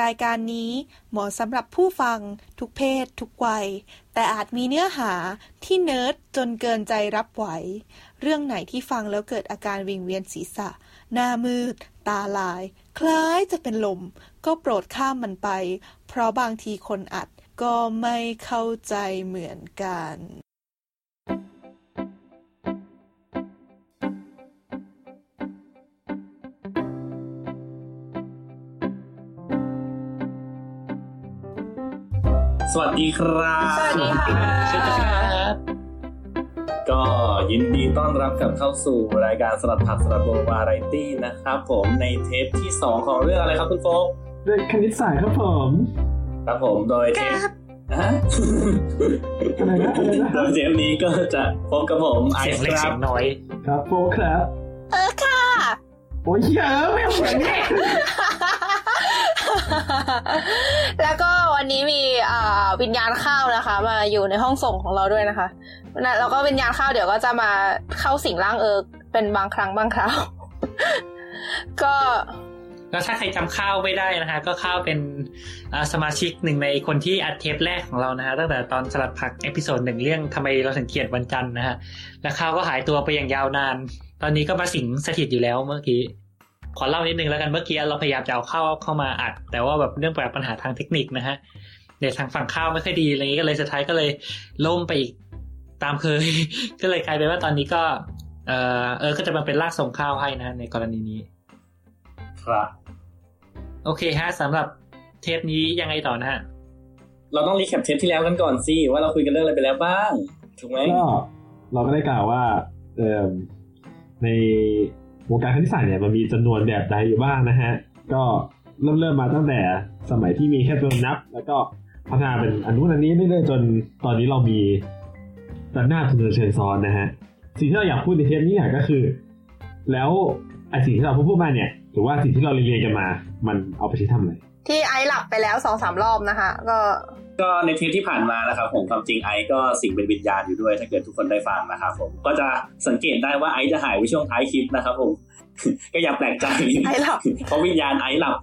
รายการนี้เหมาะสำหรับผู้ฟังทุกเพศทุกวัย แต่อาจมีเนื้อหาที่เนิร์ดจนเกินใจรับไหว เรื่องไหนที่ฟังแล้วเกิดอาการวิงเวียนศีรษะ หน้ามืด ตาลาย คล้ายจะเป็นลม ก็โปรดข้ามมันไป เพราะบางทีคนอัดก็ไม่เข้าใจเหมือนกัน สวัสดีครับสวัสดีค่ะสวัสดีครับก็ยินดีต้อนรับกลับเข้าสู่รายการสลัดผักสลัดโบวาไรตี้นะครับผมในเทปที่ 2 ของเรื่องอะไรครับคุณโฟกเรื่องคณิตศาสตร์ครับผมครับผมโดยเทปฮะอะไรนะอะไรนะโดยเทปนี้ก็จะพบกับผมไอเสียงซ์เล็กครัเสีบยงน้อยครับโฟครับ เออค่ะ โอ้ยเยอะไม่เหมือนเนี่ยแล้วก็ วันนี้มีวิญญาณข้าวนะคะ มาอยู่ในห้องส่งของเราด้วยนะคะแล้วก็วิญญาณข้าวเดี๋ยวก็จะมาเข้าสิงร่างเอิร์กเป็นบางครั้งบางคราวก็แล้วถ้าใครจำข้าวไม่ได้นะฮะก็ข้าวเป็นสมาชิกหนึ่งในคนที่อัดเทปแรกของเรานะฮะตั้งแต่ตอนสลัดผัก episode หนึ่งเรื่องทำไมเราถึงเกลียดวันจันทร์นะฮะแล้วข้าวก็หายตัวไปอย่างยาวนาน ตอนนี้ก็มาสิงสถิตอยู่แล้วเมื่อกี้ ขอเล่านิดนึงแล้วกันเมื่อกี้เราพยายามจะเอาเข้าเข้ามาอัด แต่ว่าแบบเรื่องแบบปัญหาทางเทคนิคนะฮะเดี๋ยวทางฝั่งข้าวไม่ค่อยดีอะไรอย่างนี้ก็เลยสุดท้ายก็เลยล่มไปอีกตามเคย ก็เลยกลายเป็นว่าตอนนี้ก็ เออเออก็จะมาเป็นร่างทรงข้าวให้นะฮะในกรณีนี้ ครับ โอเคฮะสำหรับเทปนี้ยังไงต่อนะฮะเราต้อง recap เทปที่แล้วกันก่อนสิว่าเราคุยกันเรื่องอะไรไปแล้วบ้าง ถูกไหมก็เราก็ได้กล่าวว่าเอ่อใน วงการคณิตศาสตร์เนี่ยมันมีจำนวนแบบใดอยู่บ้างนะฮะ ก็เริ่มเริ่มมาตั้งแต่สมัยที่มีแค่ตัวนับ แล้วก็พัฒนาเป็นอนุนันนี้เรื่อยๆจนตอนนี้เรามีระนาบจำนวนเชิงซ้อนนะฮะ สิ่งที่เราอยากพูดในเทปนี้เนี่ยก็คือ แล้วไอสิ่งที่เราพูดมาเนี่ยหรือว่าสิ่งที่เราเรียนๆกันมา มันเอาไปใช้ทำอะไร ที่ไอซ์หลับไปแล้วสองสามรอบนะคะ ก็ก็ในเทปที่ผ่านมานะครับผมความจริงไอซ์ก็สิ่งเป็นวิญญาณอยู่ด้วยถ้าเกิดทุกคนได้ฟังนะครับผมก็จะสังเกตได้ว่าไอซ์จะหายไปช่วงท้ายคลิปนะครับผมก็อย่าแปลกใจไอซ์หลับเพราะวิญญาณไอซ์หลับ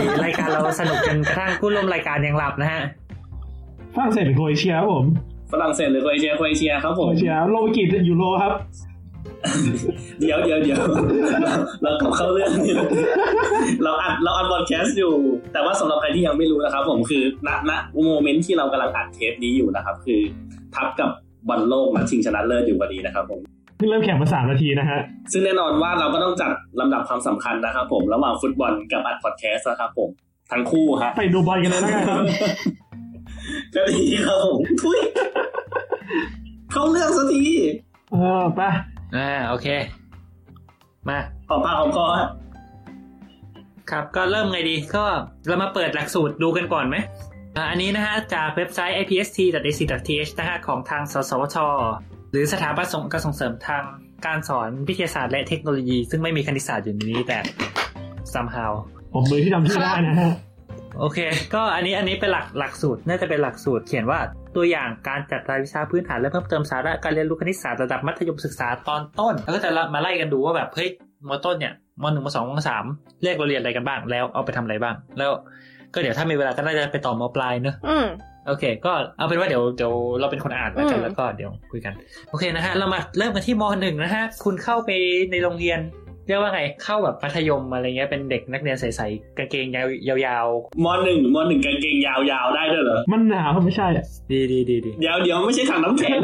ดีๆๆรายการเราสนุกจนกระทั่งผู้ร่วมรายการยังหลับนะฮะฝรั่งเศสเป็นโครเอเชียครับผมฝรั่งเศสหรือโครเอเชียโครเอเชียครับผโครมเอเชียโลกิกิยูโรครับ เดี๋ยวเดี๋ยวเดี๋ยวเรากลับเข้าเรื่องนี่เราอัดเราอัดบอดแคสต์อยู่ แต่ว่าสำหรับใครที่ยังไม่รู้นะครับ ผมคือณณโมเมนต์ที่เรากำลังอัดเทปนี้อยู่นะครับ คือทับกับบอลโลกนัดชิงชนะเลิศอยู่พอดีนะครับผมเพิ่งเริ่มแข่งมาสามนาทีนะฮะ ซึ่งแน่นอนว่าเราก็ต้องจัดลำดับความสำคัญนะครับ ผมระหว่างฟุตบอลกับอัดพอดแคสต์นะครับผมทั้งคู่ฮะไปดูบอลกันเลยแล้วกันครับก็ดีครับผมทุยเข้าเรื่องสักทีเออไป อ่าโอเค มาขอปากขอคอฮะครับ ก็เริ่มไงดี ก็เรามาเปิดหลักสูตรดูกันก่อนไหมอ่าอันนี้นะฮะจากเว็บไซต์ ipst.ac.th นะฮะของทางสสวช หรือสถาบันส่งการส่งเสริมทางการสอนวิทยาศาสตร์และเทคโนโลยี ซึ่งไม่มีคณิตศาสตร์อยู่ในนี้แต่ somehow ผมมือที่จำชื่อได้นะฮะ โอเค ก็อันนี้อันนี้เป็นหลักหลักสูตรน่าจะเป็นหลักสูตรเขียนว่าตัวอย่างการจัดรายวิชาพื้นฐานและเพิ่มเติมสาระการเรียนรู้คณิตศาสตร์ระดับมัธยมศึกษาตอนต้น แล้วก็จะมาไล่กันดูว่าแบบเฮ้ยมต้นเนี่ยมหนึ่งมสองมสามเลขเราเรียนอะไรกันบ้างแล้วเอาไปทำอะไรบ้าง แล้วก็เดี๋ยวถ้ามีเวลาก็น่าจะไปต่อมปลายเนอะอืมโอเค ก็เอาเป็นว่าเดี๋ยวเดี๋ยวเราเป็นคนอ่านแล้วกัอืนมแล้วก็เดี๋ยวคุยกัน โอเคนะฮะ เรามาเริ่มกันที่มหนึ่งนะฮะ คุณเข้าไปในโรงเรียน เรียกว่าไงเข้าแบบมัธยมอะไรเงี้ยเป็นเด็กนักเรียนใสๆกางเกงยาวมหนึ่งมหนึ่งกางเกงยาวๆได้ด้วยเหรอมันหนาวไม่ใช่ๆดีดีดีดีเดี๋ยวเดี๋ยวไม่ใช่ถังน้ำแข็ง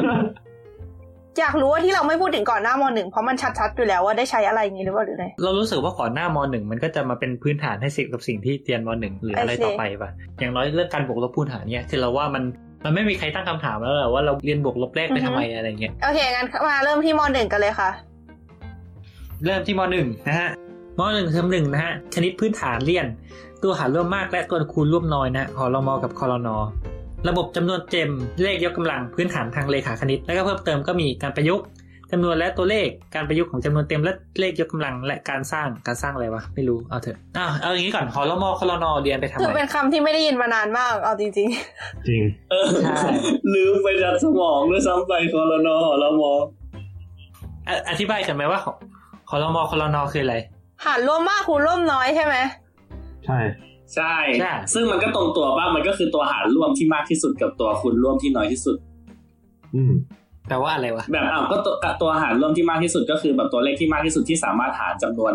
อยากรู้ว่าที่เราไม่พูดถึงก่อนหน้ามหนึ่งเพราะมันชัดๆอยู่แล้วว่าได้ใช้อะไรอย่างนี้หรือเปล่าหรือไงเรารู้สึกว่าก่อนหน้ามหนึ่งมันก็จะมาเป็นพื้นฐานให้สิ่งกับสิ่งที่เรียนมหนึ่งหรืออะไรโอเคต่อไปป่ะอย่างน้อยเรื่องการบวกลบคูณหารเนี่ยคือเราว่ามันมันไม่มีใครตั้งคำถามแล้วแหละว่าเราเรียนบวกลบเลขไปทำไมอะไรเงี้ยโอเคงั้นมาเริ่มที่มหนึ่งกันเลยค่ะ เริ่มที่มหนึ่งนะฮะมหนึ่งเทอมหนึ่งนะฮะชนิดพื้นฐานเรียน ตัวหารร่วมมากและตัวคูณร่วมน้อยนะหอรมอกับคอรนอระบบจำนวนเต็มเลขยกกำลังพื้นฐานทางเลขาคณิต แล้วก็เพิ่มเติมก็มีการประยุกต์จำนวนและตัวเลขการประยุกต์ของจำนวนเต็มและเลขยกกำลังและการสร้างการสร้างอะไรวะไม่รู้เอาเถอะอ้าวเอาอย่างนี้ก่อนหอรมอคอรนอเรียนไปทำคืออะไรเป็นคำที่ไม่ได้ยินมานานมากเอาจริงจริงเออใช่ลืมไปจัดสมองด้วยซ้ำไปคอรนอเรามออะอธิบายกันไหมว่า หอรมอคอรนอคืออะไรๆหารร่วมมากคูณร่วมน้อยใช่ไหม ใช่ ใช่ใช่ซึ่งมันก็ตรงตัวว่ามันก็คือตัวหารร่วมที่มากที่สุดกับตัวคูณร่วมที่น้อยที่สุด อืมแปลว่าอะไรวะ แบบอ้าวก็ตัวตัวหารร่วมที่มากที่สุดก็คือแบบตัวเลขที่มากที่สุดที่สามารถหารจำนวน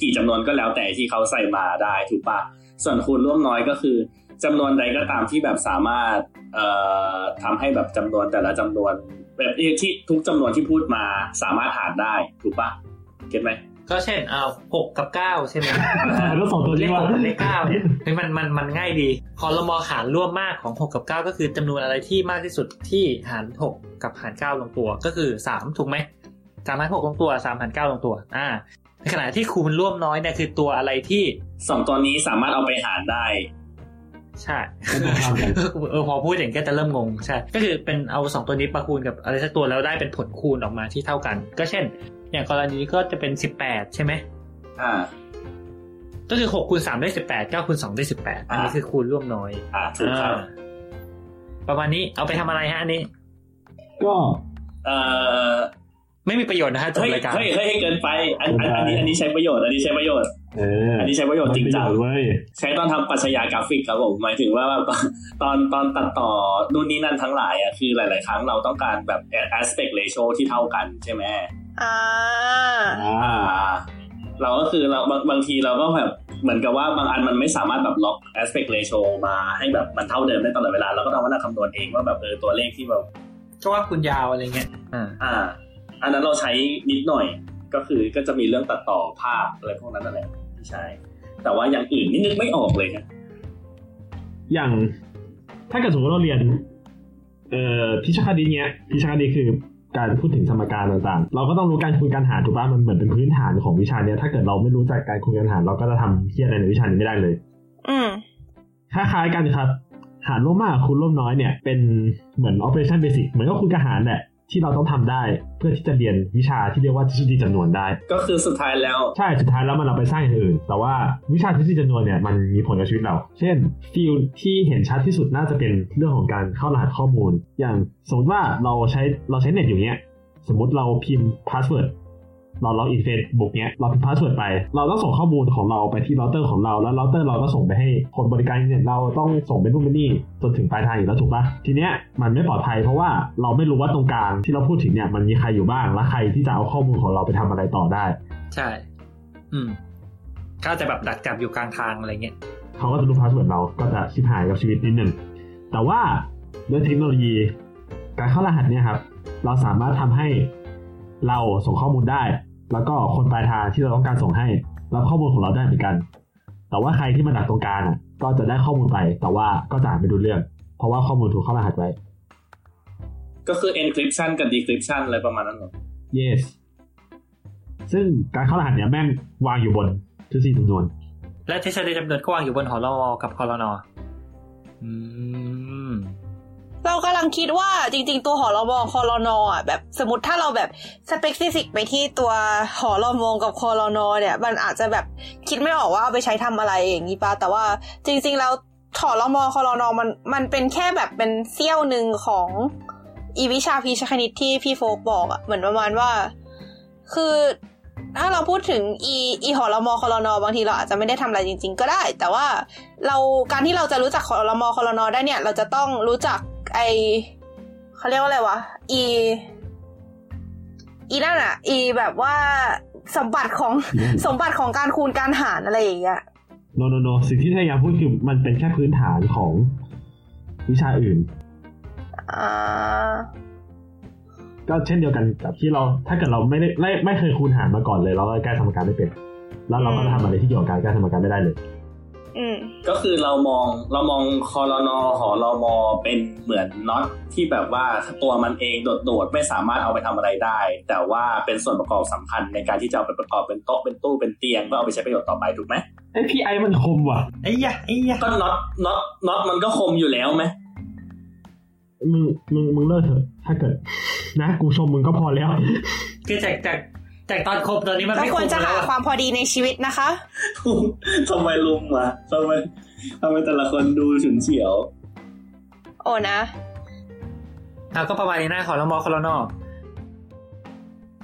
กี่จำนวนก็แล้วแต่ที่เขาใส่มาได้ถูกปะส่วนคูณร่วมน้อยก็คือ จำนวนใดก็ตามที่แบบสามารถเอ่อทำให้แบบจำนวนแต่ละจำนวน แบบที่ทุกจำนวนที่พูดมาสามารถหารได้ถูกปะเก็ตไหมก็เช่น เอาหกกับเก้าใช่ไหมแล้วสองตัวเลนี้ขหว่ากกับเลขเก้าเนี่ยเฮ้ยมันมันมันง่ายดีคอรมอหารร่วมมากของหกกับเก้าก็คือจำนวนอะไรที่มากที่สุดที่หารหกกับหารเก้าลงตัวก็คือสามถูกไหมสามหารหกลงตัวสามหารเก้าลงตัว อ่า ในขณะที่คูณร่วมน้อยเนี่ยคือตัวอะไรที่สองตัวนี้สามารถเอาไปหารได้ ใช่ก็จะทำกันเออพอพูดอย่างนี้ก็จะเริ่มงงใช่ ก็คือเป็นเอาสองตัวนี้ประคูณกับอะไรสักตัวแล้วได้เป็นผลคูณออกมาที่เท่ากัน ก็เช่น อย่างกรณีก็จะเป็นสิบแปดใช่ไหมอ่า ก็คือหกคูณสามได้สิบแปดเก้าคูณสองได้สิบแปดอันนี้อ่าคือคูณร่วมน้อย อ่าถูกครับอ่าประมาณนี้เอาไปทำอะไรฮะอันนี้ ก็เอ่อไม่มีประโยชน์นะฮะจบเฮ้ยรายการเฮ้ยเฮ้ยเกินไปอันอันอันนี้อันนี้ใช้ประโยชน์อันนี้ใช้ประโยชน์เอออันนี้ใช้ประโยชน์จริงจังมันปะโยชน์เว้ยใช้ตอนทำปรัชญากราฟิกครับผมหมายถึงว่าแบบตอนตอนตอนตัดต่อนู่นนี่นั่นทั้งหลายอะคือหลาย ๆ ครั้งเราต้องการแบบ aspect ratio ที่เท่ากันใช่ไหมอ่าอ่าอ่าเราก็คือเราบางบางทีเราก็แบบเหมือนกับว่าบางอันมันไม่สามารถแบบล็อก aspect ratio มาให้แบบมันเท่าเดิมได้ตลอดเวลาเราก็ต้องมานั่งคำนวณเองว่าแบบเออตัวเลขที่แบบก็ว่าคูณยาวอะไรเงี้ยอ่าอ่าอันนั้นเราใช้นิดหน่อยก็คือก็จะมีเรื่องตัดต่อภาพอะไรพวกนั้นนั่นแหละที่ ใช้แต่ว่าอย่างอื่นนี่นึกไม่ออกเลยนะอย่างถ้าเกิดสมมติเราเรียน เอ่อพิชคดีเนี้ยพิชคดีคือการพูดถึงสมการต่างๆ เราก็ต้องรู้การคูณการหารถูกป่ะมันเหมือนเป็นพื้นฐานของวิชาเนี้ย ถ้าเกิดเราไม่รู้จักการคูณการหารเราก็จะทำเที่ยอะไรในวิชานี้ไม่ได้เลย อืมคล้ายๆกันครับ หารร่วมมากกับคูณร่วมน้อยเนี่ย เป็นเหมือน operation basic เหมือนก็คูณกับหารแหละที่เราต้องทำได้ เพื่อที่จะเรียนวิชาที่เรียกว่าทฤษฎีจำนวนได้ ก็คือสุดท้ายแล้ว ใช่สุดท้ายแล้วมันเอาไปสร้างอย่างอื่น แต่ว่าวิชาทฤษฎีจำนวนเนี่ยมันมีผลกับชีวิตเรา เช่นfield ที่เห็นชัดที่สุดน่าจะเป็นเรื่องของการเข้ารหัสข้อมูล อย่างสมมติว่าเราใช้เราใช้เน็ตอยู่เนี้ยสมมติเราพิมพ์ password เรา log in เฟซบุ๊กเนี้ยเราพิมพ์ password ไป เราต้องส่งข้อมูลของเราไปที่เราเตอร์ของเรา แล้วเราก็ส่งไปให้คนบริการเนี่ยเราต้องส่งเป็นนู่นเป็นนี่จนถึงปลายทางอยู่แล้วถูกปะทีเนี้ยมันไม่ปลอดภัยเพราะว่าเราไม่รู้ว่าตรงกลางที่เราพูดถึงเนี่ยมันมีใครอยู่บ้างและใครที่จะเอาข้อมูลของเราไปทำอะไรต่อได้ ใช่ อืมก็จะแบบดักจับอยู่กลางทางอะไรเงี้ยเขาก็จะรู้ password เราก็จะชิบหายกับชีวิตนิดนึงแต่ว่าด้วยเทคโนโลยี การเข้ารหัสเนี่ยครับ เราสามารถทำให้เราส่งข้อมูลได้ แล้วก็คนปลายทางที่เราต้องการส่งให้รับข้อมูลของเราได้เหมือนกัน แต่ว่าใครที่มาดักตรงกลางอะก็จะได้ข้อมูลไป แต่ว่าก็จะอ่านไม่รู้เรื่อง เพราะว่าข้อมูลถูกเข้ารหัสไว้ ก็คือ encryption กับ decryption อะไรประมาณนั้นเหรอ yes ซึ่งการเข้ารหัสเนี่ยแม่งวางอยู่บนทฤษฎีจำนวน และทฤษฎีจำนวนก็วางอยู่บนหอรอกับคอรนออืม เรากำลังคิดว่าจริง ๆ ตัวหอรมคอรนอะแบบสมมติถ้าเราแบบสเปกซิฟิกไปที่ตัวหอรมกับคอรนอเนี่ย มันอาจจะแบบคิดไม่ออกว่าเอาไปใช้ทำอะไรอย่างนี้ปะแต่ว่าจริง ๆ แล้วหอรมคอรนอมันมันเป็นแค่แบบเป็นเสี้ยวหนึ่งของอีวิชาพีชคณิตที่พี่โฟกบอกอะเหมือนประมาณว่า คือถ้าเราพูดถึงอีอีหอรมคอรนอบางทีเราอาจจะไม่ได้ทำอะไรจริง ๆ ก็ได้ แต่ว่าเราการที่เราจะรู้จักหอรมคอรนอได้เนี่ย เราจะต้องรู้จัก ไอเขาเรียกว่าอะไรวะ อี อีนั่นอะอีแบบว่าสมบัติของสมบัติของการคูณการหารอะไรอย่างเงี้ยโนโนโนสิ่งที่พยายามพูดคือมันเป็นแค่พื้นฐานของวิชาอื่นอ่าก็เช่นเดียวกันกับที่เราถ้าเกิดเราไม่ได้ไม่ไม่เคยคูณหารมาก่อนเลย เราก็แก้สมการไม่เป็น แล้วเราก็ทำอะไรที่เกี่ยวกับการแก้สมการไม่ได้เลยอืม ก็คือเรามองเรามองคอรนอหอรมอเป็นเหมือนน็อตที่แบบว่าตัวมันเองโดดๆไม่สามารถเอาไปทำอะไรได้ แต่ว่าเป็นส่วนประกอบสำคัญในการที่จะเอาไปประกอบเป็นโต๊ะเป็นตู้เป็นเตียงเพื่อเอาไปใช้ประโยชน์ต่อไปถูกไหมไอพีไอมันคมว่ะไอ้ยะไอ้ยะก็น็อตน็อตน็อตมันก็คมอยู่แล้วไหมมึงมึงมึงเลิกเถอะ ถ้าเกิด นะ กูชมมึงก็พอแล้วคือจากจาก จากตอนคบตอนนี้มันก็ไม่ควรจะแล้หาวอะความพอดีในชีวิตนะคะทำไมลุมมาทำไมทำไมแต่ละคนดูฉุนเฉียว โอ้นะเอาก็ประมาณนี้นะหอรมอคอรนอ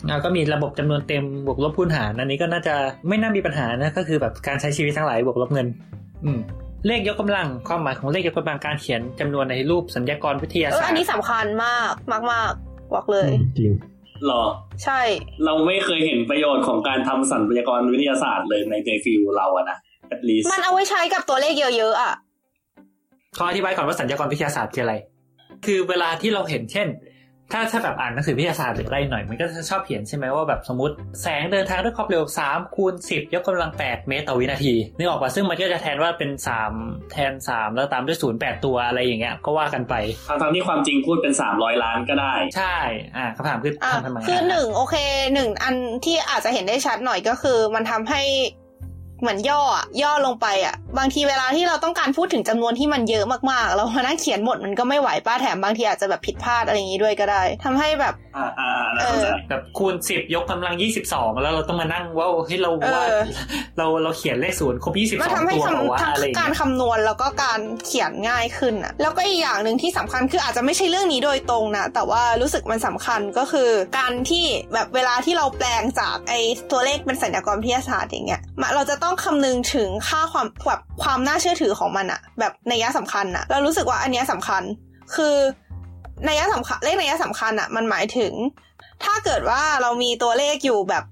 เอาก็มีระบบจำนวนเต็มบวกลบคูณหารอันนี้ก็น่าจะไม่น่ามีปัญหานะก็คือแบบการใช้ชีวิตทั้งหลายบวกลบเงิน อืมเลขยกกำลังความหมายของเลขยกกำลังการเขียนจำนวนในรูปสัญญากรวิทยาเออศาสอัตนนี้ร์สำคัญมากมากมากๆบอกเลยจริง หรอ ใช่ เราไม่เคยเห็นประโยชน์ของการทำสัญญากรวิทยาศาสตร์เลยในในฟิลเราอะนะ at least มันเอาไว้ใช้กับตัวเลขเยอะๆอะขออธิบายก่อนว่าสัญญากรวิทยาศาสตร์คืออะไร คือเวลาที่เราเห็นเช่น ถ้าถ้าแบบอ่านหนังสือวิทยาศาสตร์หรืออะไรหน่อย มันก็จะชอบเขียนใช่ไหมว่าแบบสมมติแสงเดินทางด้วยความเร็ว3คูณ10 ยกกำลัง 8 เมตรต่อวินาทีนึกออกป่ะซึ่งมันก็จะแทนว่าเป็น 3 แทน 3 แล้วตามด้วย0 8 ตัวอะไรอย่างเงี้ยก็ว่ากันไปทางทางๆที่ความจริงพูดเป็นสามร้อยล้านก็ได้ ใช่อ่าคำถามคืออะทำทำไมคือหะนึ่งโอเคหนึ่งอันที่อาจจะเห็นได้ชัดหน่อยก็คือมันทำให้ เหมือนย่ออะย่อลงไปอะ บางทีเวลาที่เราต้องการพูดถึงจำนวนที่มันเยอะมากๆ เรามานั่งเขียนหมดมันก็ไม่ไหวป้าแถมบางทีอาจจะแบบผิดพลาดอะไรอย่างนี้ด้วยก็ได้ทำให้แบบอ่าอ่าอ่าน่าเข้าใจแบบคูณ10ยกกำลัง22แล้วเราต้องมานั่งว่าเฮ้ยเราเออว่าเราเราเขียนเลขศูนย์ครบมันทำ22ให้ตัวเหรอคำวะทั้งอะไรอย่างการเงี้ยคำนวณแล้วก็การเขียนง่ายขึ้นอะ แล้วก็อีกอย่างหนึ่งที่สำคัญคืออาจจะไม่ใช่เรื่องนี้โดยตรงนะแต่ว่ารู้สึกมันสำคัญก็คือ การที่แบบเวลาที่เราแปลงจากไอ้ตัวเลขเป็นสัญญากรวิทยาศาสตร์อย่างเงี้ยมาเราจะต้อง้องคำนึงถึงค่าความแบบความน่าเชื่อถือของมันอะแบบในัยสำคัญอะเรารู้สึกว่าอันนี้ยสำคัญ คือในัยสำคัญเลขนัยสำคัญอะมันหมายถึง ถ้าเกิดว่าเรามีตัวเลขอยู่แบบ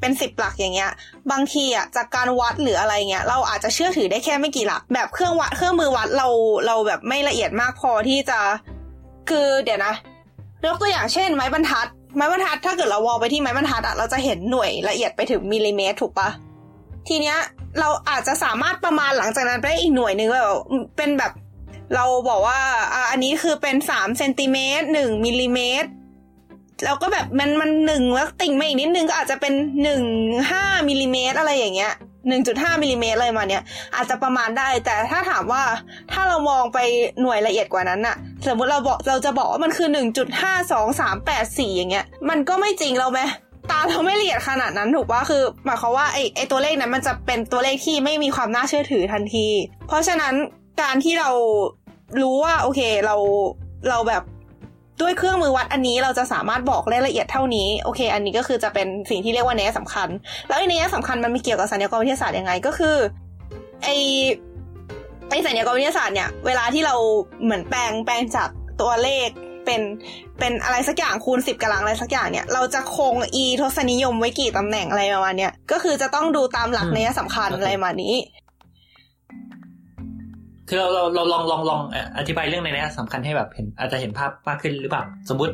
เป็นสิบหลักอย่างเงี้ย บางทีอะจากการวัดหรืออะไรเงี้ยเราอาจจะเชื่อถือได้แค่ไม่กี่หลัก แบบเครื่องวัดเครื่องมือวัดเราเราแบบไม่ละเอียดมากพอที่จะ คือเดี๋ยวนะยกตัวอย่างเช่น ไม้บรรทัด ไม้บรรทัดถ้าเกิดเราวอลไปที่ไม้บรรทัดอะเราจะเห็นหน่วยละเอียดไปถึงมิลลิเมตรถูกปะ ทีเนี้ยเราอาจจะสามารถประมาณหลังจากนั้นไปได้อีกหน่วยหนึ่งแบบเป็นแบบ เราบอกว่าอ่าอันนี้คือเป็นสามเซนติเมตรหนึ่งมิลลิเมตรแล้วก็แบบมันมันหนึ่งแล้วติ่งมาอีกนิดนึงก็อาจจะเป็นหนึ่งห้ามิลลิเมตรอะไรอย่างเงี้ยหนึ่งจุดห้ามิลลิเมตรอะไรมาเนี้ยอาจจะประมาณได้ แต่ถ้าถามว่าถ้าเรามองไปหน่วยละเอียดกว่านั้นน่ะ สมมติเราบอกเราจะบอกว่ามันคือหนึ่งจุดห้าสองสามแปดสี่อย่างเงี้ย มันก็ไม่จริงเราไหม ตาเราไม่ละเอียดขนาดนั้นถูกปะคือหมายความว่าไอ้ไอ้ตัวเลขนั้นมันจะเป็นตัวเลขที่ไม่มีความน่าเชื่อถือทันที เพราะฉะนั้นการที่เรารู้ว่าโอเคเราเราแบบด้วยเครื่องมือวัดอันนี้เราจะสามารถบอกรายละเอียดเท่านี้โอเค อันนี้ก็คือจะเป็นสิ่งที่เรียกว่าเนยสำคัญ แล้วไอ้เนยสำคัญมันมีเกี่ยวกับสัญญากรวิทยาศาสตร์ยังไงก็คือไอไอสัญญากรวิทยาศาสตร์เนี่ยเวลาที่เราเหมือนแปลงแปลงจากตัวเลขเป็น เป็นอะไรสักอย่างคูณสิบกำลังอะไรสักอย่างเนี่ย เราจะคงอีทศนิยมไว้กี่ตำแหน่งอะไรประมาณเนี้ยก็คือจะต้องดูตามหลักเนยสำคัญอะไรประมาณนี้ คือเราเราเราลองลองลองเอ่ออธิบายเรื่องในนี้สำคัญให้แบบเห็น อาจจะเห็นภาพมากขึ้นหรือเปล่าสมมติ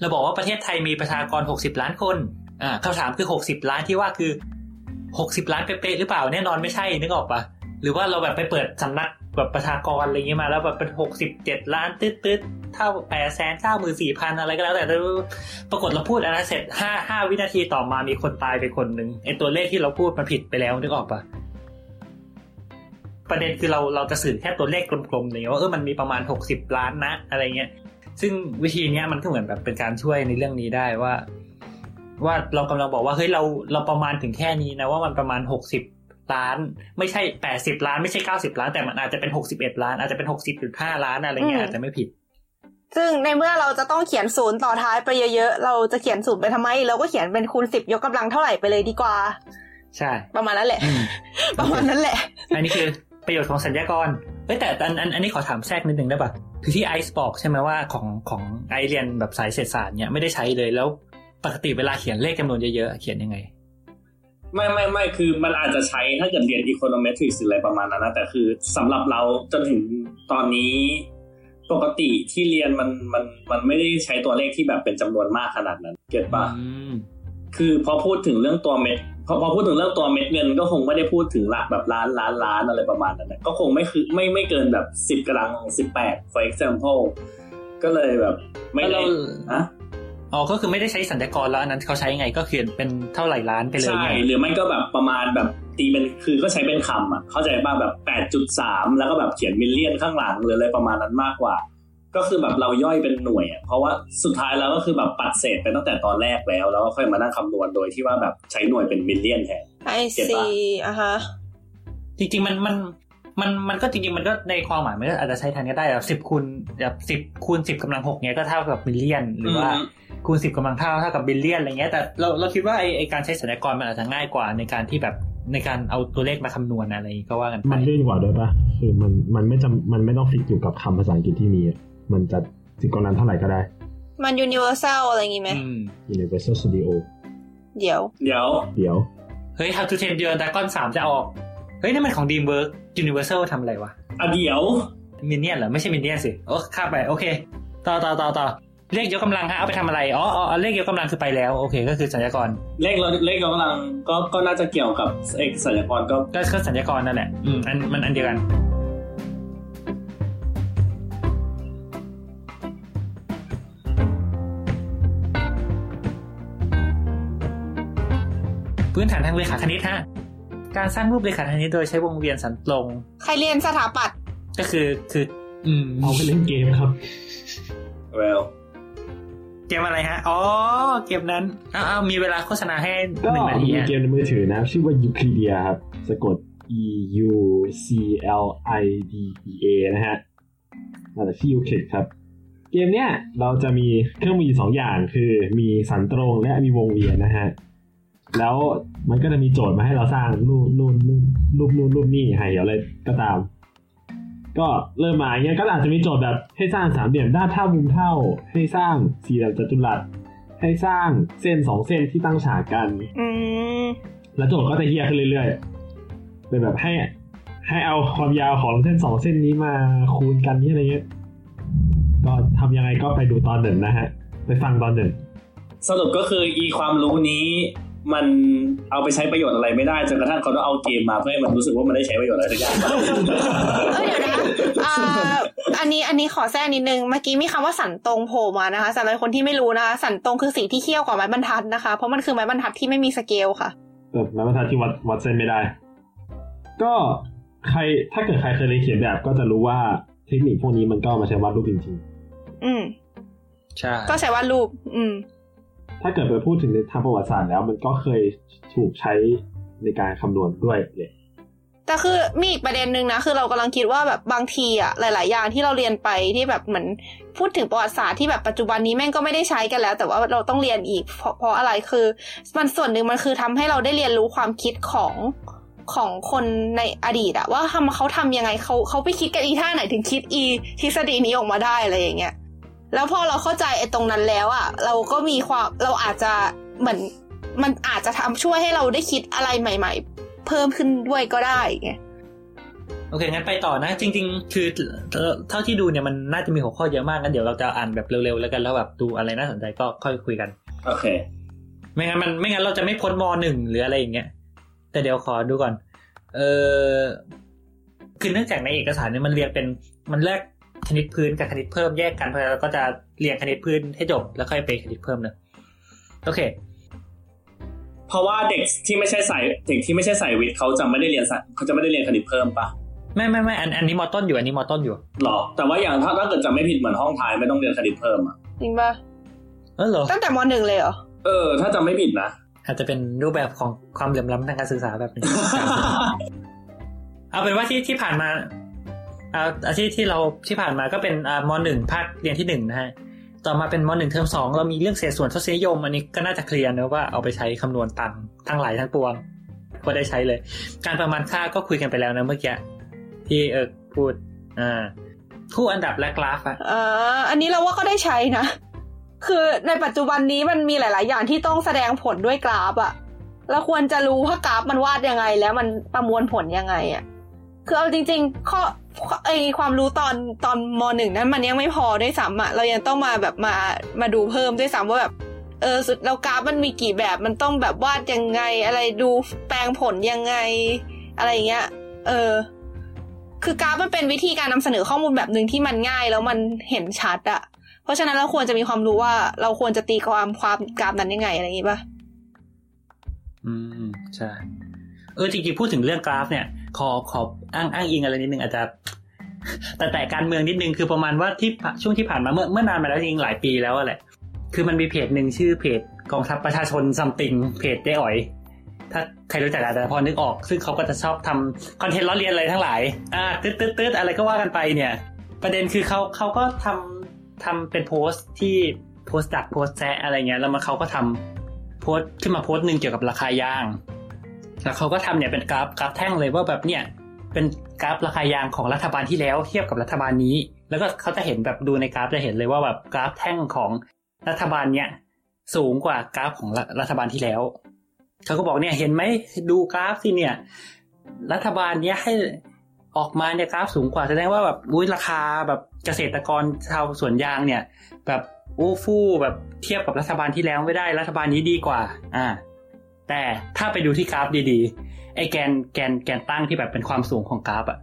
เราบอกว่าประเทศไทยมีประชากร60ล้านคนอ่าคำถามคือ60ล้านที่ว่าคือ60ล้านเป๊ะๆหรือเปล่าแน่นอนไม่ใช่นึกออกปะหรือว่าเราแบบไปเปิดสำนัก แบบประชากรอะไรเงี้ยมาแล้วแบบเป็น67ล้านตืดตืดๆเท่าแปดแสนเก้าหมื่นสี่พันอะไรก็แล้วแต่ปรากฏเราพูดอันนั้นเสร็จห้าห้าวินาทีต่อมามีคนตายไปคนหนึ่งไอตัวเลขที่เราพูดมันผิดไปแล้วนึกออกปะประเด็นคือเราเราจะสื่อแค่ตัวเลขกลมๆเลยว่าเออมันมีประมาณหกสิบล้านนะอะไรเงี้ย ซึ่งวิธีเนี้ยมันก็เหมือนแบบเป็นการช่วยในเรื่องนี้ได้ว่า ว่าเรากำลังบอกว่าเฮ้ยเราเราประมาณถึงแค่นี้นะว่ามันประมาณหกสิบ ล้าน ไม่ใช่แปดสิบล้านไม่ใช่เก้าสิบล้าน แต่มันอาจจะเป็นหกสิบเอ็ดล้านอาจจะเป็นหกสิบจุดห้าล้านอะไรเงี้ยอืมอาจจะไม่ผิด ซึ่งในเมื่อเราจะต้องเขียนศูนย์ต่อท้ายไปเยอะๆ เราจะเขียนศูนย์ไปทำไม เราก็เขียนเป็นคูณสิบยกกำลังเท่าไหร่ไปเลยดีกว่า ใช่ ประมาณนั้นแหละอืมประมาณนั้นแหละ อันนี้คือประโยชน์ของสัญญากรเฮ้ยแต่อันอันอันนี้ขอถามแทรกนิดนึงได้ปะคือที่ไอซ์บอกใช่ไหมว่าของของไอเรียนแบบสายเศรษฐศาสตร์เนี่ยไม่ได้ใช้เลยแล้วปกติเวลาเขียนเลขจำนวนเยอะๆเขียนยังไง ไม่ไม่ไม่คือมันอาจจะใช้ถ้าเกิดเรียน econometrics หรืออะไรประมาณนั้นนะแต่คือสำหรับเราจนถึงตอนนี้ปกติที่เรียนมันมันมันไม่ได้ใช้ตัวเลขที่แบบเป็นจำนวนมากขนาดนั้น เก็ตปะอืมคือพอพูดถึงเรื่องตัวเม็ดพอพอพูดถึงเรื่องตัวเม็ดเงินก็คงไม่ได้พูดถึงหลักแบบล้านล้านล้านอะไรประมาณนั้นนะก็คงไม่คือไม่ไม่เกินแบบสิบกำลังสิบแปด for example ก็เลยแบบ ไม่ได้แล้วเราอะ อ๋อ ก็คือไม่ได้ใช้สัญญากรแล้วอันนั้นเขาใช้ยังไงก็เขียนเป็นเท่าไหร่ล้านไปเลยใช่ไงหรือไม่ก็แบบประมาณแบบตีเป็นคือก็ใช้เป็นคำอะเข้าใจป่ะแบบแปดจุดสามแล้วก็แบบเขียนมิลเลียนข้างหลังหรืออะไรประมาณนั้นมากกว่า ก็คือแบบเราย่อยเป็นหน่วยอะเพราะว่าสุดท้ายแล้วก็คือแบบปัดเศษไปตั้งแต่ตอนแรกแล้ว แล้วก็ค่อยมานั่งคำนวณโดยที่ว่าแบบใช้หน่วยเป็น million แทนไอเก็บซีปะอะฮะจริงๆมันมันมันมันก็จริงๆมันก็ในความหมายมันก็อาจจะใช้แทนก็ได้แบบสิบคูณแบบสิบคูณสิบกำลังหกเนี้ยก็เท่ากับ million หรือว่าอืม คูณสิบกำลังเท่าเท่ากับ billion อะไรเงี้ยแต่เราเราคิดว่าไอไอการใช้สัญกรณ์มันอาจจะง่ายกว่าในการที่แบบในการเอาตัวเลขมาคำนวณอะไรอย่างงี้ก็ว่ากันไปมันลื่นกว่าด้วยปะคือมันมันไม่จำมันไม่ต้อง fix อยู่กับคำภาษาอังกฤษที่มีอะมันจะถึงกองนั้นเท่าไหร่ก็ได้ มันยูนิเวอร์แซลอะไรอย่างงี้ไหมอืม Universal Studio เดี๋ยว เดี๋ยว เดี๋ยว เฮ้ย How to Train Your Dragon 3 จะออก เฮ้ยนั่นมันของ DreamWorks Universal ทำอะไรวะอะเดี๋ยวมินเนี่ยนเหรอ ไม่ใช่มินเนี่ยนสิ โอ้ข้ามไป โอเค ต่อต่อต่อต่อ เลขยกกำลังฮะเอาไปทำอะไรอ๋ออ๋อเลขยกกำลังคือไปแล้วโอเค ก็คือสัญญากร เลขเราเลขเรากำลังก็ก็น่าจะเกี่ยวกับเอกสัญญากรก็ก็ก็สัญญากรนั่นแหละอืมอันมันอันเดียวกันพื้นฐานทางเรขาคณิตฮะ การสร้างรูปเรขาคณิตโดยใช้วงเวียนสันตรง ใครเรียนสถาปัตย์ ก็คือคือ อืมเอาไปเล่นเกมครับเวลเกมอะไรฮะ อ๋อ เกมนั้น อ้าวอ้าวมีเวลาโฆษณาให้ก็หนึ่งนาทีมีอะเกมในมือถือนะ ชื่อว่า Euclidia ครับ สะกด E U C L I D E A นะฮะมาจากที่ Euclid ครับ เกมเนี้ยเราจะมีเครื่องมืออยู่สองอย่างคือมีสันตรงและมีวงเวียนนะฮะ แล้วมันก็จะมีโจทย์มาให้เราสร้างรูปนู่นนู่นรูปนู่นรูปนี่ให้อะไรก็ตาม ก็เริ่มมาอย่างเงี้ยก็อาจจะมีโจทย์แบบให้สร้างสามเหลี่ยมด้านเท่ามุมเท่า ให้สร้างสี่เหลี่ยมจัตุรัสให้สร้างเส้นสองเส้นที่ตั้งฉากกันอืมแล้วโจทย์ก็จะเฮียขึ้นเรื่อยๆเป็นแบบให้ให้เอาความยาวของเส้นสองเส้นนี้มาคูณกันนี่อะไรเงี้ยก็ทำยังไงก็ไปดูตอนหนึ่งนะฮะ ไปฟังตอนหนึ่ง สรุปก็คืออีความรู้นี้ มันเอาไปใช้ประโยชน์อะไรไม่ได้จนกระทั่งเขาต้องเอาเกมมาเพื่อให้มันรู้สึกว่ามันได้ใช้ประโยชน์อะไรสักอย่างเอ้ยเดี๋ยวนะอ่าอันนี้อันนี้ขอแทรกนิดนึงเมื่อกี้มีคำว่าสันตรงโผล่มานะคะสำหรับคนที่ไม่รู้นะคะสันตรงคือสิ่งที่เคี่ยวกว่าไม้บรรทัดนะคะ เพราะมันคือไม้บรรทัดที่ไม่มีสเกลค่ะเออแล้วบรรทัดที่วัดวัดเส้นไม่ได้ ก็ใครถ้าเกิดใครเคยเรียนเขียนแบบก็จะรู้ว่าเทคนิคพวกนี้มันก็เอามาใช้วาดรูปจริงอืมใช่ก็ใช้วาดรูป อืมๆ ถ้าเกิดไปพูดถึงในทางประวัติศาสตร์แล้ว มันก็เคยถูกใช้ในการคำนวณด้วยเลยแต่คือมีอีกประเด็นหนึ่งนะคือเรากำลังคิดว่าแบบบางทีอะหลาย ๆ อย่างที่เราเรียนไปที่แบบเหมือนพูดถึงประวัติศาสตร์ที่แบบปัจจุบันนี้แม่งก็ไม่ได้ใช้กันแล้ว แต่ว่าเราต้องเรียนอีกเพราะเพราะอะไรคือ มันส่วนหนึ่งมันคือทำให้เราได้เรียนรู้ความคิดของของคนในอดีตอะว่าทำเขาทำยังไงเขาเขาไปคิดกันอีท่าไหนถึงคิดอีทฤษฎีนี้ออกมาได้อะไรอย่างเงี้ย แล้วพอเราเข้าใจไอ้ตรงนั้นแล้วอะเราก็มีความเราอาจจะเหมือนมันอาจจะทำช่วยให้เราได้คิดอะไรใหม่ ๆ เพิ่มขึ้นด้วยก็ได้ไงโอเคงั้นไปต่อนะ จริง ๆ คือเอ่อเท่าที่ดูเนี่ยมันน่าจะมีหัวข้อเยอะมากงั้นเดี๋ยวเราจะอ่านแบบเร็วๆแล้วกันแล้วแบบดูอะไรน่าสนใจก็ค่อยคุยกัน โอเค ไม่งั้นมันไม่งั้นเราจะไม่พ้นมหนึ่งหรืออะไรอย่างเงี้ยแต่เดี๋ยวขอดูก่อน เออคือเนื่องจากในเอกสารเนี่ยมันเรียงเป็นมันแยก คณิตพื้นกับคณิตเพิ่มแยกกันเพราะฉะนั้นเราก็จะเรียงคณิตพื้นให้จบแล้วค่อยไปคณิตเพิ่มเนอะโอเค เพราะว่าเด็กที่ไม่ใช่สายเด็กที่ไม่ใช่สายวิทย์เขาจะไม่ได้เรียนสายเขาจะไม่ได้เรียนคณิตเพิ่มปะไม่ไม่ไม่อันอันนี้มอต้นอยู่อันนี้มอต้นอยู่หรอ แต่ว่าอย่างถ้าถ้าเกิดจะไม่ผิดเหมือนห้องท้ายไม่ต้องเรียนคณิตเพิ่มอะจริงปะเออเหรอตั้งแต่มหนึ่งเลยเหรอเออ ถ้าจะไม่ผิดนะอาจจะเป็นรูปแบบของความเหลื่อมล้ำทางการศึกษาแบบนี้เอาเป็นว่าที่ที่ผ่านมาเอาอาที่ที่เราที่ผ่านมาก็เป็นอ่ามหนึ่งภาคเรียนที่หนึ่งนะฮะต่อมาเป็นมหนึ่งเทอมสองเรามีเรื่องเศษส่วนทศนิยม อันนี้ก็น่าจะเคลียร์นะว่าเอาไปใช้คำนวณตังทั้งหลายทั้งปวงก็ได้ใช้เลย การประมาณค่าก็คุยกันไปแล้วนะเมื่อกี้ที่เออพูดอ่าคู่อันดับและกราฟอะอ่าอันนี้เราว่าก็ได้ใช้นะ คือในปัจจุบันนี้มันมีหลาย ๆ อย่างที่ต้องแสดงผลด้วยกราฟอะเราควรจะรู้ว่ากราฟมันวาดยังไง แล้วมันประมวลผลยังไงอะ คือเอาจริง ๆ ข้อไอความรู้ตอนตอนมหนึ่งนั้นมันยังไม่พอด้วยซ้ำอะเรายังต้องมาแบบมามาดูเพิ่มด้วยซ้ำว่าแบบเออสุดแล้วกราฟมันมีกี่แบบมันต้องแบบวาดยังไง อะไรดูแปลงผลยังไง อะไรเงี้ย เออ คือกราฟมันเป็นวิธีการนำเสนอข้อมูลแบบหนึ่งที่มันง่ายแล้วมันเห็นชัดอะเพราะฉะนั้นเราควรจะมีความรู้ว่าเราควรจะตีความความกราฟนั้นยังไงอะไรอย่างงี้ป่ะอืมใช่เออจริงๆพูดถึงเรื่องกราฟเนี่ย ขอขออ้างอ้างอิงอะไรนิดนึงอาจจะแต่แต่การเมืองนิดนึงคือประมาณว่าที่ผ่าช่วงที่ผ่านมาเมื่อเมื่อนานมาแล้วจริงหลายปีแล้วแหละ คือมันมีเพจหนึ่งชื่อเพจกองทัพประชาชน something เพจเจ๊อ๋อย ถ้าใครรู้จักอาจจะพอนึกออก ซึ่งเขาก็จะชอบทำ content ล้อเลียนอะไรทั้งหลายอ่าตืดตืดตืดอะไรก็ว่ากันไปเนี่ย ประเด็นคือเขาเขาก็ทำทำเป็นโพสต์ที่โพสต์ดักโพสต์แซะอะไรเงี้ยแล้วมาเขาก็ทำโพสต์ขึ้นมาโพสต์หนึ่งเกี่ยวกับราคายาง แล้วเขาก็ทำเนี่ยเป็นกราฟกราฟแท่งเลยว่าแบบเนี่ยเป็นกราฟราคายางของรัฐบาลที่แล้วเทียบกับรัฐบาลนี้ แล้วก็เขาจะเห็นแบบดูในกราฟจะเห็นเลยว่าแบบกราฟแท่งของรัฐบาลเนี่ยสูงกว่ากราฟของรัฐบาลที่แล้วเขาก็บอกเนี่ยเห็นไหมดูกราฟสิเนี่ย รัฐบาลเนี้ยให้ออกมาเนี่ยกราฟสูงกว่าแสดงว่าแบบอุ้ยราคาแบบเกษตรกรชาวสวนยางเนี่ย แบบอู้ฟู่แบบเทียบกับรัฐบาลที่แล้วไม่ได้รัฐบาลนี้ดีกว่า อ่า แต่ถ้าไปดูที่กราฟดีๆ ไอ้แกนแกนแกนตั้งที่แบบเป็นความสูงของกราฟอะ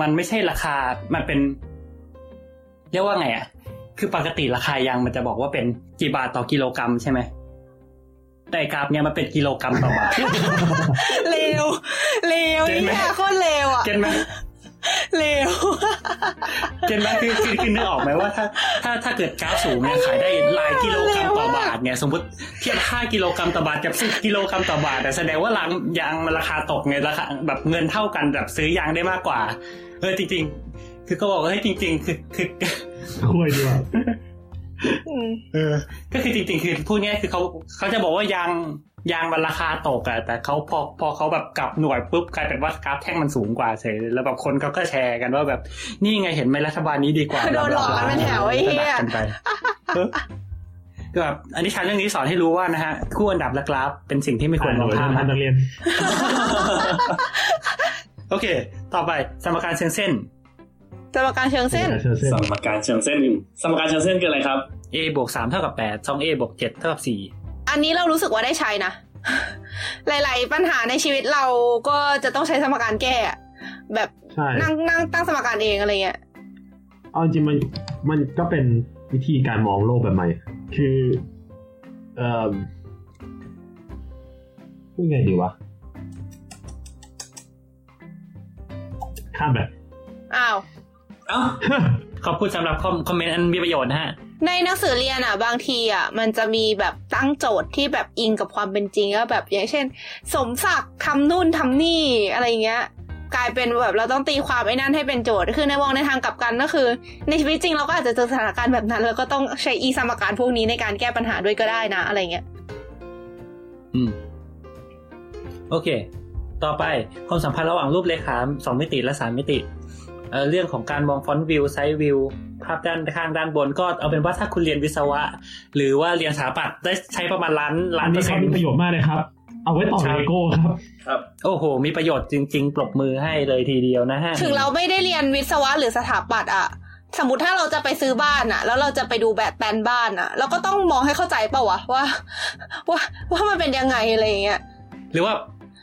มันไม่ใช่ราคา มันเป็น เรียกว่าไงอะคือปกติราคายางมันจะบอกว่าเป็นกี่บาทต่อกิโลกรัมใช่ไหมแต่กราฟเนี่ยมันเป็นกิโลกรัมต่อบาทเลวเลวเก็ตไหมเนี่ยโคตรเลวอะ เก็ตไหม เลวเก็ตไหมคือคือคือนึกออกไหมว่าถ้าถ้าถ้าเกิดกราฟสูงเนี่ยขายได้หลายกิโลกรัมต่อบาทเนี่ยสมมติเทียบ5กิโลกรัมต่อบาทกับ10กิโลกรัมต่อบาทแต่แสดงว่าลังยางมันราคาตกไงราคาแบบเงินเท่ากันแบบซื้อยางได้มากกว่า เออจริง ๆ คือก็บอกว่าเฮ้ยจริง ๆ คือคือคุยดีกว่าอืมเออ ก็คือจริง ๆ คือพูดง่ายๆคือเขาเขาจะบอกว่ายาง ยางมันราคาตกอะแต่เขาพอพอเขาแบบกลับหน่วยปุ๊บกลายเป็นว่ากราฟแท่งมันสูงกว่าเฉยแล้วแบบคนเขาก็แชร์กันว่าแบบนี่ไงเห็นไหมรัฐบาลนี้ดีกว่าโดนหลอกกันเป็นแถวไอ้เหี้ยก็ด่ากันไปเออก็แบบอันนี้ชาเรื่องนี้สอนให้รู้ว่านะฮะคู่อันดับและกราฟเป็นสิ่งที่ไม่ควรมองข้ามท่านนักเรียน โอเค ต่อไปสมการเชิงเส้นสมการเชิงเส้นเชิญเส้นสมการเชิงเส้นสมการเชิงเส้นคืออะไรครับ a บวกสามเท่ากับแปดสอง a บวกเจ็ดเท่ากับสี่ อันนี้เรารู้สึกว่าได้ใช้นะ หลาย ๆ ปัญหาในชีวิตเราก็จะต้องใช้สมการแก้อะแบบใช่นั่งนั่งตั้งสมการเองอะไรเงี้ยเอาจริงมันมันก็เป็นวิธีการมองโลกแบบใหม่ คือเอ่อพูดไงดีวะข้ามไปอ้าว เอ้าขอบคุณสำหรับคอมคอมเมนต์อันมีประโยชน์นะฮะ ในหนังสือเรียนอะ บางทีอะ มันจะมีแบบตั้งโจทย์ที่แบบอิงกับความเป็นจริงก็แบบอย่างเช่น สมศักดิ์ทำนู่นทำนี่อะไรเงี้ย กลายเป็นแบบเราต้องตีความไอ้นั่นให้เป็นโจทย์คือในมองในทางกลับกันก็คือ ในชีวิตจริงเราก็อาจจะเจอสถานการณ์แบบนั้น แล้วก็ต้องใช้อสมการพวกนี้ในการแก้ปัญหาด้วยก็ได้นะอะไรเงี้ยอืมโอเค ต่อไปความสัมพันธ์ระหว่างรูปเรขาสองมิติและสามมิติ เอ่อเรื่องของการมอง front view side view ภาพด้านข้างด้านบนก็เอาเป็นว่าถ้าคุณเรียนวิศวะ หรือว่าเรียนสถาปัตย์ได้ใช้ประมาณล้านล้านเปอร์เซ็นต์อันนี้ร์ครับมีประโยชน์มากเลยครับ เอาไว้ต่อครับเลโก้ครับครับโอ้โห มีประโยชน์จริง ๆ ปรบมือให้เลยทีเดียวนะฮะ ถึงเราไม่ได้เรียนวิศวะหรือสถาปัตย์อะสมมติถ้าเราจะไปซื้อบ้านอะแล้วเราจะไปดูแบบแปลนบ้านอะเราก็ต้องมองให้เข้าใจเปล่าวะว่าว่าว่ามันเป็นยังไงอะไรอย่างเงี้ยหรือว่า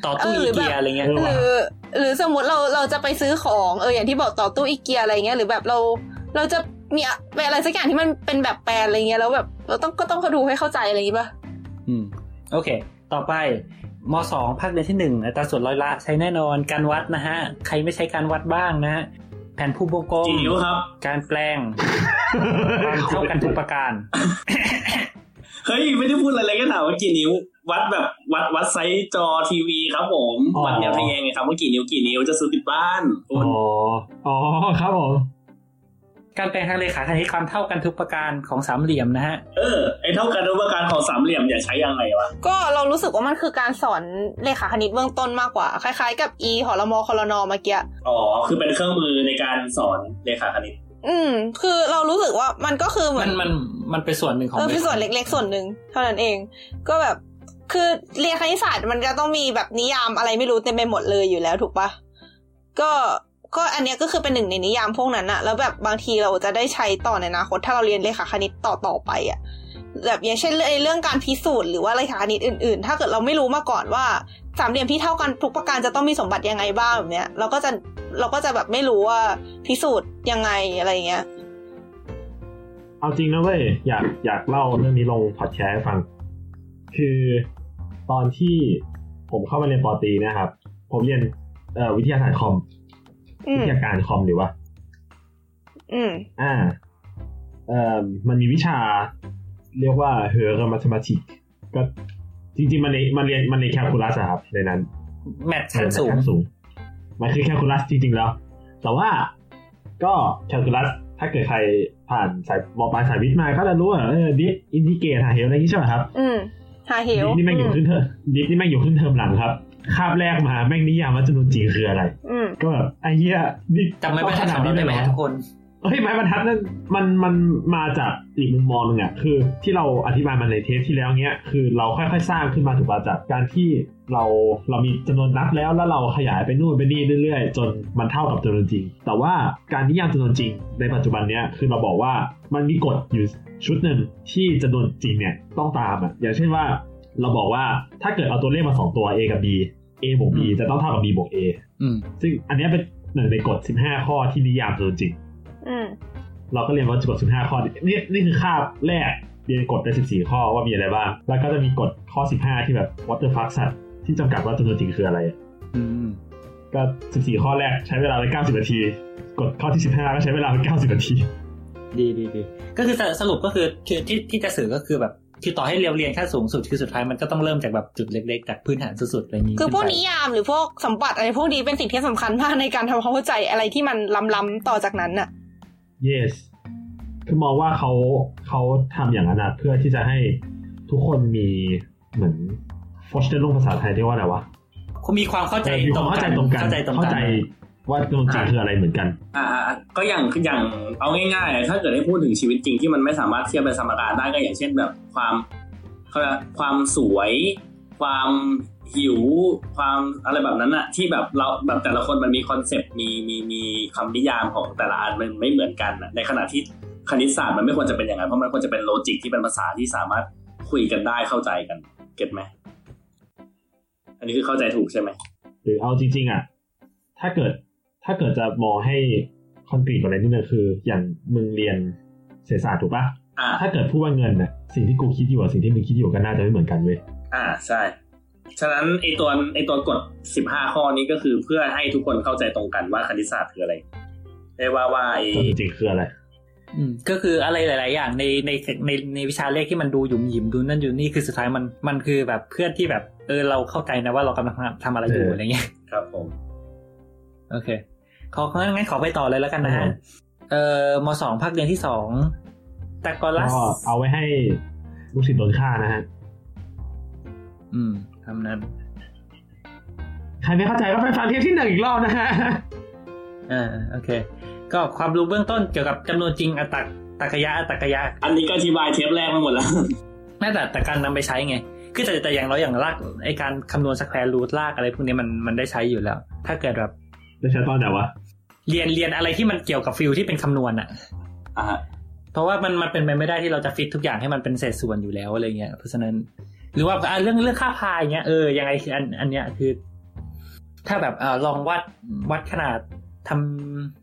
ต่อตู้เออหอีรือแบบเกียอะไรเงี้ยเออหรือหรือสมมติเราเราจะไปซื้อของเอออย่างที่บอกต่อตู้อีเกียอะไรเงี้ยหรือแบบเราเราจะมีอะอะไรสักอย่างที่มันเป็นแบบแปลนอะไรเงี้ยแล้วแบบเราต้องก็ต้องดูให้เข้าใจอะไรอย่างงี้ป่ะอืมโอเค ต่อไปมสองภาคเรียนที่หนึ่งอัตราส่วนร้อยละใช้แน่นอนการวัดนะฮะ ใครไม่ใช้การวัดบ้างนะฮะแผนผู้วงกลมกี่นิ้วครับการแปลงความเท่ากันทุกประการ เฮ้ย ไม่ได้พูดอะไรเลยก็ถามว่ากี่นิ้ว วัดแบบวัดวัดไซส์จอทีวีครับผมอ๋อวัดแนวทะแยงไงครับว่ากี่นิ้วกี่นิ้วจะซื้อติดบ้านคุอ๋ณออ๋อครับผมการแปลงทางเลขาคณิตความเท่ากันทุกประการของสามเหลี่ยมนะฮะ เออ ไอเท่ากันรูปการของสามเหลี่ยมอย่าใช้ยังไงวะ ก็เรารู้สึกว่ามันคือการสอนเลขาคณิตเบื้องต้นมากกว่า คล้ายๆกับ e หอรมอคอรนอเมื่อกี้ อ๋อ คือเป็นเครื่องมือในการสอนเลขาคณิต อืม คือเรารู้สึกว่ามันก็คือเหมืมัอนนมันมันเป็นส่วนหนึ่งของ เออเป็นส่วนเล็กๆส่วนหนึ่งเท่านั้นเอง ก็แบบ คือเรียนคณิตศาสตร์มันก็ต้องมีแบบนิยามอะไรไม่รู้เต็มไปหมดเลยอยู่แล้วถูกปะก็ก็อันเนี้ยก็คือเป็นหนึ่งในนิยามพวกนั้นอะแล้วแบบบางทีเราจะได้ใช้ต่อในอนาคตถ้าเราเรียนเลขาคณิตต่อต่อไปอะแบบอย่างเช่นเรื่องการพิสูจน์หรือว่าเลขาคณิตอื่นๆ ถ้าเกิดเราไม่รู้มาก่อนว่าสามเหลี่ยมที่เท่ากันทุกประการจะต้องมีสมบัติยังไงบ้างแบบเนี้ยเราก็จะเราก็จะแบบไม่รู้ว่าพิสูจน์ยังไงอะไรอย่างเงี้ย เอาจริงนะเว้ยอยากอยากเล่าเรื่องนี้ลงพอดแคสต์ให้ฟัง คือ ตอนที่ผมเข้ามาเรียนปอตรีนะครับ ผมเรียนเอ่อวิทยาศาสตร์คอมอืวิมทยาการคอมหรือว่าอืมอ่า เอ่อมันมีวิชา เรียกว่า higher mathematics ก็จริงๆ มันในมันเรียนมันในแคลคูลัสอะครับในนั้น math ชั้นสูงชั้นสูง มันคือแคลคูลัสจริงๆแล้ว แต่ว่าก็แคลคูลัสถ้าเกิดใครผ่านสายมอปลายสายวิทย์มาก็จะรู้ว่าเออ diff integrate หาเหวอะไรอย่างนี้ใช่ไหมครับ อืม หาเหว diff นี่แม่งอยู่อืมขึ้นเทอม diff นี่แม่งอยู่ขึ้นเทอมหลังครับคาบแรกมาแม่งนิยามว่าจำนวนจริงคืออะไรอืมก็แบบไอ้เหี้ยนี่จำไม่บรรทัดของเราได้ไหมเหรอทุกคนเฮ้ยไม้บรรทัดนั่นมันมันมาจากอีกมุมมองหนึ่งอะคือที่เราอธิบายมาในเทปที่แล้วเนี้ยคือเราค่อยๆสร้างขึ้นมาถูกป่ะจากการที่เราเรามีจำนวนนับแล้วแล้วเราขยายไปนู่นไปนี่เรื่อยๆ จนมันเท่ากับจำนวนจริง แต่ว่าการนิยามจำนวนจริงในปัจจุบันเนี้ยคือเราบอกว่ามันมีกฎอยู่ ชุดหนึ่งที่จำนวนจริงเนี่ยต้องตามอะอย่างเช่นว่าเราบอกว่าถ้าเกิดเอาตัวเลขมาสองตัว a กับ b a บวก b จะต้องเท่ากับ b บวก a อืมซึ่งอันเนี้ยเป็นหนึ่งในกฎ 15 ข้อที่นิยามจำนวนจริงอืมเราก็เรียนว่ากฎ 15 ข้อ นี่นี่คือคาบแรกเรียนกฎได้ 14 ข้อว่ามีอะไรบ้าง แล้วก็จะมีกฎข้อ 15 ที่แบบ what the fuck สัตว์ที่จำกัดว่าจำนวนจริงคืออะไรอืมก็ 14 ข้อแรกใช้เวลาไป 90 นาที กฎข้อที่ 15 ก็ใช้เวลาไป 90 นาที ดีดีดีก็คือสรุปก็คือคือที่ที่จะสื่อก็คือแบบคือต่อให้เรียนเรียนขั้นสูงสุดคือสุดท้ายมันก็ต้องเริ่มจากแบบจุดเล็กๆจากพื้นฐานสุดๆอะไรอย่างนี้คือพวกขึ้ไปนิยามหรือพวกสมบัติอะไรพวกนี้เป็นสิ่งที่สำคัญมากในการทำความเข้าใจอะไรที่มันล้ำๆต่อจากนั้นน่ะ yes คือมองว่าเขาเขาทำอย่างนั้นนะเพื่อที่จะให้ทุกคนมีเหมือนฟอสเตอร์ลงภาษาไทยเรียกว่าอะไรวะคุณมีความเข้าใจมีความเข้าใจตรงกันเข้าใจตรงเข้ากัใจน ว่าจำนวนจริงคืออะไรเหมือนกันอ่าอ่าก็อย่างอย่างเอาง่ายๆ ถ้าเกิดให้พูดถึงชีวิตจริงที่มันไม่สามารถเทียบเป็นสมการได้ก็อย่างเช่นแบบความเขาเรียกความสวย ความหิว ความอะไรแบบนั้นอะที่แบบเราแบบแต่ละคนมันมี concept มีมีมีคำนิยามของแต่ละอันมันไม่เหมือนกันอะในขณะที่คณิตศาสตร์มันไม่ควรจะเป็นอย่างนั้นเพราะมันควรจะเป็น logic ที่เป็นภาษาที่สามารถคุยกันได้เข้าใจกัน get ไหมอันนี้คือเข้าใจถูกใช่ไหมหรือเอาจริง ๆอะถ้าเกิด ถ้าเกิดจะมองให้คอนกรีตกว่าอะไรนิดนึงคือ อย่างมึงเรียนเศรษฐศาสตร์ถูกปะอ่าถ้าเกิดพูดว่าเงินน่ะสิ่งที่กูคิดอยู่กับสิ่งที่มึงคิดอยู่ก็น่าจะไม่เหมือนกันเว้ยอ่าใช่ฉะนั้นไอตัวไอตัวกฎสิบห้าข้อนี้ก็คือเพื่อให้ทุกคนเข้าใจตรงกันว่าคณิตศาสตร์คืออะไรไม่ว่าว่าไอแต่จริงๆคืออะไรอืมก็คืออะไรหลาย ๆ อย่างในในในในวิชาเลขที่มันดูหยุมหยิมดูนั่นอยู่นี่คือสุดท้ายมันมันคือแบบเพื่อนที่แบบ เออเราเข้าใจนะว่าเรากำลังทำอะไรอยู่เออออะไรเงี้ยครับผม โอเค ของั้นงั้นขอไปต่อเลยแล้วกันนะครัฮะบผมเอ่อมสองภาคเรียนที่สองตากอลัสก็เอาไว้ให้ลูกศิษย์โดนฆ่านะฮะ อืมทำนั้น ใครไม่เข้าใจก็ไปฟังเทปที่หนึ่งอีกรอบนะฮะอ่าโอเค ก็ความรู้เบื้องต้นเกี่ยวกับจำนวนจริงอัตราตักยะอัตกยะ อันนี้ก็อธิบายเทปแรกมาหมดแล้วน่าแต่แต่การนำไปใช้ไงคือแต่แต่อย่างเราอย่างลากไอการคำนวณสแควร์รูทลากอะไรพวกนี้มันมันได้ใช้อยู่แล้ว ถ้าเกิดแบบจะใช้ตอนไหนวะ เรียนเรียนอะไรที่มันเกี่ยวกับฟิลที่เป็นคำนวณอะอ่าฮะเพราะว่ามันมันเป็นไปไม่ได้ที่เราจะฟิตทุกอย่างให้มันเป็นเศษส่วนอยู่แล้วอะไรเงี้ยเพราะฉะนั้น หรือว่าอะเรื่องเรื่องค่าพายเงี้ยเออยังไงคืออันอันเนี้ยคือ ถ้าแบบเออลองวัดวัดขนาดท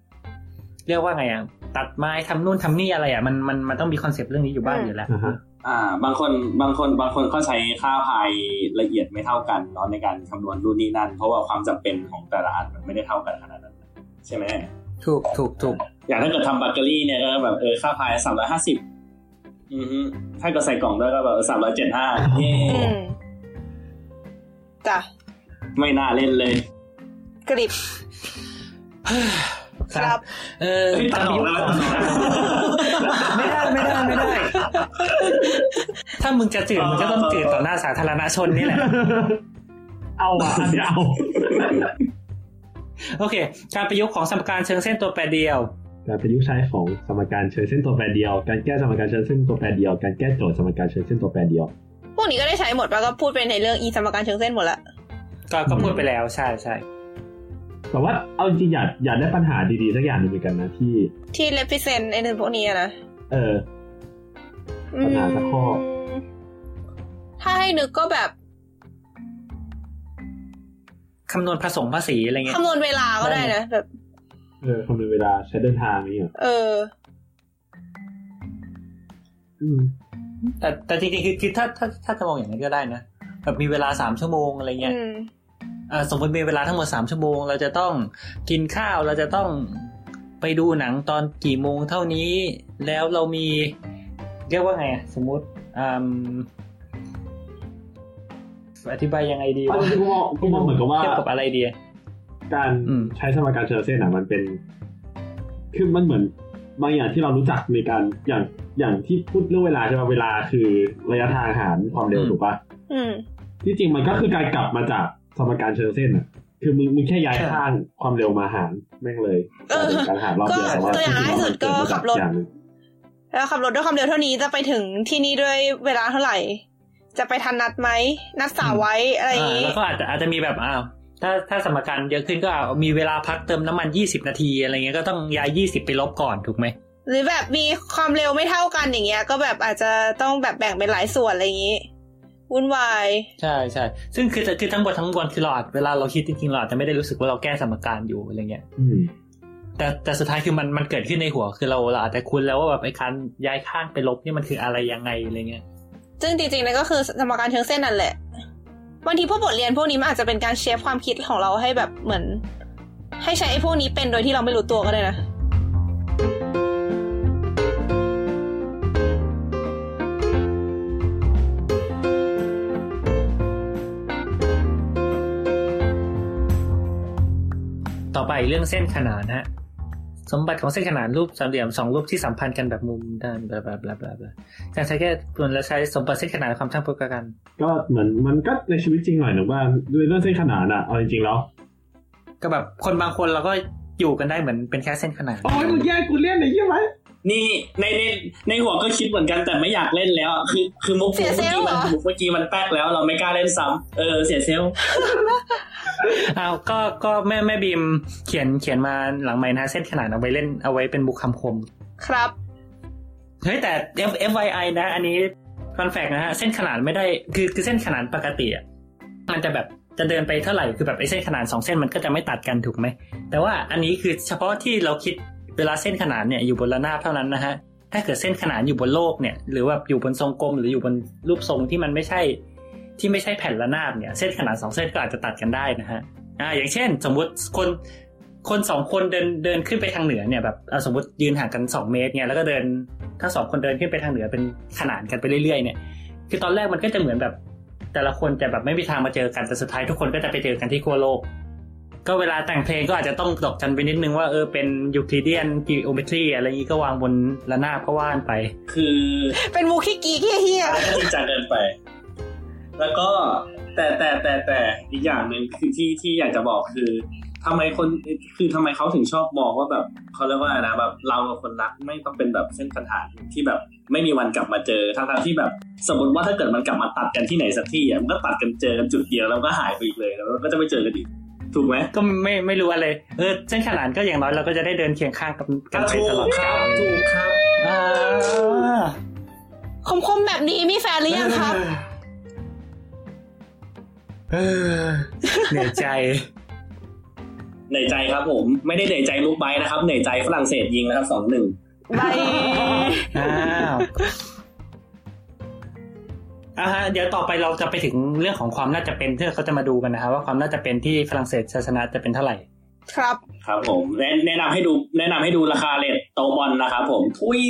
ำเรียกว่าไงอะตัดไม้ทำนู่นทำนี่อะไรอะมันมันมันต้องมีคอนเซปต์เรื่องนี้อยู่บ้างอยู่แล้วอ่าฮะอ่าบางคนบางคนบางคนก็ใช้ค่าพายละเอียดไม่เท่ากันเนาะในการคำนวณรุ่นนี้นั่นเพราะว่าความจำเป็นของแต่ละอันมันไม่ได้เท่ากันขนาดนั้น ใช่ไหมถูกถูกถูกอย่างถ้าเกิดทำบัเกอรี่เนี่ยก็แบบเออค่าพายสามร้อยห้าสิบอือฮึถ้าเกิดใส่กล่องด้วยก็แบบสามร้อยเจ็ดห้าเย่อืมจ้ะไม่น่าเล่นเลยกริบครับ เออเฮ้ยตัดออกแล้วไม่ได้ไม่ได้ไม่ได้ ถ้ามึงจะจืดมึงก็ต้องจืดต่อหน้าสาธารณชนนี่แหละ เอาว่ะอันเดียวเอา โอเค การประยุกต์ของสมการเชิงเส้นตัวแปรเดียว การประยุกต์ใช้ของสมการเชิงเส้นตัวแปรเดียว การแก้สมการเชิงเส้นตัวแปรเดียว การแก้โจทย์สมการเชิงเส้นตัวแปรเดียว พวกนี้ก็ได้ใช้หมดปะก็พูดไปในเรื่องอีสมการเชิงเส้นหมดละ ก็ก็พูดไปแล้วใช่ใช่แต่ว่าเอาจริงๆอยากอยากได้ปัญหาดีๆสักอย่างหนึ่งเหมือนกันนะที่ ที่เลพิเซนไอ้นั่นพวกนี้อะนะ เออ ปัญหาสักข้อมถ้าให้นึกก็แบบ คำนวณผสมภาษีอะไรเงี้ยคำนวณเวลาก็ได้นะแบบเออคำนวณเวลาใช้เดินทางนี่เหรอเอออืมแต่แต่จริงๆคือคือถ้าถ้าถ้าจะมองอย่างนั้นก็ได้นะแบบมีเวลาสามชั่วโมงอะไรเงี้ยอืมอ่าสมมติมีเวลาทั้งหมดสามชั่วโมง เราจะต้องกินข้าวเราจะต้องไปดูหนังตอนกี่โมงเท่านี้ แล้วเรามีเรียกว่าไงอะสมมติ อืมอธิบายยังไงดีเอาจริงๆกูมองกูมองเหมือนกับว่าเทียบกับอะไรดีการอืมใช้สมการเชิงเส้นอะมันเป็นคือมันเหมือนบางอย่างที่เรารู้จักในการอย่างอย่างที่พูดเรื่องเวลาใช่ไหมเวลาคือระยะทางหารความเร็วถูกปะอืมที่จริงมันก็คือการกลับมาจากสมการเชิงเส้นอะคือมึงมึงแค่ย้ายข้างความเร็วมาหารแม่งเลยเออการหารรอบเดียวแต่ว่าก็ตัวอย่างง่ายสุดก็ขับรถอย่างหนึ่งแล้วขับรถด้วยความเร็วเท่านี้จะไปถึงที่นี่ด้วยเวลาเท่าไหร่ จะไปทันนัดไหมนัดสาวไว้อะไรอย่างอ่านี้แล้วก็อาจจะอาจจะมีแบบอ้าวถ้าถ้าสมการเยอะขึ้นก็เอามีเวลาพักเติมน้ำมันยี่สิบนาทีอะไรเงี้ยก็ต้องย้ายยี่สิบไปลบก่อนถูกไหมหรือแบบมีความเร็วไม่เท่ากันอย่างเงี้ย ก็แบบอาจจะต้องแบบแบ่งเป็นหลายส่วนอะไรอย่างนี้วุ่นวายใช่ใช่ซึ่งคือคือทั้งหมดทั้งมวลคือเราอาจเวลาเราคิดจริงๆเราอาจจะไม่ได้รู้สึกว่าเราแก้สมการอยู่อะไรเงี้ยอืมแต่แต่สุดท้ายคือมันมันเกิดขึ้นในหัว คือเราเราอาจจะคุ้นแล้วว่าแบบไอ้การย้ายข้างไปลบนี่มันคืออะไรยังไงอะไรเงี้ย ซึ่งจริงๆนั่นก็คือสมการเชิงเส้นนั่นแหละบางทีพวกบทเรียนพวกนี้มันอาจจะเป็นการเชฟความคิดของเราให้แบบเหมือน ให้ใช้ไอ้พวกนี้เป็นโดยที่เราไม่รู้ตัวก็ได้นะต่อไปเรื่องเส้นขนานฮะ สมบัติของเส้นขนานรูปสามเหลี่ยมสองรูปที่สัมพันธ์กันแบบมุมด้านบลาบลาบลาบลาบลาการใช้แค่ส่วนและใช้สมบัติเส้นขนานความช่างพวกกัน ก็เหมือนมันก็ในชีวิตจริงหน่อยหนึ่งว่าด้วยเรื่องเส้นขนานอะเอาจริงๆแล้วก็แบบคนบางคนเราก็อยู่กันได้เหมือนเป็นแค่เส้นขนานโอ้ยมึงแย่งกูเล่นไอ้ยี่ไหมนี่ในในในหัวก็คิดเหมือนกันแต่ไม่อยากเล่นแล้วอะคือคือมุกเสียเมื่อเซลล์กี้เหรมันอมุกเมื่อกี้มันแป๊กแล้ว เราไม่กล้าเล่นซ้ำเออเสียเซล ล์อ้าวก็ก็แม่แม่บีมเขียนเขียนมาหลังไม้นะเส้นขนานเอาไว้เล่นเอาไว้เป็นบุคคำคม ครับเฮ้ยแต่ F F Y I นะ อันนี้ฟันแฟกนะฮะเส้นขนานไม่ได้คือคือเส้นขนานปกติอะมันจะแบบจะเดินไปเท่าไหร่คือแบบไอ้เส้นขนานสองเส้นมันก็จะไม่ตัดกันถูกไหม แต่ว่าอันนี้คือเฉพาะที่เราคิดเวลาเส้นขนานเนี่ยอยู่บนระนาบเท่านั้นนะฮะถ้าเกิดเส้นขนานอยู่บนโลกเนี่ยหรือว่าอยู่บนทรงกลมหรืออยู่บนรูปทรงที่มันไม่ใช่ ที่ไม่ใช่แผ่นระนาบเนี่ยเส้นขนานสองเส้นก็อาจจะตัดกันได้นะฮะอ่าอย่างเช่น สมมุติคนคนสองคนเดินเดินขึ้นไปทางเหนือเนี่ยแบบอะสมมติยืนห่างกันสองเมตรเนี่ยแล้วก็เดินทั้งสองคนเดินขึ้นไปทางเหนือเป็นขนานกันไปเรื่อยๆเนี่ยคือตอนแรกมันก็จะเหมือนแบบ แต่ละคนจะแบบไม่มีทางมาเจอกันแต่สุดท้ายทุกคนก็จะไปเจอกันที่ขั้วโลก ก็เวลาแต่งเพลงก็อาจจะต้องตกกันไปนิดนึงว่าเออเป็นยูคลิเดียนกิโอเมตรีอะไรอย่างนี้ก็วางบนระนาบก็ว่านไป คือ เป็นมูขี้กีขี้เฮียอะไรก็จริงจังเกินไป แล้วก็แต่แต่แต่แต่อีกอย่างหนึ่งคือที่ที่อยากจะบอกคือทำไมคนคือทำไมเขาถึงชอบมองว่าแบบเขาเรียกว่าอะไรนะแบบเรากับคนรักไม่ต้องเป็นแบบเส้นปัญหานที่แบบไม่มีวันกลับมาเจอทั้งๆที่แบบสมมติว่าถ้าเกิดมันกลับมาตัดกันที่ไหนสักที่อะมันก็ตัดกันเจอกันจุดเดียวแล้วก็หายไปอีกเลยแล้วก็จะไม่เจอกันอีกถูกไหมก็ไม่ไม่รู้อะไรเออเส้นขนานก็อย่างน้อยเราก็จะได้เดินเคียงข้างกันกันไปถูตลอดกคการับลถูกครับอ่าคมๆแบบนี้มีแฟนหรือยังครับ เออเหนื่อยใจเหนื่อยใจครับผม ไม่ได้เหนื่อยใจลูกไบนะครับเหนื่อยใจฝรั่งเศสยิงนะครับสองหนึ่งใบอ้าวอ่าฮะเดี๋ยวต่อไปเราจะไปถึงเรื่องของความน่าจะเป็นที่เขาจะมาดูกันนะครับว่าความน่าจะเป็นที่ฝรั่งเศสศาสนาจะเป็นเท่าไหร่ ครับ ครับผมแนะแนะนำให้ดูแนะนำให้ดูราคาเลทโตบอลนะครับผมทุย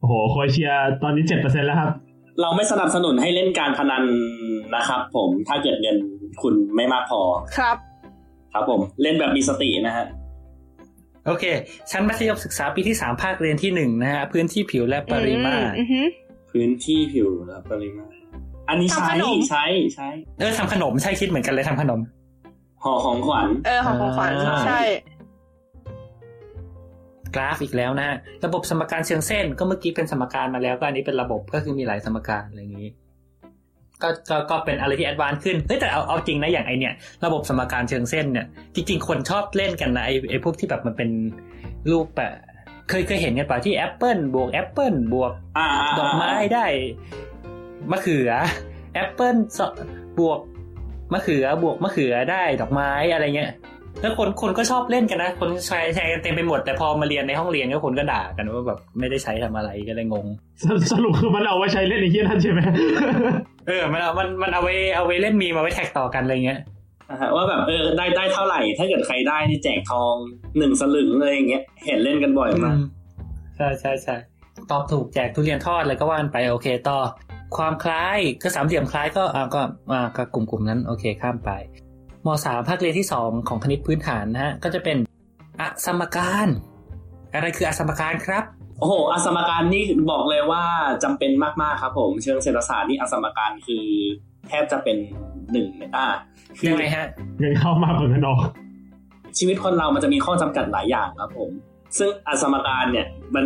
โอ้โหโครเอเชียตอนนี้เจ็ดเปอร์เซ็นแล้วครับ เราไม่สนับสนุนให้เล่นการพนันนะครับ ผมถ้าเกิดเงินคุณไม่มากพอครับ ครับผม เล่นแบบมีสตินะฮะโอเค ชั้นมัธยมศึกษาปีที่สามภาคเรียนที่หนึ่งนะฮะพื้นที่ผิวและปริมาตรอือหือพื้นที่ผิวและปริมาตรอันนี้ใช้ทำขนมใช้ใช้เออทำขนมใช่คิดเหมือนกันเลยทำขนมห่อของขวัญเออห่อของขวัญอ่าใช่ กราฟอีกแล้วนะฮะระบบสมการเชิงเส้นก็เมื่อกี้เป็นสมการมาแล้วก็อันนี้เป็นระบบก็คือมีหลายสมการอะไรอย่างนี้ก็ก็ก็เป็นอะไรที่ advance ขึ้นเฮ้ยแต่เอาเอาจริงนะอย่างไอเนี่ย ระบบสมการเชิงเส้นเนี่ย จริง ๆ คนชอบเล่นกันนะไอไอพวกที่แบบมันเป็นรูปแบบเคยเคยเห็นกันป่ะที่แอปเปิลบวกแอปเปิลบวกอ่าาดอกไม้ได้มะเขือแอปเปิลบวกมะเขือบวกมะเขือได้ดอกไม้อะไรเงี้ย แล้วคนคนก็ชอบเล่นกันนะ คนแชร์แชร์กันเต็มไปหมดแต่พอมาเรียนในห้องเรียนก็คนก็ด่ากันว่าแบบไม่ได้ใช้ทำอะไรก็เลยงงสสรุปคือมันเอาไว้ใช้เล่นไอ้เหี้ยนั่นใช่ไหมเออมันเอามันมันเอาไว้เอาไว้เล่นมีมาไว้แท็กต่อกันอะไรเงี้ยนะฮะว่าแบบเออได้ได้เท่าไหร่ ถ้าเกิดใครได้นี่แจกทองหนึ่งสลึงอะไรอย่างเงี้ยเห็นเล่นกันบ่อยมากใช่ใช่ใช่ตอบถูกแจกทุเรียนทอดอะไรก็ว่านไปโอเคต่อ ความคล้ายก็สามเหลี่ยมคล้ายก็อ่าก็อ่าก็กลุ่มกลุ่มนั้นโอเคข้ามไป มสามภาคเรียนที่สองของคณิตพื้นฐานนะฮะก็จะเป็นอสมการ อะไรคืออสมการครับ โอ้โหอสมการนี่บอกเลยว่าจำเป็นมากๆครับ ผมเชิงเศรษฐศาสตร์นี่อสมการคือแทบจะเป็นหนึ่งอ่าคือยังไงฮะเงินเข้ามากกว่าเงินออกชีวิตคนเรามันจะมีข้อจำกัดหลายอย่างครับผม ซึ่งอสมการเนี่ยมัน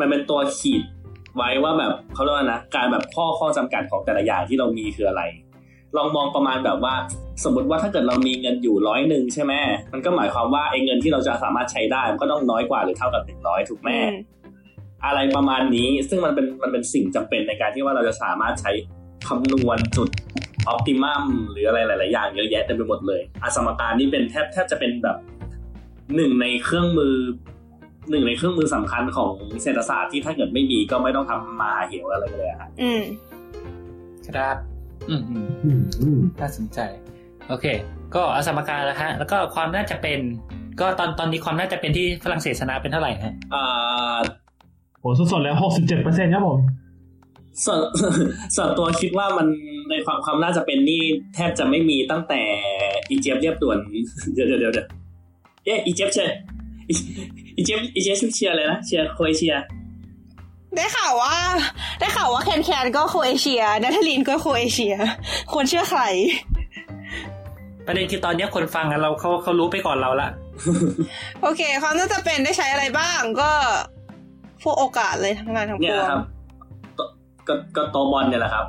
มันเป็นตัวขีดไว้ว่าแบบเขาเรียกว่านะการแบบข้อข้อจำกัดของแต่ละอย่างที่เรามีคืออะไร ลองมองประมาณแบบว่า สมมติว่าถ้าเกิดเรามีเงินอยู่ร้อยหนึ่งใช่ไหมมันก็หมายความว่าไอ้เงินที่เราจะสามารถใช้ได้มันก็ต้องน้อยกว่าหรือเท่ากับหนึ่งร้อยถูกไหมอืมอะไรประมาณนี้ซึ่งมันเป็นมันเป็นสิ่งจำเป็นในการที่ว่าเราจะสามารถใช้คำนวณจุดออ t ติมัมหรืออะไรหลาย ๆ อย่างเยอะแยะเต็มไปหมดเลยอสมการนี่เป็นแทบแทบจะเป็นแบบหนึ่งในเครื่องมือหนึ่งในเครื่องมือสำคัญของเศรษฐศาสตร์ที่ถ้าเกิดไม่มีก็ไม่ต้องทำมาหาเหวอะไรกันเลยอะครับอืมครับ อืมอืมอืมอืมน่าสนใจ โอเค ก็อสมการแล้วฮะ แล้วก็ความน่าจะเป็น ก็ตอนตอนนี้ความน่าจะเป็นที่ฝรั่งเศสชนะเป็นเท่าไหร่ฮะอ่าโหสดๆแล้วหกสิบเจ็ดเปอร์เซ็นต์ครับผมส่วนส่วนตัวคิดว่ามันในความความน่าจะเป็นนี่แทบจะไม่มีตั้งแต่อีเจี๊ยบเรียบด่วนเดี๋ยวเดี๋ยวเดี๋ยวเดี๋ยวเอ๊ะอีเจี๊ยบเชียร์อีอีเจี๊ยบอีเจี๊ยบเชียร์อะไรนะเชียร์โครเอเชีย ได้ข่าวว่า ได้ข่าวว่าแคนแคนก็โครเอเชียนาทาลินก็โครเอเชีย ควรเชื่อใคร ประเด็นคือตอนนี้คนฟังอะเราเขาเขารู้ไปก่อนเราละ โอเคความน่าจะเป็นได้ใช้อะไรบ้างก็พวกโอกาสเลยทั้งงานทั้งเนี่ปยวงครับก็ก็ก็โตบอลเนี่ยแหละครับ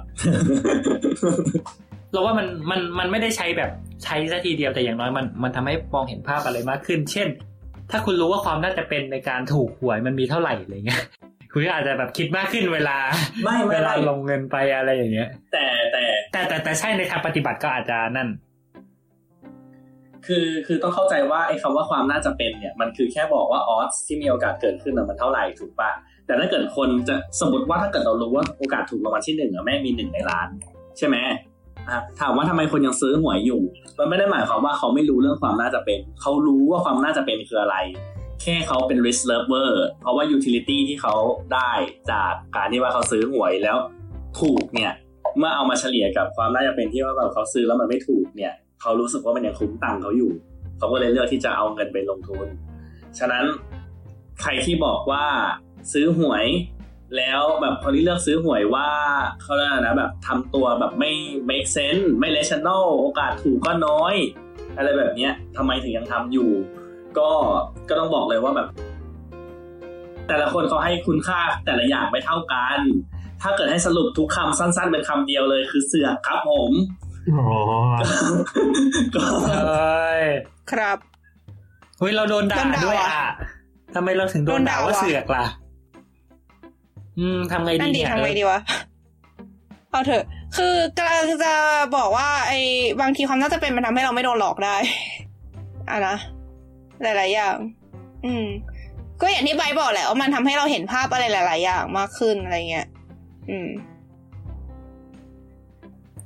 เราว่ามันมันมันไม่ได้ใช้แบบใช้ซะทีเดียวแต่อย่างน้อยมันมันทำให้มองเห็นภาพอะไรมากขึ้น เช่น ถ้าคุณรู้ว่าความน่าจะเป็นในการถูกหวยมันมีเท่าไหร่อะไรเงี้ย คุณก็อาจจะแบบคิดมากขึ้นเวลาไม่ไม่เวลาไม่ลงเงินไปอะไรอย่างเงี้ย แต่แต่แต่แต่แต่ใช่ในทางปฏิบัติก็อาจจะนั่น คือคือต้องเข้าใจว่าไอ้คำว่าความน่าจะเป็นเนี่ยมันคือแค่บอกว่าออสที่มีโอกาสเกิดขึ้นน่ะมันเท่าไหร่ถูกปะแต่ถ้าเกิดคนจะสมมติว่าถ้าเกิดเรารู้ว่าโอกาสถูกรางวัลที่หนึ่งอะแม่งมีหนึ่งในล้าน ใช่ไหมอะถามว่าทำไมคนยังซื้อหวยอยู่ มันไม่ได้หมายความว่าเขาไม่รู้เรื่องความน่าจะเป็น เขารู้ว่าความน่าจะเป็นคืออะไร แค่เขาเป็น risk lover เพราะว่า utility ที่เขาได้จากการที่ว่าเขาซื้อหวยแล้วถูกเนี่ย เมื่อเอามาเฉลี่ยกับความน่าจะเป็นที่ว่าแบบเขาซื้อแล้วมันไม่ถูกเนี่ย เขารู้สึกว่ามันยังคุ้มตังค์เขาอยู่ เขาก็เลยเลือกที่จะเอาเงินไปลงทุน ฉะนั้นใครที่บอกว่าซื้อหวยแล้วแบบคนที่เลือกซื้อหวยว่าเขาเรียกนะแบบทำตัวแบบไม่ make sense ไม่ rational โอกาสถูกก็น้อย อะไรแบบเนี้ยทำไมถึงยังทำอยู่ ก็ก็ต้องบอกเลยว่าแบบ แต่ละคนเขาให้คุณค่าแต่ละอย่างไม่เท่ากัน ถ้าเกิดให้สรุปทุกคำสั้น ๆ เป็นคำเดียวเลย คือเสือกครับผมอ๋อก็เอ้ยครับเฮ้ยเราโดนด่าโดนด่าด้วยว่ะอะทำไมเราถึงโดนด่าโดนด่าว่าว่ะเสือกล่ะ อืมทำไงนั่ดีนดีเนี่ยทำไงดีวะเอาเถอะ คือกำลังจะบอกว่า ไอ้บางทีความน่าจะเป็นมันทำให้เราไม่โดนหลอกได้อะนะ หลาย ๆ อย่าง อืม ก็อย่างที่ใบร์ทบอกแหละว่ามันทำให้เราเห็นภาพอะไรหลาย ๆ อย่างมากขึ้นอะไรเงี้ย อืม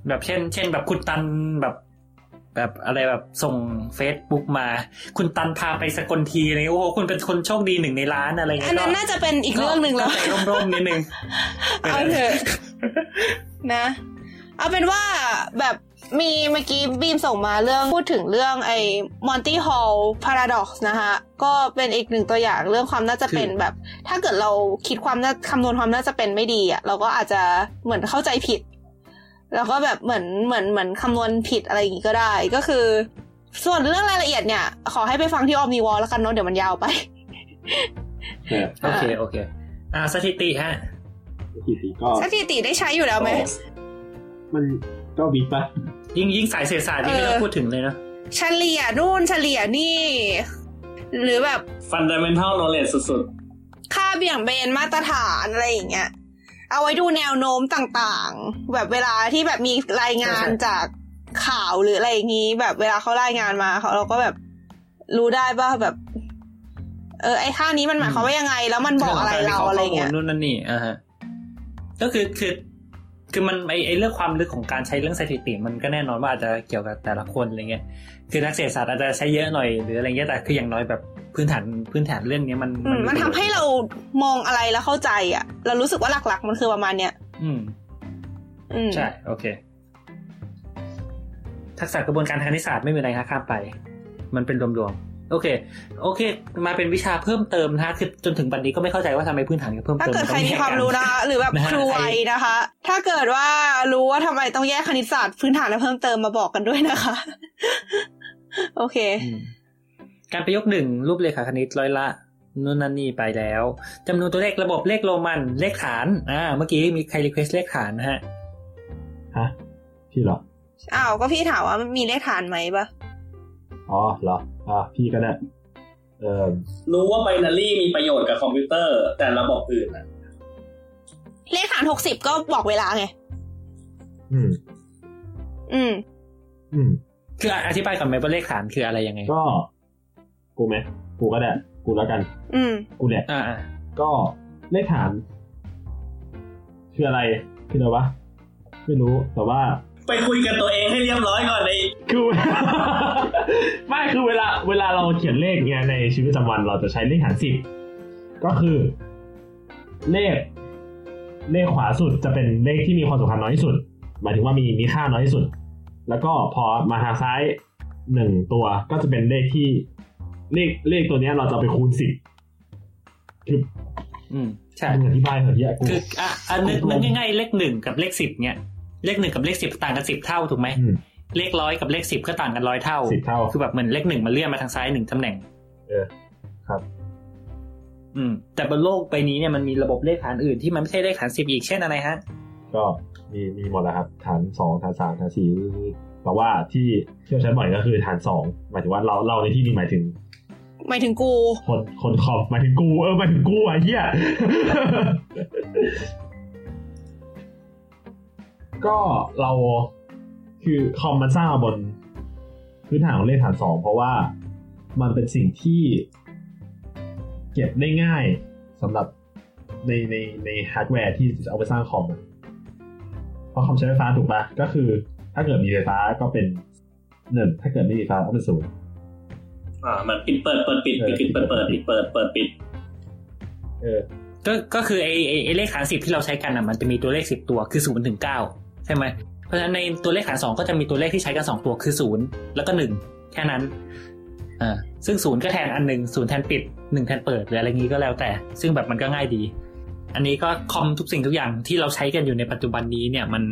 แบบเช่น เช่น แบบคุณตันแบบ แบบอะไรแบบส่งเฟซบุ๊กมา คุณตันพาไปสกลทีอะไรเงี้ยโอ้โหคุณเป็นคนโชคดีหนึ่งในล้านอะไรเงี้ยอันนั้นน่าจะเป็นอีกเรื่องหนึ่งแล้วก็ใจร่มๆนิดนึงเอาเถอะนะเอาเป็นว่าแบบ มีเมื่อกี้บีมส่งมาเรื่องพูดถึงเรื่องไอ้ Monty Hall Paradox นะคะก็เป็นอีกหนึ่งตัวอย่างเรื่องความน่าจะเป็นแบบ ถ้าเกิดเราคิดความน่าคำนวณความน่าจะเป็นไม่ดีอะเราก็อาจจะเหมือนเข้าใจผิด แล้วก็แบบเหมือนเหมือนเหมือนคำนวณผิดอะไรอย่างงี้ก็ได้ก็คือ ส่วนเรื่องรายละเอียดเนี่ย ขอให้ไปฟังที่ออมนีวอลแล้วกันเนาะเดี๋ยวมันยาวไปเนี่ยโอเคโอเค อ่าสถิติฮะทีทีก็สถิติได้ใช้อยู่แล้วไหมมันก็วิกปะ ยิ่งยิ่งสายเศรษฐศาสตร์นี่ไม่ต้องเออพูดถึงเลยเนาะเฉลี่ยนู่นเฉลี่ยนี่ หรือแบบ fundamental knowledge สุดค่าเบี่ยงเบนมาตรฐานอะไรอย่างเงี้ยเอาไว้ดูแนวโน้มต่างๆ แบบเวลาที่แบบมีรายงานจากข่าวหรืออะไรอย่างงี้ แบบเวลาเขารายงานมาเขาเราก็แบบรู้ได้ว่าแบบ เออไอ้ค่านี้มันหมายความว่ายังไง แล้วมันบอกอะไรเราอะไรเงี้ยนู่นนั่นนี่อ่าฮะก็คือคือ คือมันไอไอเรื่องความลึกของการใช้เรื่องสถิติ มันก็แน่นอนว่าอาจจะเกี่ยวกับแต่ละคนอะไรเงี้ยคือนักเศรษฐศาสตร์อาจจะใช้เยอะหน่อยหรืออะไรเงี้ยแต่คืออย่างน้อยแบบพื้นฐานพื้นฐานเรื่องเนี้ยมันอืมมันทำให้เรามองอะไรแล้วเข้าใจอะ เรารู้สึกว่าหลักๆ มันคือประมาณเนี้ยอืมอืมใช่ โอเค ทักษะกระบวนการทางคณิตศาสตร์ไม่มีอะไรครับข้ามไป มันเป็นรวมๆ โอเค โอเค มาเป็นวิชาเพิ่มเติมนะฮะคือจนถึงปัจจุบันนี้ก็ไม่เข้าใจว่าทำไมพื้นฐานกับเพิ่มถ้าเติมเกิดใครต้องมีแยกความกันรู้นะคะหรือแบบนะฮะครูไวยนะคะ ถ้าเกิดว่ารู้ว่าทำไมต้องแยกคณิตศาสตร์พื้นฐานและเพิ่มเติมมาบอกกันด้วยนะคะ โอเคอืมการประยุกต์หนึ่งรูปเรขาคณิตร้อยละนู่นนั่นนี่ไปแล้วจำนวนตัวเลขระบบเลขโรมันเลขฐาน อ่า เมื่อกี้มีใคร request เลขฐานนะฮะฮะพี่เหรออ้าวก็พี่ถามว่ามีเลขฐานไหมปะอ๋อเหรอ อ่าพี่ก็ได้เออรู้ว่า binary มีประโยชน์กับคอมพิวเตอร์ แต่ระบบอื่นอะเลขฐานหกสิบก็บอกเวลาไง อืม อืม อืม คืออธิบายก่อนไหมว่าเลขฐานคืออะไรยังไง ก็ กูไหมกูก็ได้กูแล้วกัน อืม กูเนี่ยอ่าอ่าก็เลขฐาน คืออะไร คืออะไรวะ ไม่รู้ แต่ว่า ไปคุยกับตัวเองให้เรียบร้อยก่อนในคือไม่คือเวลาเวลาเราเขียนเลขเนี่ยในชีวิตประจำวันเราจะใช้เลขฐานสิบก็คือ เลข เลขขวาสุดจะเป็นเลขที่มีความสำคัญน้อยที่สุดหมายถึงว่ามีมีค่าน้อยที่สุด แล้วก็พอมาทางซ้ายหนึ่งตัวก็จะเป็นเลขที่เลขเลขตัวเนี้ยเราจะเอาไปคูณสิบคืออืมใช่มึงอธิบายเถอะที่กูคืออะอันนึกนึกง่ายๆเลขหนึ่งกับเลขสิบเนี่ย เลขหนึ่งกับเลขสิบต่างกันสิบเท่าถูกไหมอืมเลขร้อยกับเลขสิบก็ต่างกันร้อยเท่าสิบเท่า คือแบบเหมือนเลขหนึ่งมาเลื่อนมาทางซ้ายหนึ่งตำแหน่ง เออ ครับ อืม แต่บนโลกใบนี้เนี่ยมันมีระบบเลขฐานอื่นที่มันไม่ใช่เลขฐานสิบอีกเช่นอะไรฮะ ก็มีมีหมดแล้วครับ ฐานสองฐานสามฐานสี่แต่ว่าที่ที่เราใช้บ่อยก็คือฐานสองหมายถึงว่าเราเราในที่นี้หมายถึง หมายถึงกู คนคนคอมหมายถึงกูเออหมายถึงกูอะเหี้ย ก็เราคือคอมมันสร้างมาบน พื้นฐานของเลขฐานสองเพราะว่ามันเป็นสิ่งที่เก็บได้ง่ายสำหรับในในในฮาร์ดแวร์ที่จะเอาไปสร้างคอมเพราะคอมใช้ไฟฟ้าถูกปะก็คือ ถ้าเกิดมีไฟฟ้าก็เป็นหนึ่งถ้าเกิดไม่มีไฟฟ้าก็เป็นศูนย์อ่ามันปิดเปิดเปิดปิดปิดปิดเปิดเปิดปิดเปิดเปิดปิดเออก็ก็คือไอ้ไอ้เลขฐานสิบที่เราใช้กันอะมันจะมีตัวเลขสิบตัวคือศูนย์ถึงเก้า ช่ไหมเพราะฉะนั้นในตัวเลขฐานสองก็จะมีตัวเลขที่ใช้กันสองตัวคือศูนย์แล้วก็หนึ่งแค่นั้นอ่าซึ่งศูนย์ก็แทนอันหนึ่งศูนย์แทนปิดหนึ่งแทนเปิดหรืออะไรงี้ก็แล้วแต่ ซึ่งแบบมันก็ง่ายดี อันนี้ก็คอมทุกสิ่งทุกอย่างที่เราใช้กันอยู่ในปัจจุบันนี้เนี่ยมัน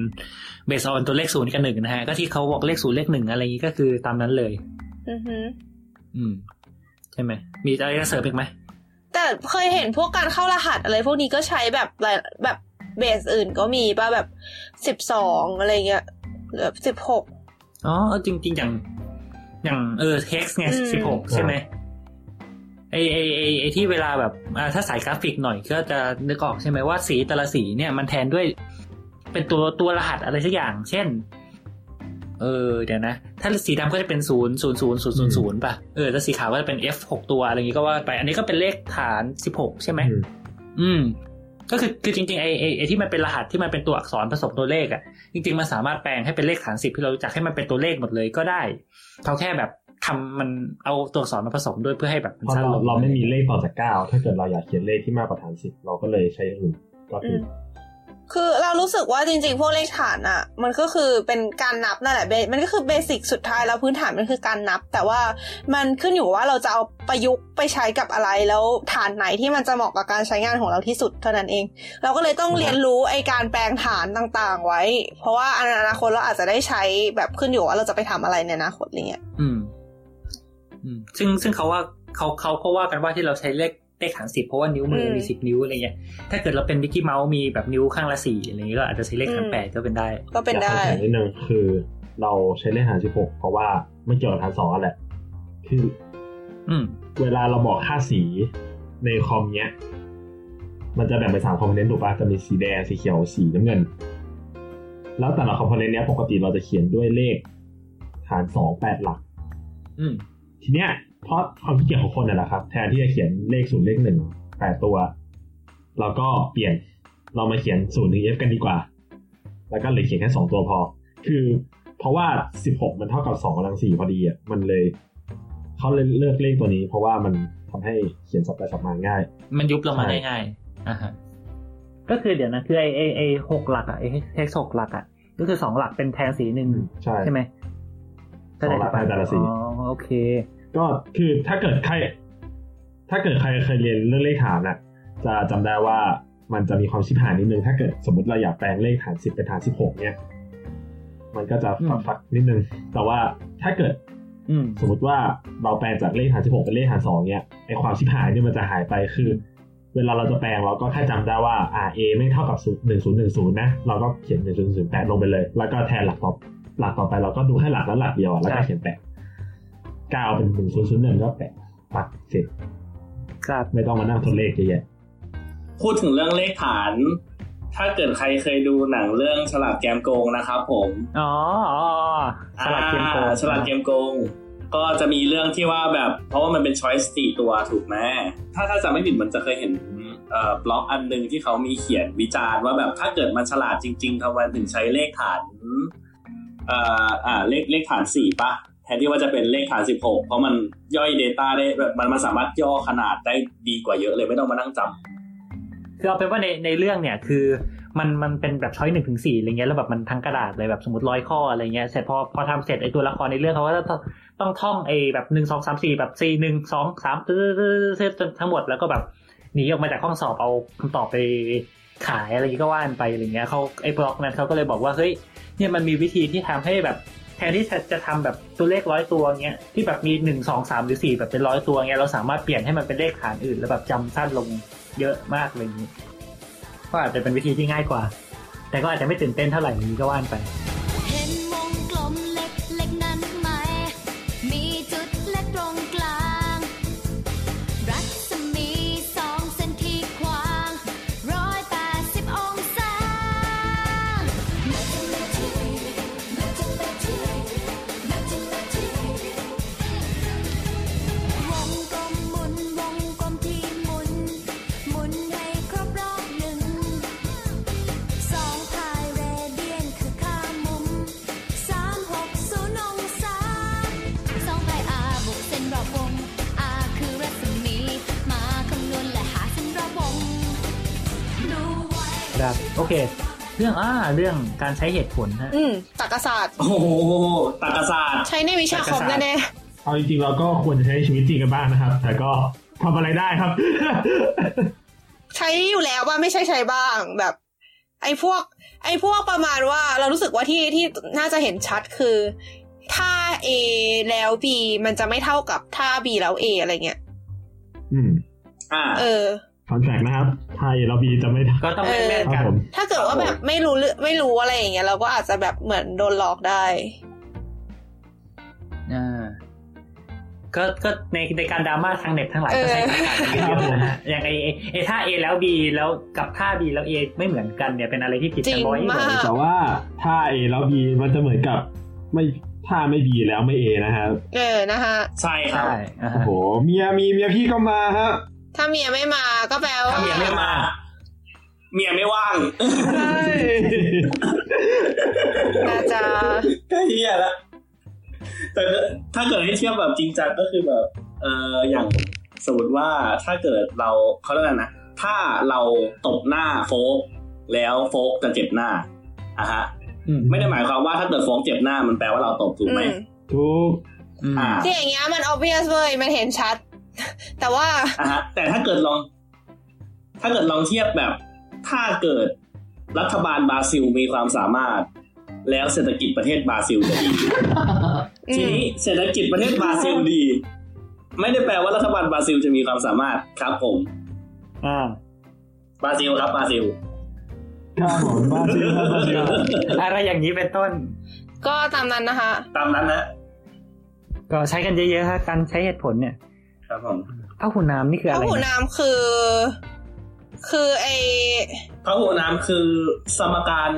เบสออนตัวเลขศูนย์กับหนึ่งนะฮะก็ที่เขาบอกเลขศูนย์เลขหนึ่งอะไรงี้ก็คือตามนั้นเลย อือหืออืมใช่ไหมมีอะไรจะเสริมอีกไหมแต่เคยเห็นพวกการเข้ารหัสอะไรพวกนี้ก็ใช้แบบหลายแบบ เบสอื่นก็มีป่ะแบบสิบสองอะไรเงี้ยหรือสิบหกอ๋อเออจริงๆอย่าง อย่างเออ text ไงอืมสิบหกใช่ไหมไอไอไอไอที่เวลาแบบอ่าถ้าสายกราฟิกหน่อยก็จะนึกออกใช่ไหมว่าสีแต่ละสีเนี่ยมันแทนด้วย เป็นตัวตัวรหัสอะไรสักอย่าง เช่น เออเดี๋ยวนะ ถ้าสีดำก็จะเป็นศูนย์ศูนย์ศูนย์ศูนย์ศูนย์ศูนย์ป่ะเออถ้าสีขาวก็จะเป็น F หกตัวอะไรอย่างงี้ก็ว่าไป อันนี้ก็เป็นเลขฐานสิบหกใช่ไหมอืมอืม ก็คือคือจริงๆไอไอไอที่มันเป็นรหัสที่มันเป็นตัวอักษรผสมตัวเลขอะ่ะจริง ๆ มันสามารถแปลงให้เป็นเลขฐานสิบที่เรารู้จักให้มันเป็นตัวเลขหมดเลยก็ได้เขาแค่แบบทำมันเอาตัวอักษรมาผสมด้วยเพื่อให้แบบมันเพราะสั้นเราลงเราไม่มีเลขต่อจากเก้าถ้าเกิดเราอยากเขียนเลขที่มากกว่าฐานสิบเราก็เลยใช้อย่างอื่นก็คืออ คือเรารู้สึกว่าจริงๆ พวกเลขฐานอะ่ะ มันก็คือเป็นการนับนั่นแหละเบมันก็คือเบสิกสุดท้ายแล้วพื้นฐานมันคือการนับ แต่ว่ามันขึ้นอยู่ว่าเราจะเอาประยุกต์ไปใช้กับอะไรแล้วฐานไหนที่มันจะเหมาะกับการใช้งานของเราที่สุดเท่านั้นเอง เราก็เลยต้องเรียนรู้ไอการแปลงฐานต่างๆ ไว้ เพราะว่าอนาคตเราอาจจะได้ใช้แบบขึ้นอยู่ว่าเราจะไปทำอะไรในอนาคตอะไรเงี้ยอืมอืมซึ่งซึ่งเขาว่าเขาเขาก็ว่ากันว่าที่เราใช้เลข เลขฐานสิบเพราะว่านิ้วมือมีสิบนิ้วอะไรเงี้ยถ้าเกิดเราเป็นมิกกี้เมาส์มีแบบนิ้วข้างละสี่อะไรเงี้ยก็อาจจะใช้เลขฐานแปดก็เป็นได้ ก็เป็นได้อยากให้แข็งนิดนึงคือเราใช้เลขฐานสิบหกเพราะว่าไม่เกี่ยวกับฐานสองนั่นแหละคืออืมเวลาเราบอกค่าสีในคอมเนี้ย มันจะแบ่งเป็นสามคอมโพเนนต์ถูกปะจะมีสีแดงสีเขียวสีน้ำเงิน แล้วแต่ละคอมโพเนนต์เนี้ยปกติเราจะเขียนด้วยเลขฐานสองแปดหลักอืมทีเนี้ย เพราะความขี้เกียจของคนน่ะแหละครับ แทนที่จะเขียนเลขศูนย์เลขหนึ่งแปดตัว เราก็เปลี่ยนเรามาเขียนศูนย์ถึง f กันดีกว่า แล้วก็เหลยเขียนแค่สองตัวพอ คือ เพราะว่าสิบหกมันเท่ากับสองกำลังสี่พอดีอะมันเลยเขาเลยเลือกเลขตัวนี้ เพราะว่ามันทำให้เขียนสับไปสับมาง่าย มันยุบลงมาใช่ได้ง่ายอ่าฮะก็คือเดี๋ยวนะคือไอไอไอหกหลักอะไอเท็กหกหลักอะก็คือสองหลักเป็นแทนสีหนึ่งใช่ใช่ไหมสองหลักแทนแต่ละสีอ๋อโอเค ก็คือถ้าเกิดใคร ถ้าเกิดใครเคยเรียนเรื่องเลขฐานน่ะจะจำได้ว่ามันจะมีความชิบหายนิดนึง ถ้าเกิดสมมติเราอยากแปลงเลขฐานสิบเป็นฐานสิบหกเนี่ย มันก็จะฟักฟักนิดนึง แต่ว่าถ้าเกิดอืมสมมติว่าเราแปลงจากเลขฐานสิบหกเป็นเลขฐานสองเนี่ยไอความชิบหายเนี่ยมันจะหายไปคือ เวลาเราจะแปลงเราก็แค่จำได้ว่าอ่า a ไม่เท่ากับหนึ่งศูนย์หนึ่งศูนย์นะ เราก็เขียนหนึ่งศูนย์ศูนย์แปดลงไปเลย แล้วก็แทนหลักต่อหลักต่อไปเราก็ดูแค่หลักแล้วหลักเดียวอะแล้วก็เขียนแปด เก้าเป็นหนึ่งศูนย์ศูนย์หนึ่งก็แปดปักเสร็จครับไม่ต้องมานั่งทดเลขเยอะแยะพูดถึงเรื่องเลขฐาน ถ้าเกิดใครเคยดูหนังเรื่องฉลาดแกมโกงนะครับผม อ๋ออ๋อฉลาดเกมโกงอ่าฉลาดเกมโกง ก็จะมีเรื่องที่ว่าแบบ เพราะว่ามันเป็นช้อยส์สี่ตัวถูกไหมถ้าถ้าจำไม่ผิดมันจะเคยเห็นเอ่อบล็อกอันหนึ่งที่เขามีเขียนวิจารณ์ว่าแบบถ้าเกิดมันฉลาดจริงๆทำไมถึงใช้เลขฐานเอ่ออ่าเลขเลขฐานสี่ปะแทนที่ว่าจะเป็นเลขฐานสิบหกเพราะมันย่อย Data ได้แบบมันมันสามารถย่อขนาดได้ดีกว่าเยอะเลยไม่ต้องมานั่งจำคือเอาเป็นว่าในในเรื่องเนี่ยคือมันมันเป็นแบบช้อยหนึ่งถึงสี่อะไรเงี้ยแล้วแบบมันทั้งกระดาษเลยแบบสมมติร้อยข้ออะไรเงี้ยเสร็จพอพอทำเสร็จไอตัวละครในเรื่องเขาก็ต้องต้องท่องไอแบบหนึ่งสองสามสี่แบบสี่หนึ่งสองสามตื้อจนทั้งหมดแล้วก็แบบหนีออกมาจากห้องสอบเอาคำตอบไปขายอะไรก็ว่านไปอะไรเงี้ยเขาไอ้บล็อกนั้นเขาก็เลยบอกว่าเฮ้ยเนี่ยมันมีวิธีที่ทำให้แบบ แทนที่จะจะทำแบบตัวเลขร้อยตัวเงี้ยที่แบบมีหนึ่งสองสามหรือสี่แบบเป็นร้อยตัวเงี้ยเราสามารถเปลี่ยนให้มันเป็นเลขฐานอื่น แล้วแบบจำสั้นลงเยอะมากอะไรอย่างนี้ก็อาจจะเป็นวิธีที่ง่ายกว่า แต่ก็อาจจะไม่ตื่นเต้นเท่าไหร่นี้ก็ว่านไป ครับ โอเค เรื่องอ่าเรื่องการใช้เหตุผลฮะอืมตรรกศาสตร์ โอ้โหตากศาสตร์ ใช้ในวิชาคอมแน่เอาจริงๆเราก็ควรจะใช้ชีวิตจริงกันบ้างนะครับ แต่ก็ทำอะไรได้ครับๆใช้อยู่แล้วว่าไม่ใช่ใช้บ้างแบบ ไอ้พวก ไอ้พวกประมาณว่า เรารู้สึกว่าที่ที่น่าจะเห็นชัดคือ ถ้า A แล้ว B มันจะไม่เท่ากับถ้า B แล้ว A อะไรเงี้ย อืม อ่า เออ คอนแทคนะครับไทยเราบีจะไม่ทก็ต้องแม่นำคๆรักับนผมถ้าเกิดว่าแบบไม่รู้เรื่องไม่รู้อะไรอย่างเงี้ยเราก็อาจจะแบบเหมือนโดนหลอกได้อ่าก็ก็ในในการดราม่าทางเน็ตทั้งหลายก็ใช้คำถามนี้เยอะนะฮะอย่างไอไอถ้า A แล้ว B แล้วกับท่า B แล้ว A ไม่เหมือนกันเนี่ยเป็นอะไรที่ผิดจริกันงบ่อยมากแต่ว่าถ้า A แล้ว B มันจะเหมือนกับไม่ถ้าไม่ B แล้วไม่ A นะครับ เออนะคะใช่ครับใช่อ่าโอ้ฮะโหเมียมีเมียพี่ก็มาฮะ ถ้าเมียไม่มาก็แปลว่า ถ้าเมียไม่มา เมียไม่ว่างใช่น่าจะก็เฮียละแต่ถ้าเกิดให้เทียบแบบจริงจังก็คือแบบ เอออย่างสมมติว่าถ้าเกิดเราเขาเรียกอะไรนะถ้าเราตบหน้าโฟกแล้วโฟกจะเจ็บหน้าอะฮะอืมไม่ได้หมายความว่าถ้าเกิดโฟกเจ็บหน้ามันแปลว่าเราตบถูกไหมอืมทุกอืมอ่าที่อย่างเงี้ยมัน obvious เว้ยมันเห็นชัด แต่ว่าอะฮะแต่ถ้าเกิดลอง ถ้าเกิดลองเทียบแบบ ถ้าเกิดรัฐบาลบราซิลมีความสามารถ แล้วเศรษฐกิจประเทศบราซิลจะดีอืทีมนี้เศรษฐกิจประเทศบราซิลดี ไม่ได้แปลว่ารัฐบาลบราซิลจะมีความสามารถครับผม อ่าบราซิลครับบราซิลข้าวหอมบ้าซิลครับบ้าซิลอะไรอย่างนี้เป็นต้น ก็ตามนั้นนะคะ ตามนั้นนะก็ใช้กันเยอะๆฮะการใช้เหตุผลเนี่ย ครับผมผ้าหุ่นน้ำนี่คือพอะไรระหูนะน้ำคือ คือไอพระหูน้ำคือสมการ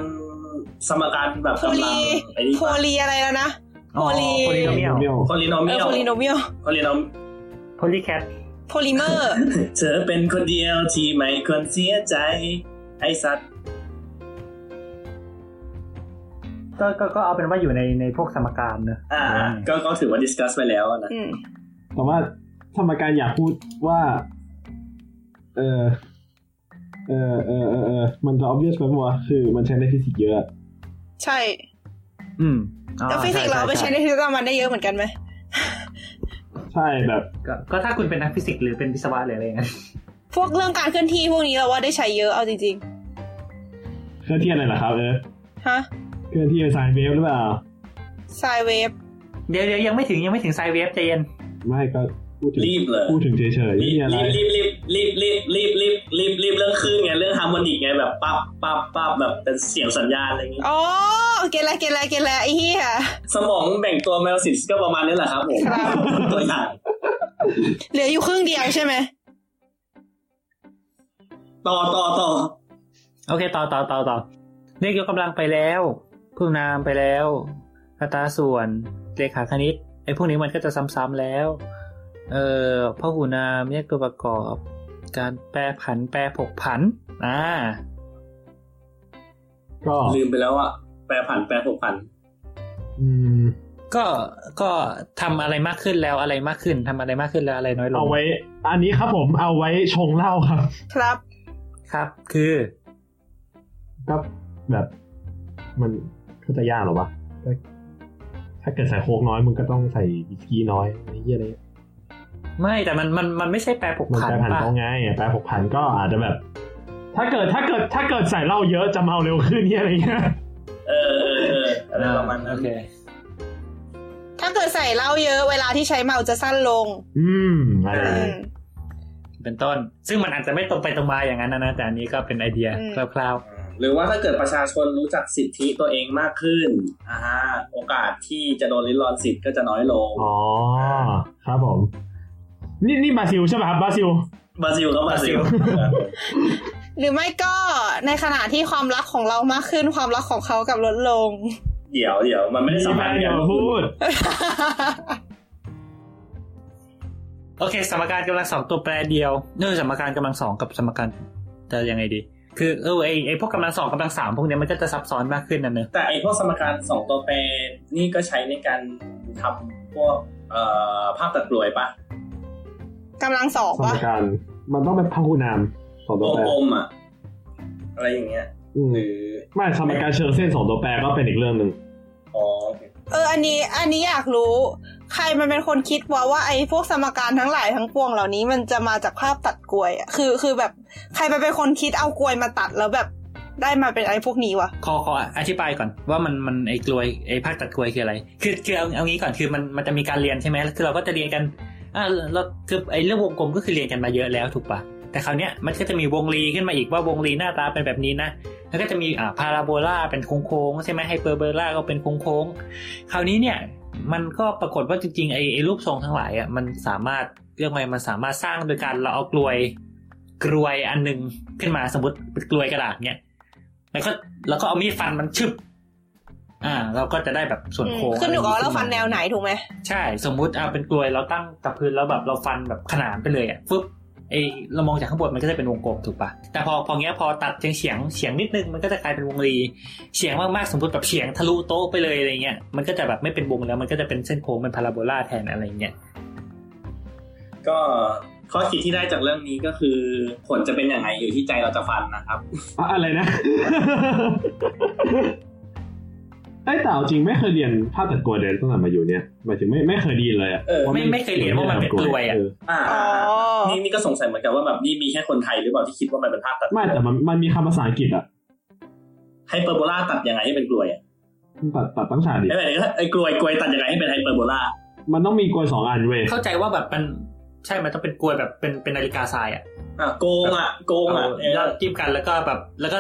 สมการแบบโพกำลัลีงไอ้นี่โพลีอะไรแล้วนะโพลีโพลีโนเมียลเมียวโพลิโนเอเมีอยลโพลีโนเมียลpolyno Polycat โพลิเมอร์เธอเป็นคนเดียวที่ไม่ควรเสียใจ ไอ้สัตว์ก็ก็ก็เอาเป็นว่าอยู่ในในพวกสมการเนอะอ่า ก็ก็ถือว่า discuss ไปแล้วนะอืมแต่ว่า สมการอยากพูดว่า เออเออเออเออเออมันจะ obvious ไปหมดคือมันใช้ในฟิสิกส์เยอะ ใช่ อืมอ๋อแล้วฟิสิกส์เราไปใช้ในชีวิตประจำวันได้เยอะเหมือนกันไหมใช่แบบก็ก็ถ้าคุณเป็นนักฟิสิกส์หรือเป็นวิศวะหรืออะไรอย่างนั้นพวกเรื่องการเคลื่อนที่พวกนี้เราว่าได้ใช้เยอะเอาจริงเคลื่อนที่อะไรเหรอครับเออๆฮะเคลื่อนที่เป็น sine wave หรือเปล่า sine wave เดี๋ยวเดี๋ยวยังไม่ถึงยังไม่ถึง sine wave ใจเย็นไม่ก็ พูดถึงรีบเลยพูดถึงเฉยๆรีไม่บมีอะไรรีบรีบรีบรีบรีบรีบรีบรีบเรื่องคลื่นไงเรื่อง harmonic ไงแบบปั๊บปั๊บปั๊บแบบเป็นเสียงสัญญาณอะไรอย่างงี้อ๋อเกลาเกลาเกลาไอ้เหี้ยสมองแบ่งตัวแมวสิสก็ประมาณนี้แหละครับผมครับตัวอย่างเหลืออยู่ครึ่งเดียวใช่ไหมต่อต่อต่อโอเคต่อต่อต่อต่อเลขยกกำลังไปแล้วผู้นามไปแล้วอัตราส่วนเลขาคณิตไอ้พวกนี้มันก็จะซ้ำๆแล้ว เอ่อพ่อหูนามแยกตัวประกอบ การแปรผัน แปรผกผัน อ่า ก็ลืมไปแล้วอะแปรผัน แปรผกผัน อืม ก็ก็ทำอะไรมากขึ้นแล้วอะไรมากขึ้นทำอะไรมากขึ้นแล้วอะไรน้อยลงเอาไว้ อันนี้ครับผมเอาไว้ชงเหล้าครับ ครับ ครับ คือก็แบบมันเข้าใจยากเหรอวะก็ถ้าเกิดใส่โค้กน้อยมึงก็ต้องใส่วิสกี้น้อยไอ้เหี้ยอะไร ไม่แต่มันมันมันไม่ใช่แปรผกมันผันแปรผันป่ะต้องไงแปรผกผันก็อาจจะแบบ ถ้าเกิดถ้าเกิดถ้าเกิดใส่เหล้าเยอะจะเมาเร็วขึ้นเนี่ยอะไรเงี้ยเออเออเอออะไรประมาณนั้นโอเคถ้าเกิดใส่เหล้าเยอะเวลาที่ใช้เมาจะสั้นลง อืมอะไรอืมเป็นต้น ซึ่งมันอาจจะไม่ตรงไปตรงมาอย่างนั้นนะนะแต่อันนี้ก็เป็นไอเดียอืมคร่าวหรือว่าถ้าเกิดประชาชนรู้จักสิทธิตัวเองมากขึ้นอ่าฮะโอกาสที่จะโดนริดรอนสิทธิ์ก็จะน้อยลง อ๋อ ครับผม นี่นี่บราซิลใช่ป่ะครับบราซิลบราซิลก็บราซิลหรือไม่ก็ในขณะที่ความรักของเรามากขึ้นความรักของเขากับลดลง เดี๋ยวเดี๋ยวมันไม่ได้สัมพันธ์อย่ากันมาพูดๆโอเค สมการกำลังสองตัวแปรเดียวเนื่องสมการกำลังสองกับสมการจะยังไงดี คือเออไอไอพวกกำลังสองกำลังสามพวกเนี้ยมันก็จะซับซ้อนมากขึ้นนะเนอะแต่ไอพวกสมการสองตัวแปรนี่ก็ใช้ในการทำพวกเอ่อภาพตัดกลวยปะ กำลังสองสมวะการมันต้องเป็นพหูนามสองตัววงแปรกลมอะอะไรอย่างเงี้ยอืมหรือไม่สมการเชิงเส้นสองตัวแปรก็เป็นอีกเรื่องหนึ่งอ๋อโอเคเออ อันนี้ อันนี้อยากรู้ ใครมันเป็นคนคิดว่าว่าไอ้พวกสมการทั้งหลายทั้งปวงเหล่านี้มันจะมาจากภาพตัดกลวยอะคือคือแบบใครมันเป็นคนคิดเอากลวยมาตัดแล้วแบบได้มาเป็นไอ้พวกนี้วะขอขออธิบายก่อนว่ามันมันไอกลวยไอภาคตัดกลวยคืออะไร คือคือเอาเอางี้ก่อนคือมันมันจะมีการเรียนใช่ไหมแล้วคือเราก็จะเรียนกัน อ่าเราคือไอ้เรื่องวงกลมก็คือเรียนกันมาเยอะแล้วถูกปะแต่คราวเนี้ยมันก็จะมีวงรีขึ้นมาอีกว่าวงรีหน้าตาเป็นแบบนี้นะ แล้วก็จะมีอ่าพาราโบลาเป็นโค้งๆใช่ไหมไฮเปอร์โบลาก็เป็นโค้งๆคราวนี้เนี่ยมันก็ปรากฏว่าจริงๆไอ้ไอ้รูปทรงทั้งหลายอะมันสามารถเรียกไงมันสามารถสร้างโดยการเราเอากลวยกลวยอันหนึ่งขึ้นมาสมมติกลวยกระดาษเนี่ยแล้วก็แล้วก็เอามีดฟันมันชึบ อ่าเราก็จะได้แบบส่วนอืมโค้งขึ้นอยู่กับว่าเราฟันแนวไหนถูกไหมใช่สมมุติเอาเป็นกลวยเราตั้งกับพื้นแล้วแบบเราฟันแบบขนานไปเลยอะฟึบไอเรามองจากข้างบนมันก็จะเป็นวงกลมถูกปะแต่พอพอเงี้ยพอตัดเฉียงเฉียงเฉียงนิดนึงมันก็จะกลายเป็นวงรีเฉียงมากๆสมมติแบบเฉียงทะลุโต๊ะไปเลยอะไรเงี้ยมันก็จะแบบไม่เป็นวงแล้วมันก็จะเป็นเส้นโค้งเป็นพาราโบลาแทนอะไรเงี้ยก็ข้อคิดที่ได้จากเรื่องนี้ก็คือ ผลจะเป็นยังไงอยู่ที่ใจเราจะฟันนะครับอะอะไรนะ ไอ้ยแต่เอาจริงไม่เคยเรียนภาพตัดกลวยเลยตั้งแต่มาอยู่เนี่ยหมายถึงไม่ไม่เคยไดีเลยอะเออว่าไม่ไม่เคยเรียนว่ามันเป็นกลวยอะอ่าอ๋อนี่นี่ก็สงสัยเหมือนกันว่าแบบนี่มีแค่คนไทยหรือเปล่าที่คิดว่ามันเป็นภาพตัดไม่แต่มันมันมีคำภาษาอังกฤษอะไฮเปอร์โบลาตัดยังไงให้เป็นกลวยอะตัดตัดตั้งฉากดิไอ้แบบนี้ไอ้กลวยกลวยตัดยังไงให้เป็นไฮเปอร์โบลามันต้องมีกลวยสองอันเว้ยเข้าใจว่าแบบมันใช่มันต้องเป็นกลวยแบบเป็นเป็นนาฬิกาทรายอะอะโกงอะโกงอะเอาแล้วจิ้มกันแล้วก็แบบแล้วก็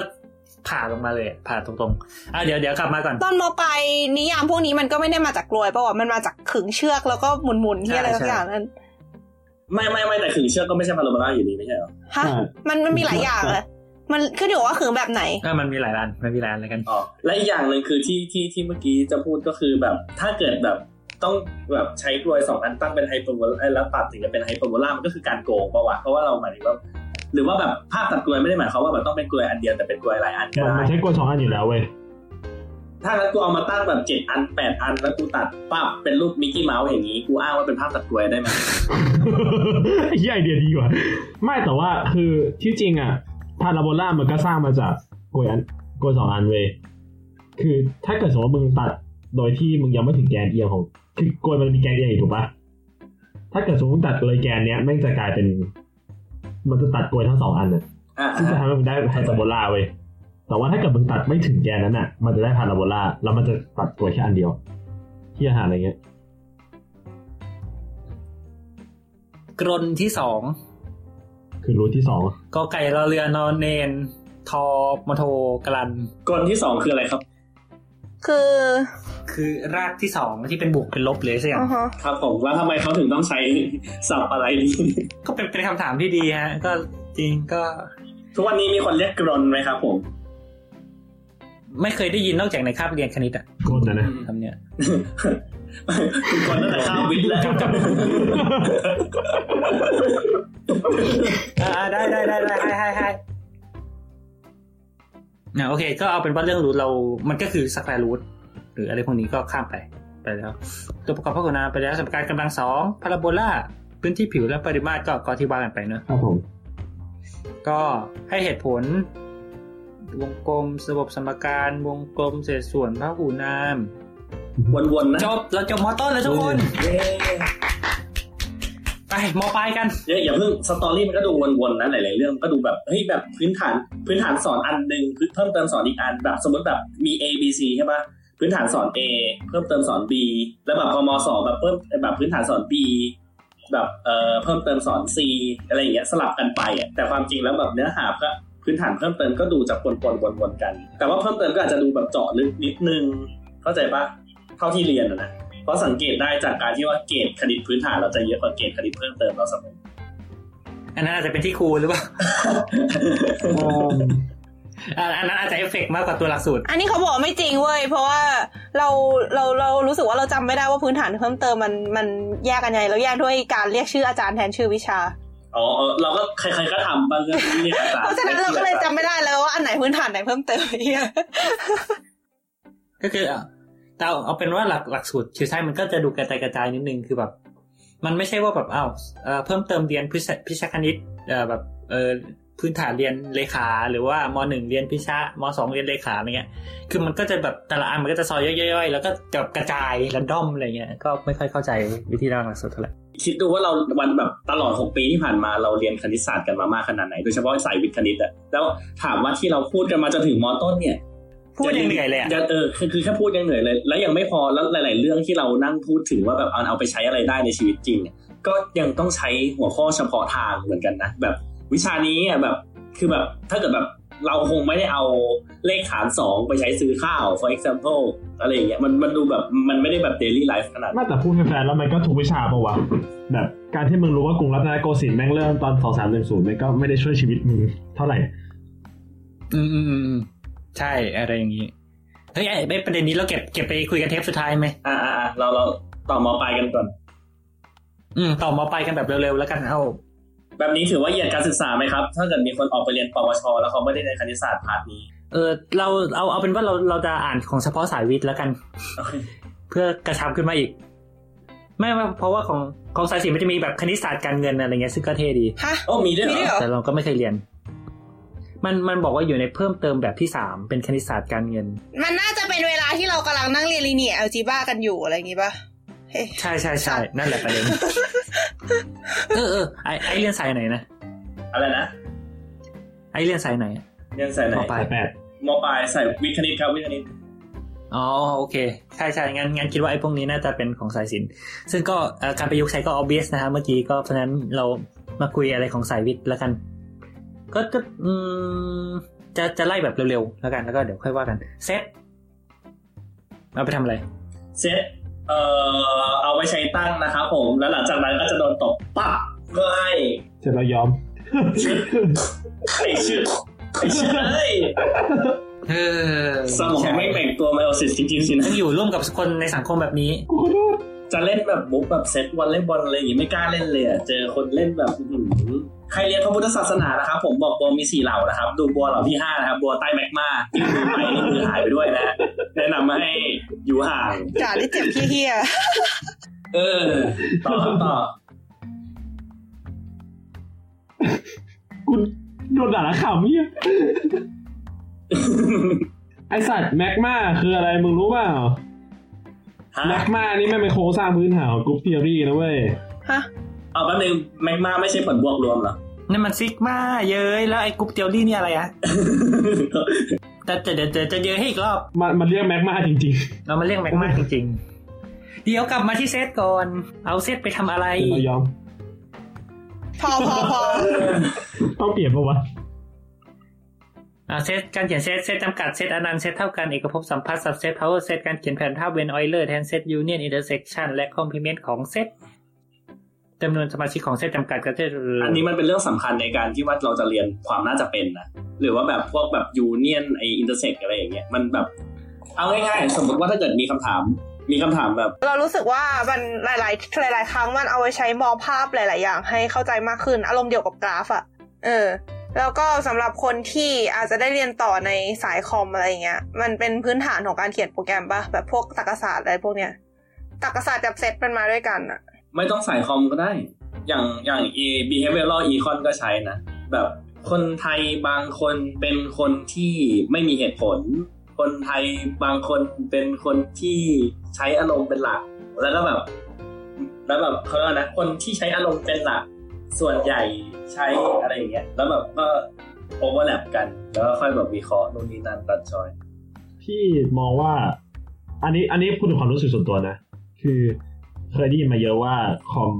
ผ่าลงมาเลย ผ่าตรงๆอะเดี๋ยวเดี๋ยวกลับมาก่อน ตอนมปลายนิยามพวกนี้มันก็ไม่ได้มาจากกลวยป่าวะมันมาจากขึงเชือกแล้วก็หมุนๆที่อะไรใช่สักอย่างนั้นไม่ไม่ไม่แต่ขึงเชือกก็ไม่ใช่พาราโบลาอยู่ดีไม่ใช่เหรอฮะใช่มันมันมีหลายอย่างเลยมันขึ้นอยู่กับว่าขึงแบบไหนอะมันมีหลายอันมันมีหลายอันอะไรกันอ๋อและอีกอย่างหนึ่งคือที่ที่ที่เมื่อกี้จะพูดก็คือแบบถ้าเกิดแบบต้องแบบใช้กรวยสองอันตั้งเป็นไฮเปอร์โบลาแล้วตัดถึงจะเป็นไฮเปอร์โบลามันก็คือการโกงปะวะเพราะว่าเราหมายถึงว่า หรือว่าแบบภาพตัดกรวยไม่ได้หมายความว่าแบบต้องเป็นกรวยอันเดียวแต่เป็นกรวยหลายอันก็มันได้มันใช้กรวยสองอันอยู่แล้วเว้ยถ้างั้นกูเอามาตั้งแบบเจ็ดอันแปดอันแล้วกูตัดปั๊บเป็นรูปมิกกี้เมาส์อย่างนี้กูอ้างว่าเป็นภาพตัดกรวยได้ไหมไอ้เหี้ยไอเดียดีว่ะไม่แต่ว่าคือที่จริงอะพาราโบลามันก็สร้างมาจากกลวยอันกลวยสองอันเว้ยคือถ้าเกิดสมมติว่ามึงตัดโดยที่มึงยังไม่ถึงแกนเอียงของคือกลวยมันมีแกนเอียงอยู่ถูกปะถ้าเกิดสมมติตัดเลยแกนเนี้ยแม่งจะกลายเป็น มันจะตัดกลวยทั้งสองอันน่ะอ่าซึ่งจะทำให้มึงได้ไฮปาโบลาเว้ยแต่ว่าถ้าเกิดมึงตัดไม่ถึงแกนนั้นอะ มันจะได้พาราโบลาแล้วมันจะตัดกลวยแค่อันเดียวที่อาหารอะไรเงี้ยกรนที่สองคือรูทที่สองกอไก่รอเรือนอนเนน ทอมอโทกลันกลที่สองคืออะไรครับ คือ คือรากที่สองที่เป็นบวกเป็นลบเลยสักอย่างอือฮะครับผมว่าทำไมเขาถึงต้องใช้ศัพท์อะไรนี้ก็เป็นเป็นคำถามที่ดีฮะ ก็จริงก็ ทุกวันนี้มีคนเรียกกรนไหมครับผม ไม่เคยได้ยินนอกจากในคาบเรียนคณิตอะกลนะนะคำเนี้ยคือกรนตั้งแต่ข้าววิทย์แล้วอ่าได้ได้ได้ได้ให้ให้ให้ อ่าโอเค ก็เอาเป็นว่าเรื่องรูทเรา มันก็คือสแควร์รูทหรืออะไรพวกนี้ก็ข้ามไปไปแล้ว ตัวประกอบพหุนาไปแล้วสมการกำลังสองพาราโบลาพื้นที่ผิวและปริมาตรก็ก็ที่ว่ากันไปเนอะครับผมก็ให้เหตุผล วงกลมระบบสมการวงกลมเศษส่วนพหุนามวนๆนะจบเราจบมอต้นแล้วทุกคนเย้ ไปมอปลายกันเดี๋ยอย่าเพิ่งสตอรี่มันก็ดูวนๆนะหลายๆเรื่องก็ดูแบบเฮ้ยแบบพื้นฐานพื้นฐานสอนอันหนึ่งเพิ่มเติมสอนอีกอันแบบสมมติแบบมี A B C ใช่ปะพื้นฐานสอน A เพิ่มเติมสอน B แล้วแบบพอมสองแบบเพิ่มแบบพื้นฐานสอน B แบบเอ่อเพิ่มเติมสอน C อะไรอย่างเงี้ยสลับกันไปอะแต่ความจริงแล้วแบบเนื้อหาก็พื้นฐานเพิ่มเติมก็ดูจะปนๆวนๆกัน แต่ว่าเพิ่มเติมก็อาจจะดูแบบเจาะลึกนิดนึงเข้าใจปะเท่าที่เรียนอะนะ เพราะสังเกตได้จากการที่ว่าเกรดคณิตพื้นฐานเราจะเยอะกว่าเกรดคณิตเพิ่มเติมเราเสมออันนั้นอาจจะเป็นที่ครูหรือเปล่าอ่าอันนั้นอาจจะเอฟเฟกต์มากกว่าตัวหลักสูตร อันนี้เขาบอกว่าไม่จริงเว้ย เพราะว่าเราเราเรารู้สึกว่าเราจำไม่ได้ว่าพื้นฐานเพิ่มเติมมันมันแยกกันยังไงแล้วแยกด้วยการเรียกชื่ออาจารย์แทนชื่อวิชา อ๋อเออเราก็ใครๆก็ทำบางเรื่องที่เรียนอาจารย์เพราะฉะนั้นเราก็เลยจำไม่ได้แล้วว่าอันไหนพื้นฐานไหนเพิ่มเติมเหียก็คืออะ แต่เอาเป็นว่าหลักหลักสูตรคิวไซมันก็จะดูกระจายกระจายนิดนึงคือแบบ มันไม่ใช่ว่าแบบอ้าวเออเพิ่มเติมเรียนพิชพิชาคณิตเอ่อแบบเออพื้นฐานเรียนเลขา หรือว่ามหนึ่งเรียนพิชามสองเรียนเลขาอะไรเงี้ย คือมันก็จะแบบแต่ละอันมันก็จะซอยย่อยๆ แล้วก็จะกระจายแรนดอมอะไรเงี้ย ก็ไม่ค่อยเข้าใจวิธีร่างหลักสูตรเท่าไหร่คิดดูว่าเราวันแบบตลอด 6 ปีที่ผ่านมาเราเรียนคณิตศาสตร์กันมามากขนาดไหน โดยเฉพาะสายวิทย์คณิตอะแล้วถามว่าที่เราพูดกันมาจนถึงมต้นเนี่ย พูดยังเหนื่อยเลยอะงเออคือคือแค่พูดยังเหนื่อยเลย แล้วยังไม่พอแล้วหลาย ๆ เรื่องที่เรานั่งพูดถึงว่าแบบเอาเอาไปใช้อะไรได้ในชีวิตจริงเนี่ยก็ยังต้องใช้หัวข้อเฉพาะทางเหมือนกันนะแบบวิชานี้อะแบบคือแบบถ้าเกิดแบบเราคงไม่ได้เอาเลขฐานสองไปใช้ซื้อข้าว for example อะไรอย่างเงี้ยมันมันดูแบบมันไม่ได้แบบ daily life ขนาดนั้นไม่แต่พูดแฟนๆแล้วมันก็ทุกวิชาปะวะแบบการที่มึงรู้ว่ากรุงรัตนโกสินทร์แม่งเริ่มตอนสองสามหนึ่งศูนย์มันก็ไม่ได้ช่วยชีวิตมึงเท่าไหร่ อืมอืมอืมอืม ใช่อะไรอย่างนี้เฮ้ยไอ้ไอ้ประเด็นนี้เราเก็บเก็บไปคุยกันเทปสุดท้ายไหมอ่าอ่าอ่าเราเราต่อมอปลายกันก่อน อืมต่อมอปลายกันแบบเร็วๆแล้วกันเอาแบบนี้ถือว่าเหยียดการศึกษาไหมครับ ถ้าเกิดมีคนออกไปเรียนปวช แล้วเขาไม่ได้ในคณิตศาสตร์ part นี้ เออเราเอาเอาเป็นว่าเราเราจะอ่านของเฉพาะสายวิทย์แล้วกัน เพื่อกระชับขึ้นมาอีก ไม่ว่าเพราะว่าของของสายศิลป์มันจะมีแบบคณิตศาสตร์การเงินอะไรเงี้ยซึ่งก็เท่ดีฮะโอ้มีด้วยมีเหรด้วยอเหรอแต่เราก็ไม่เคยเรียน มันมันบอกว่าอยู่ในเพิ่มเติมแบบที่สามเป็นคณิตศาสตร์การเงิน มันน่าจะเป็นเวลาที่เรากำลังนั่งเรียนลีเนียร์แอลจีบ้ากันอยู่อะไรอย่างงี้ป่ะเฮ้ยใช่ใช่ใช่นั่นแหละประเด็นเออเออไอไอเรียนสายไหนนะอะไรนะไอเรียนสายไหนเรียนสายไหนมปลายแปดมปลายสายวิทย์คณิตครับวิทย์คณิตอ๋อโอเค ใช่ใช่งั้นงั้นคิดว่าไอ้พวกนี้น่าจะเป็นของสายศิลป์ซึ่งก็เอ่อการประยุกต์ใช้ก็ obvious นะฮะเมื่อกี้ก็เพราะฉะนั้นเรามาคุยอะไรของสายวิทย์แล้วกัน ก็จะอืมจะจะไล่แบบเร็วๆแล้วกันแล้วก็เดี๋ยวค่อยว่ากันเซตเอาไปทำอะไรเซตเอ่อเอาไว้ใช้ตั้งนะครับผมแล้วหลังจากนั้นก็จะโดนตบปั๊บเพื่อให้เสร็จแล้วยอมไอชื่อไอชื่อเอ้ยเออสมองไม่แบ่งตัวไมโอซิสจริงๆสินะต้องอยู่ร่วมกับคนในสังคมแบบนี้ จะเล่นแบบบุ๊กแบบเซตวันเล่นบอลอะไรอย่างงี้ไม่กล้าเล่นเลยอะเจอคนเล่นแบบอื้อหือใครเรียนพระพุทธศาสนานะครับผมบอกบัวมีสี่เหล่านะครับ ดูบัวเหล่าที่ห้านะครับบัวใต้แมกมาที่มือไปนี่มือหายไปด้วยนะแนะนำมาให้อยู่ห่างจ่าที่เจ็บเฮี้ยเออ ต่อต่อกูโดนด่าละข่าวเมียไอ้สัตว์แมกมาคืออะไรมึงรู้เปล่าฮะ แมกมานี่แม่งเป็นโครงสร้างพื้นฐานของ group theory นะเว้ยๆฮะเอาแป๊บนึงแมกมาไม่ใช่ผลบวกรวมเหรอนั่นมันซิกมาเย้ยแล้วไอ้ group theory นี่อะไรอะแต่แต่เดี๋ยวจะจะเย้ยให้อีกรอบมันมันเรียกแม็กมาจริงเรามาเรียกแม็กมาจริงๆ เดี๋ยวกลับมาที่เซตก่อน เอาเซตไปทำอะไรๆเรายอมพอพอพอต้องเปลี่ยนปะวะอ่า เซตการเขียนเซตเซตจำกัดเซตอนันต์เซตเท่ากันเอกภพสัมพัทธ์สับเซตพาวเวอร์เซตการเขียนแผนภาพเวนออยเลอร์แทนเซตยูเนียนอินเตอร์เซกชันและคอมพลีเมนต์ของเซตจำนวนสมาชิกของเซตจำกัดก็จะอันนี้มันเป็นเรื่องสำคัญในการที่ว่าเราจะเรียนความน่าจะเป็นนะหรือว่าแบบพวกแบบ union ไอ้ intersect อะไรอย่างเงี้ยมันแบบเอาง่ายๆสมมติว่าถ้าเกิดมีคำถามมีคำถามแบบ เรารู้สึกว่ามันหลาย ๆ หลาย ๆ ครั้งมันเอาไว้ใช้มองภาพหลาย ๆ อย่าง ให้เข้าใจมากขึ้นอารมณ์เดียวกับกราฟอะเออ แล้วก็สำหรับคนที่อาจจะได้เรียนต่อในสายคอมอะไรเงี้ย มันเป็นพื้นฐานของการเขียนโปรแกรมปะแบบพวกตรรกศาสตร์อะไรพวกเนี้ยตรรกศาสตร์กับเซตมันมาด้วยกันอะไม่ต้องสายคอมก็ได้ อย่างอย่าง A behavioral econ ก็ใช้นะ แบบคนไทยบางคนเป็นคนที่ไม่มีเหตุผล คนไทยบางคนเป็นคนที่ใช้อารมณ์เป็นหลัก แล้วก็แบบ แล้วแบบเขาเรียกนะ คนที่ใช้อารมณ์เป็นหลัก ส่วนใหญ่ใช้อะไรอย่างเงี้ย แล้วแบบก็โอเวอร์แลปกัน แล้วก็ค่อยแบบวิเคราะห์นู่นนี่นั่นตัดชอย พี่มองว่า อันนี้อันนี้พูดถึงความรู้สึกส่วนตัวนะ คือเคยได้ยินมาเยอะว่าคอม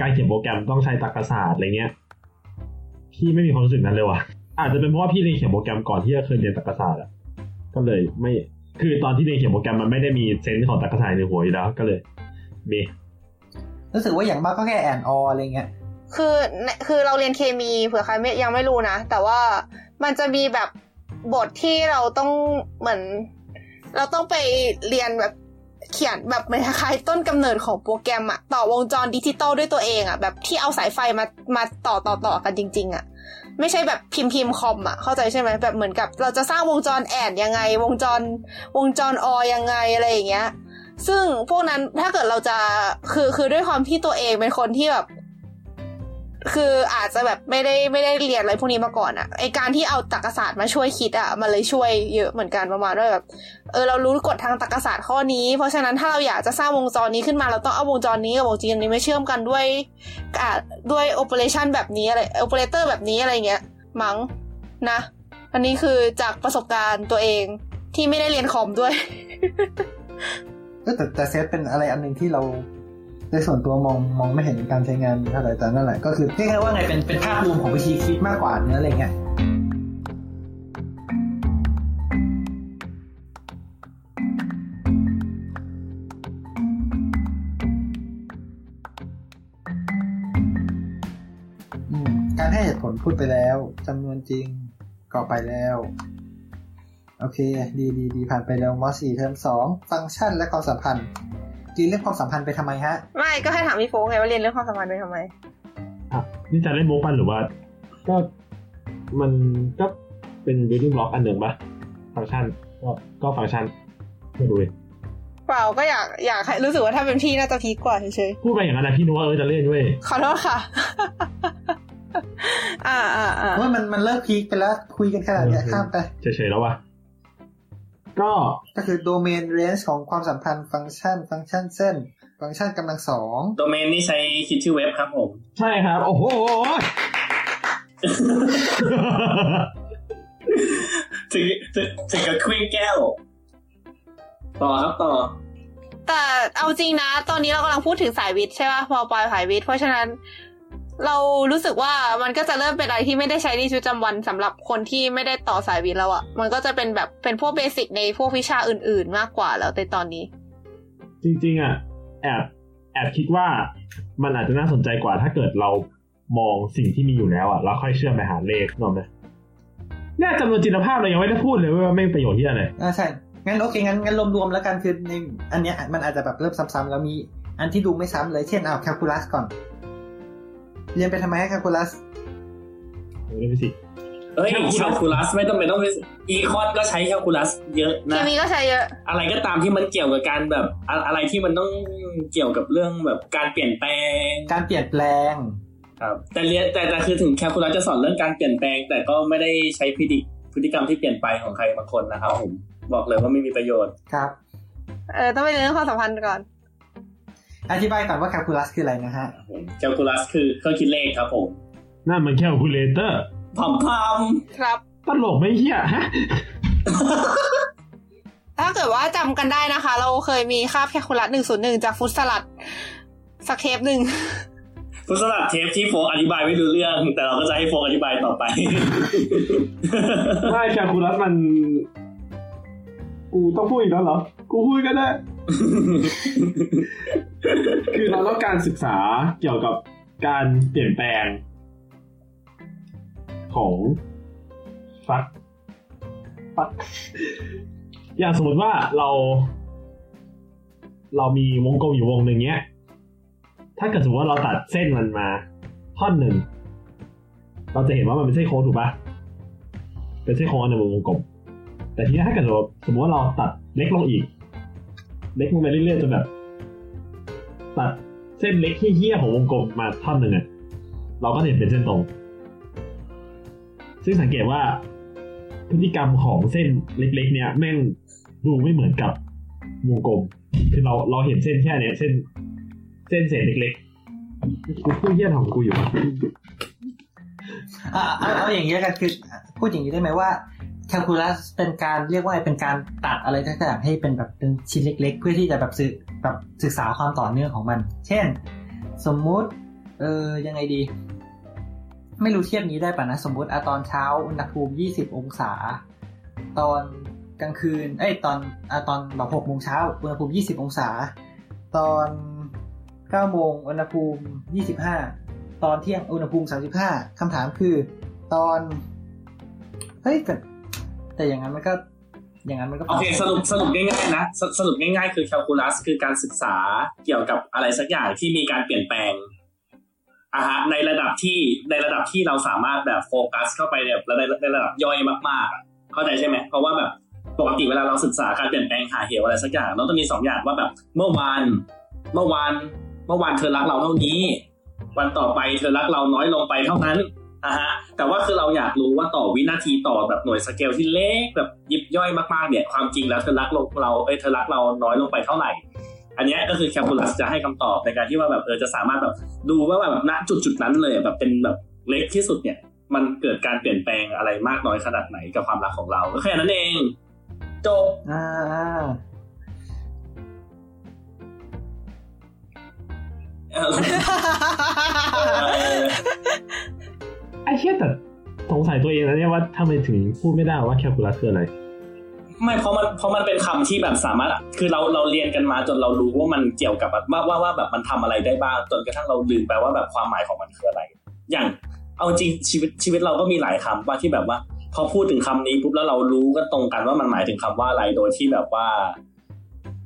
การเขียนโปรแกรมต้องใช้ตรรกศาสตร์อะไรเงี้ย พี่ไม่มีความรู้สึกนั้นเลยว่ะ อาจจะเป็นเพราะว่าพี่เรียนเขียนโปรแกรมก่อนที่จะเคยเรียนตรรกศาสตร์อะก็เลยไม่ คือตอนที่เรียนเขียนโปรแกรมมันไม่ได้มีเซนส์ของตรรกศาสตร์ในหัวอยู่แล้ว ก็เลยมี รู้สึกว่าอย่างมากก็แค่แอนอออะไรเงี้ยคือคือเราเรียนเคมีเผื่อใครไม่ยังไม่รู้นะ แต่ว่ามันจะมีแบบบทที่เราต้องเหมือน เราต้องไปเรียนแบบเขียนแบบเหมือนคล้ายต้นกำเนิดของโปรแกรมอะต่อวงจรดิจิตอลด้วยตัวเองอะแบบที่เอาสายไฟมามาต่อต่อต่อกันจริง ๆอะไม่ใช่แบบพิมพ์พิมพ์คอมอะเข้าใจใช่ไหมแบบเหมือนกับ เราจะสร้างวงจรแอนยังไง วงจรวงจรอยังไงอะไรอย่างเงี้ย ซึ่งพวกนั้นถ้าเกิดเราจะคือคือด้วยความที่ตัวเองเป็นคนที่แบบ คืออาจจะแบบไม่ได้ไม่ได้เรียนอะไรพวกนี้มาก่อนอะไอการที่เอาตรรกศาสตร์มาช่วยคิดอะมันเลยช่วยเยอะเหมือนกันประมาณว่าแบบเออเรารู้กฎทางตรรกศาสตร์ข้อนี้ เพราะฉะนั้นถ้าเราอยากจะสร้างวงจรนี้ขึ้นมาเราต้องเอาวงจรนี้กับวงจรนี้มาเชื่อมกันด้วยอ่าด้วยโอเปอเรชันแบบนี้อะไรโอเปอเรเตอร์แบบนี้อะไรเงี้ยมั้งนะ อันนี้คือจากประสบการณ์ตัวเองที่ไม่ได้เรียนคอมด้วย ก็แต่แต่เซตเป็นอะไรอันหนึ่งที่เราในส่วนตัวมองมองไม่เห็นการใช้งานเท่าไหร่แต่นั่นแหละก็คือเรียกได้ว่าไงเป็นเป็นภาพรวมของวิธีคิดมากกว่าเนื้ออะไรเงี้ยการให้เหตุผลพูดไปแล้วจำนวนจริงก็ไปแล้ว โอเค ดีดีดีผ่านไปแล้วมสี่เทอมสองฟังก์ชันและความสัมพันธ์จีนเรื่องความสัมพันธ์ไปทำไมฮะ ไม่ก็ให้ถามพี่โฟกไงว่าเรียนเรื่องความสัมพันธ์ไปทำไมอะนี่จะเล่นโมปันหรือว่า ก็มันก็เป็น building block อันหนึ่งปะฟังก์ชันก็ก็ฟังก์ชันไม่รู้เลยเปล่าก็อยากอยากให้รู้สึกว่าถ้าเป็นพี่น่าจะพีคกว่าเฉยพูดไปอย่างนั้นนะพี่นึกว่าเออจะเล่นด้วยๆขอโทษค่ะอ่าอ่าอ่าว่ามันมันเลิกพีคไปแล้วคุยกันขนาดเนี้ยเออข้ามไปเฉยๆแล้ววะ ก็ก็คือโดเมนเรนจ์ของความสัมพันธ์ฟังก์ชัน ฟังก์ชันเส้น ฟังก์ชันกำลังสองโดเมนนี่ใช้คิดชื่อเว็บครับผม ใช่ครับ โอ้โห ถึงถึงถึงกับควีนแก้ว ต่อครับต่อ แต่เอาจริงนะ ตอนนี้เรากำลังพูดถึงสายวิทย์ใช่ป่ะพอปลายสายวิทย์เพราะฉะนั้น เรารู้สึกว่ามันก็จะเริ่มเป็นอะไรที่ไม่ได้ใช้ในชีวิตประจำวันสำหรับคนที่ไม่ได้ต่อสายวิทย์แล้วอะมันก็จะเป็นแบบเป็นพวกเบสิกในพวกวิชาอื่น ๆ มากกว่าแล้วในตอนนี้ จริง ๆอะแอบแอบคิดว่ามันอาจจะน่าสนใจกว่าถ้าเกิดเรามองสิ่งที่มีอยู่แล้วอะแล้วค่อยเชื่อมไปหาเลขนกออกไหมเนี่ยจำนวนจินตภาพเรายังไม่ได้พูดเลยว่าแม่งประโยชน์ที่อะไรอ่าใช่งั้นโอเคงั้นงั้นรวมๆแล้วกันคือในอันเนี้ยมันอาจจะแบบเริ่มซ้ำๆแล้วมีอันที่ดูไม่ซ้ำเลยเช่นเอาแคลคูลัสก่อน เรียนไปทำไมไอ้แคลคูลัสเรื่องฟิสิกส์เอ้ยแคลคูลัสแคลคูลัสไม่ต้องเป็นต้องเป็น econ ก็ใช้แคลคูลัสเยอะเคนะมีก็ใช้เยอะ อะไรก็ตามที่มันเกี่ยวกับการแบบอะอะไรที่มันต้องเกี่ยวกับเรื่องแบบการเปลี่ยนแปลง การเปลี่ยนแปลง ครับ แต่เรียนแต่แต่คือถึงแคลคูลัสจะสอนเรื่องการเปลี่ยนแปลง แต่ก็ไม่ได้ใช้พฤติพฤติกรรมที่เปลี่ยนไปของใครบางคนนะครับผมบอกเลยว่าไม่มีประโยชน์ครับ เออต้องไปเรียนเรื่องความสัมพันธ์ก่อน อธิบายก่อนว่าแคลคูลัสคืออะไรนะฮะแคลคูลัสคือเครื่องคิดเลขครับผมนั่นมัน calculatorพอมพามครับตลกไม่เฮียฮะถ้าเกิดว่าจำกันได้นะคะ เราเคยมีคาบแคลคูลัสหนึ่งศูนย์หนึ่งจากฟรุตสลัดสักเทปหนึ่งพุทธศาสตร์เทปที่โฟกอธิบายไม่รู้เรื่อง แต่เราก็จะให้โฟกอธิบายต่อไปไม่แคลคูลัสมัน กูต้องพูดอีกแล้วเหรอ กูพูดก็ได้ คือเราต้องการศึกษาเกี่ยวกับการเปลี่ยนแปลง ของฟักฟักอย่างสมมติว่าเรา เรามีวงกลมอยู่วงหนึ่งเนี้ย ถ้าเกิดสมมติว่าเราตัดเส้นมันมา ท่อนหนึ่ง เราจะเห็นว่ามันเป็นเส้นโค้งถูกปะเป็นเส้นโค้งอันวงกลม แต่ทีนี้ถ้าเกิดสมมติว่าเราตัดเล็กลงอีก เล็กลงไปเรื่อยๆจนแบบตัดเส้นเล็กเฮี้ยๆของวงกลมมาท่อนหนึ่งอะเราก็เห็นเป็นเส้นตรง ซึ่งสังเกตว่าพฤติกรรมของเส้นเล็ก ๆ เนี่ยแม่งดูไม่เหมือนกับวงกลม คือเราเราเห็นเส้นแค่เนี้ยเส้น เส้นเศษเล็กๆกูพูดเหี้ยของกูอยู่อะเอาเอาอย่างนี้แล้วกันคือพูดอย่างนี้ได้ไหมว่า คลคูลัสเป็นการเรียกว่าเป็นการตัดอะไรต่างๆให้เป็นแบบเป็นชิ้นเล็ก ๆ เพื่อที่จะแบบศึกแบบศึกษาความต่อเนื่องของมัน เช่น สมมุติ เออยังไงดี ไม่รู้เทียบนี้ได้ป่ะนะ สมมุติอะตอนเช้าอุณหภูมิ 20 องศา ตอนกลางคืน เอ้ยตอนอะตอนแบบ6โมงเช้าอุณหภูมิ 20 องศา ตอน9โมงอุณหภูมิ 25 ตอนเที่ยงอุณหภูมิ 35คำถามคือ ตอนเฮ้ย แต่แต่อย่างนั้นมันก็อย่างนั้นมันก็โอเคสรุปสรุปง่ายๆนะสสรุปง่ายๆคือแคลคูลัสคือการศึกษาเกี่ยวกับอะไรสักอย่างที่มีการเปลี่ยนแปลงอะฮะในระดับที่ในระดับที่เราสามารถแบบโฟกัสเข้าไปแบบในในระดับย่อยมากๆอะเข้าใจใช่ไหมเพราะว่าแบบปกติเวลาเราศึกษาการเปลี่ยนแปลงหาเหวอะไรสักอย่างเราต้องมีสองอย่างว่าแบบเมื่อวานเมื่อวานเมื่อวานเธอรักเราเท่านี้ วันต่อไปเธอรักเราน้อยลงไปเท่านั้น อะฮะแต่ว่าคือเราอยากรู้ว่าต่อวินาทีต่อแบบหน่วยสเกลที่เล็กแบบยิบย่อยมากๆเนี่ยความจริงแล้วเธอรักเราเอ้ยเธอรักเราน้อยลงไปเท่าไหร่ อันนี้ก็คือแคลคูลัสจะให้คำตอบในการที่ว่าแบบเออจะสามารถแบบดูว่าแบบณจุดจุดนั้นเลยแบบเป็นแบบเล็กที่สุดเนี่ย มันเกิดการเปลี่ยนแปลงอะไรมากน้อยขนาดไหนกับความรักของเราก็แค่นั้นเองจบอ่าอ ไอ้เชี่ยแต่สงสัยตัวเองนะเนี่ยว่าทำไมถึงพูดไม่ได้ว่าแคลคูลัสคืออะไรไม่เพราะมันเพราะมันเป็นคำที่แบบสามารถ คือเราเราเรียนกันมาจนเรารู้ว่ามันเกี่ยวกับแบบว่าว่าว่าแบบมันทำอะไรได้บ้างจนกระทั่งเราลืมไปว่าแบบความหมายของมันคืออะไร อย่างเอาจริงชีวิตชีวิตเราก็มีหลายคำว่าที่แบบว่า พอพูดถึงคำนี้ปุ๊บแล้วเรารู้กันตรงกันว่ามันหมายถึงคำว่าอะไรโดยที่แบบว่า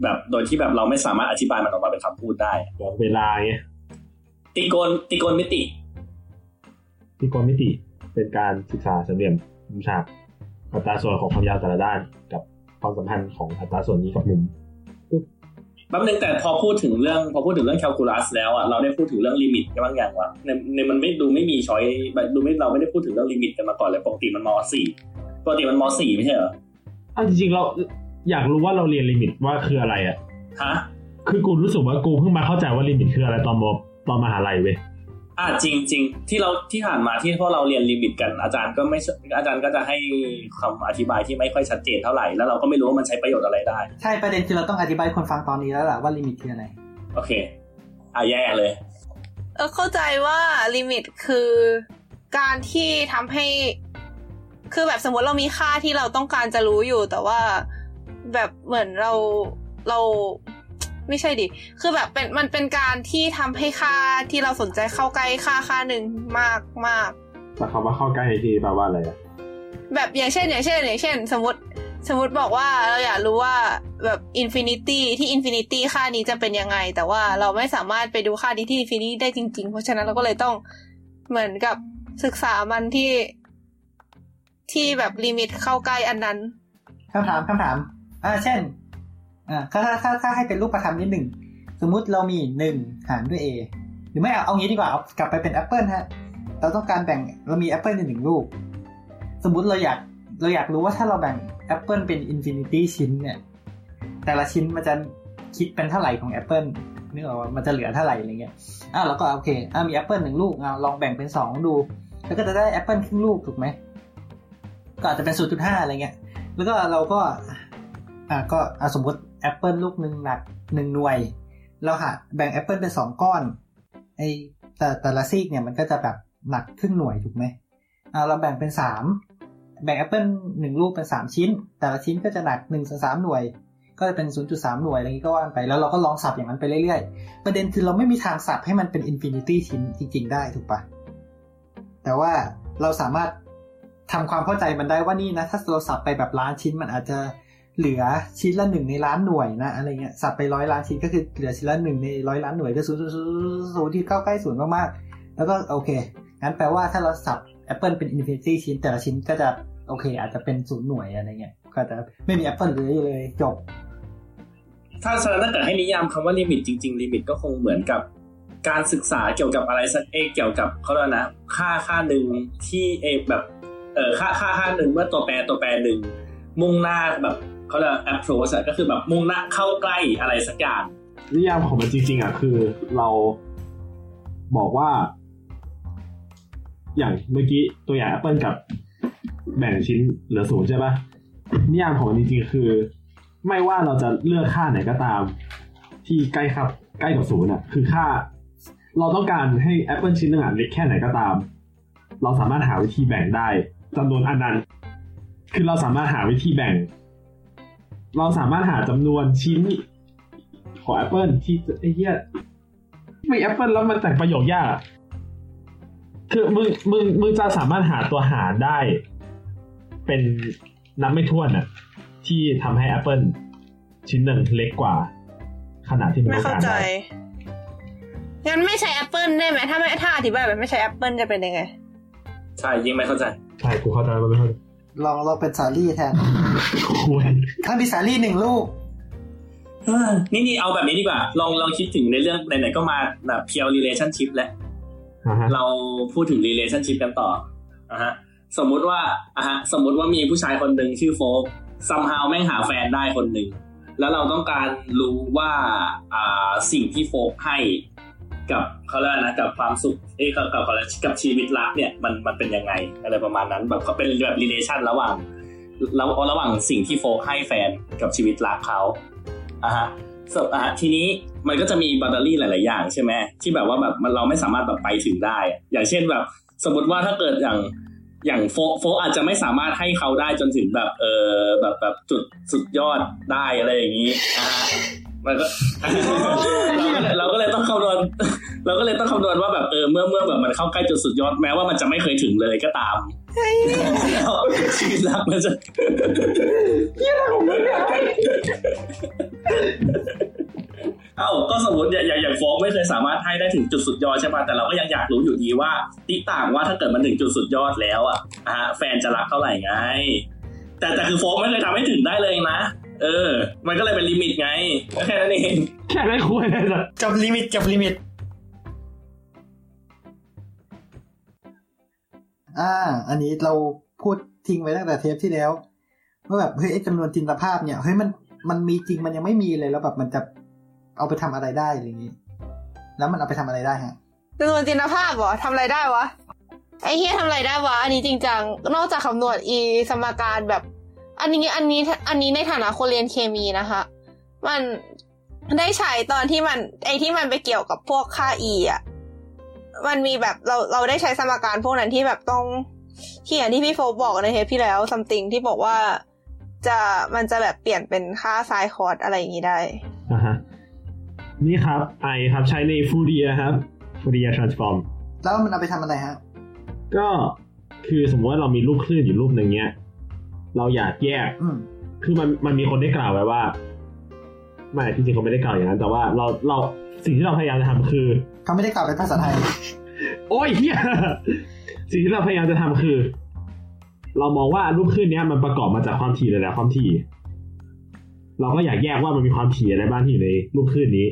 แบบโดยที่แบบเราไม่สามารถอธิบายมันออกมาเป็นคำพูดได้บอกเวลาไงตีโกนตีโกนมิติ ที่กรมิติเป็นการศึกษาสามเหลี่ยมมุมฉากอัตราส่วนของความยาวแต่ละด้าน กับความสัมพันธ์ของอัตราส่วนนี้กับมุมแป๊บนึงแต่พอพูดถึงเรื่องพอพูดถึงเรื่องแคลคูลัสแล้วอะเราได้พูดถึงเรื่องลิมิตกันบ้างอย่างวะในในมันไม่ดูไม่มีช้อยดูไม่เราไม่ได้พูดถึงเรื่องลิมิตกันมาก่อนเลยปกติมันมสี่ปกติมันมสี่ไม่ใช่เหรออ้าวจริงๆเราอยากรู้ว่าเราเรียนลิมิตว่าคืออะไรอะฮะคือกูรู้สึกว่ากูเพิ่งมาเข้าใจว่าลิมิตคืออะไรตอนมตอนมหาลัยเว้ย อ่าจริงจริงที่เราที่ผ่านมาที่พวกเราเรียนลิมิตกันอาจารย์ก็ไม่อาจารย์ก็จะให้คำอธิบายที่ไม่ค่อยชัดเจนเท่าไหร่แล้วเราก็ไม่รู้ว่ามันใช้ประโยชน์อะไรได้ ใช่ประเด็นคือเราต้องอธิบายให้คนฟังตอนนี้แล้วล่ะว่าลิมิตคืออะไร โอเคอะแย่เลยเออเข้าใจว่าลิมิตคือการที่ทำให้ คือแบบสมมติเรามีค่าที่เราต้องการจะรู้อยู่ แต่ว่าแบบเหมือนเราเรา ไม่ใช่ดิ คือแบบเป็นมันเป็นการที่ทำให้ค่าที่เราสนใจเข้าใกล้ค่าค่าหนึ่งมากมากแต่คำว่าเข้าใกล้ในที่แปลว่าอะไรอะแบบอย่างเช่น อย่างเช่น อย่างเช่น สมมติสมมติบอกว่าเราอยากรู้ว่าแบบ infinity ที่ infinity ค่านี้จะเป็นยังไง แต่ว่าเราไม่สามารถไปดูค่านี้ที่ infinity ได้จริง ๆ เพราะฉะนั้นเราก็เลยต้องเหมือนกับศึกษามันที่ที่แบบลิมิตเข้าใกล้อันนั้นคำถามคำถามอ่าเช่น อ่าถ้าถ้าถ้าถ้าให้เป็นรูปธรรมนิดหนึ่งสมมุติเรามีหนึ่งหารด้วย a หรือไม่เอาเอางี้ดีกว่าเอากลับไปเป็นแอปเปิลฮะเราต้องการแบ่งเรามีแอปเปิลหนึ่งลูก สมมุติเราอยากเราอยากรู้ว่าถ้าเราแบ่งแอปเปิลเป็น infinity ชิ้นเนี่ย แต่ละชิ้นมันจะคิดเป็นเท่าไหร่ของแอปเปิลนึกออกว่ามันจะเหลือเท่าไหร่อะไรเงี้ยอะเราก็โอเคอะมีแอปเปิลหนึ่งลูกอะลองแบ่งเป็นสองดู แล้วก็จะได้แอปเปิลครึ่งลูกถูกไหมก็อาจจะเป็นศูนย์จุดห้าอะไรเงี้ย แล้วก็เราก็อะก็สมมติ แอปเปิลลูกหนึ่งหนักหนึ่งหน่วย เราหาแบ่งแอปเปิลเป็นสองก้อนไอแต่แต่ละซีกเนี่ยมันก็จะแบบหนักครึ่งหน่วยถูกไหมอะเราแบ่งเป็นสามแบ่งแอปเปิลหนึ่งลูกเป็นสามชิ้น แต่ละชิ้นก็จะหนักหนึ่งส่วนสามหน่วย ก็จะเป็น 0.3 หน่วยอะไรอย่างนี้ก็ว่าไปแล้วเราก็ลองสับอย่างนั้นไปเรื่อยๆ ประเด็นคือเราไม่มีทางสับให้มันเป็น infinity ชิ้นจริง ๆ ได้ถูกปะแต่ว่าเราสามารถทำความเข้าใจมันได้ว่านี่นะ ถ้าเราสับไปแบบล้านชิ้นมันอาจจะ เหลือชิ้นละหนึ่งในล้านหน่วยนะอะไรเงี้ยสับไปร้อยล้านชิ้นก็คือเหลือชิ้นละหนึ่งในร้อยล้านหน่วยก็ศูนย์ศูนย์ที่เข้าใกล้ศูนย์มากๆ แล้วก็โอเค งั้นแปลว่าถ้าเราสับแอปเปิลเป็น infinity ชิ้น แต่ละชิ้นก็จะโอเค อาจจะเป็นศูนย์หน่วยอะไรเงี้ยก็จะไม่มีแอปเปิลเลยเลยจบ ถ้าฉะนั้นถ้าเกิดให้นิยามคำว่าลิมิตจริงๆลิมิตก็คงเหมือนกับการศึกษาเกี่ยวกับอะไรสักเอยเกี่ยวกับเขาเรียกว่านะ ค่าค่าหนึ่งที่เอแบบเออค่าค่าค่าหนึ่งเมื่อตัวแปรตัวแปรหนึ่งมุ่งหน้าแบบ เขาเรียก approach ก็คือแบบมุ่งหน้าเข้าใกล้อะไรสักอย่างนิยามของมันจริง ๆอะคือเราบอกว่า อย่างเมื่อกี้ตัวอย่าง Apple กับแบ่งชิ้นเหลือศูนย์ใช่ปะนิยามของมันจริงๆคือ ไม่ว่าเราจะเลือกค่าไหนก็ตาม ที่ใกล้ครับ ใกล้กับศูนย์อะ คือค่า เราต้องการให้ Apple ชิ้นหนึ่งอะเล็กแค่ไหนก็ตาม เราสามารถหาวิธีแบ่งได้จำนวนอันนั้น คือเราสามารถหาวิธีแบ่ง เราสามารถหาจำนวนชิ้น ของ Apple ที่ไอ้เหี้ยไม่ Apple แล้วมันแต่งประโยคยากอะคือมึงมึงมึงจะสามารถหาตัวหารได้ เป็นนับไม่ถ้วนอะที่ทำให้ แอปเปิล ชิ้นหนึ่งเล็กกว่า ขนาดที่มึงไม่ต้องเข้าการใจได้งั้นไม่ใช้แอปเปิลได้ไหมถ้าไม่ถ้าอธิบายแบบไม่ใช้แอปเปิลจะเป็นยังไง ใช่ยิ่งไม่เข้าใจ ใช่กูเข้าใจมันไม่เข้าใจ ลองลองเป็นสาลี่แทนคุยถ้ามีสาลี่หนึ่งลูกเออนี่นี่เอาแบบนี้ดีกว่า ลองลองคิดถึงในเรื่องไหนๆก็มาแบบเพียว relationship แล้วอ่าฮะเราพูดถึง relationship กันต่ออะฮะ สมมุติว่าอะฮะ สมมุติว่ามีผู้ชายคนหนึ่งชื่อโฟกซัมฮาวแม่งหาแฟนได้คนหนึ่ง แล้วเราต้องการรู้ว่าอ่าสิ่งที่โฟกให้ กับเขาเรียกนะกับความสุขเอ้กับกับกับกับชีวิตรักเนี่ยมันมันเป็นยังไงอะไรประมาณนั้นแบบเขาเป็นแบบ relation ระหว่างแล้วระหว่างสิ่งที่โฟกให้แฟนกับชีวิตรักเขาอะฮะสอะทีนี้มันก็จะมีแบตเตอรี่หลาย ๆ อย่างใช่ไหมที่แบบว่าแบบมันเราไม่สามารถแบบไปถึงได้ อย่างเช่นแบบ สมมติว่าถ้าเกิดอย่างอย่างโฟโฟอาจจะไม่สามารถให้เขาได้จนถึงแบบเออแบบแบบจุดสุดยอดได้อะไรอย่างนี้อ่ามันก็เราก็เราก็เลยต้องคำนวณ เราก็เลยต้องคำนวณว่าแบบเออเมื่อเมื่อแบบมันเข้าใกล้จุดสุดยอดแม้ว่ามันจะไม่เคยถึงเลยก็ตามแล้วชีวิตรักมันจะเอ้าก็สมมติอย่างอย่างอย่างโฟกไม่เคยสามารถให้ได้ถึงจุดสุดยอดใช่ป่ะแต่เราก็ยังอยากรู้อยู่ดีว่า ติต่างว่าถ้าเกิดมันถึงจุดสุดยอดแล้วอะอ่าแฟนจะรักเท่าไหร่ไง แต่แต่คือโฟกไม่เคยทำให้ถึงได้เลยนะเออ มันก็เลยเป็นลิมิตไงก็แค่นั้นเองแค่นั้นคุยเลยสัสกับลิมิตกับลิมิต อ่า อันนี้เราพูดทิ้งไว้ตั้งแต่เทปที่แล้วว่าแบบเฮ้ยจำนวนจินตภาพเนี่ยเฮ้ยมันมันมีจริงมันยังไม่มีเลยแล้วแบบมันจะเอาไปทำอะไรได้อะไรอย่างนี้ แล้วมันเอาไปทำอะไรได้ฮะจำนวนจินตภาพเหรอทำอะไรได้วะไอ้เฮียทำอะไรได้วะอันนี้จริงจังนอกจากคำนวณอีสมการแบบ อันนี้อันนี้อันนี้ในฐานะคนเรียนเคมีนะคะมันได้ใช้ตอนที่มันไอที่มันไปเกี่ยวกับพวกค่า e อะ มันมีแบบเราเราได้ใช้สมการพวกนั้นที่แบบต้องที่อย่างที่พี่โฟกบอกในเทปที่แล้ว something ที่บอกว่าจะมันจะแบบเปลี่ยนเป็นค่าไซน์คอร์ดอะไรอย่างนี้ได้อ่าฮะนี่ครับ i ครับใช้ใน Fourier ครับ Fourier transformแล้วมันเอาไปทำอะไรฮะ ก็คือสมมติว่าเรามีรูปคลื่นอยู่รูปหนึ่งเนี้ย เราอยากแยกอืมคือมันมันมีคนได้กล่าวไว้ว่า ไม่ที่จริงเขาไม่ได้กล่าวอย่างนั้น แต่ว่าเราเราสิ่งที่เราพยายามจะทำคือ เขาไม่ได้กล่าวเป็นภาษาไทย โอ้ยเฮียสิ่งที่เราพยายามจะทำคือ เรามองว่ารูปคลื่นเนี้ยมันประกอบมาจากความถี่หลายๆความถี่ เราก็อยากแยกว่ามันมีความถี่อะไรบ้างที่อยู่ในรูปคลื่นนี้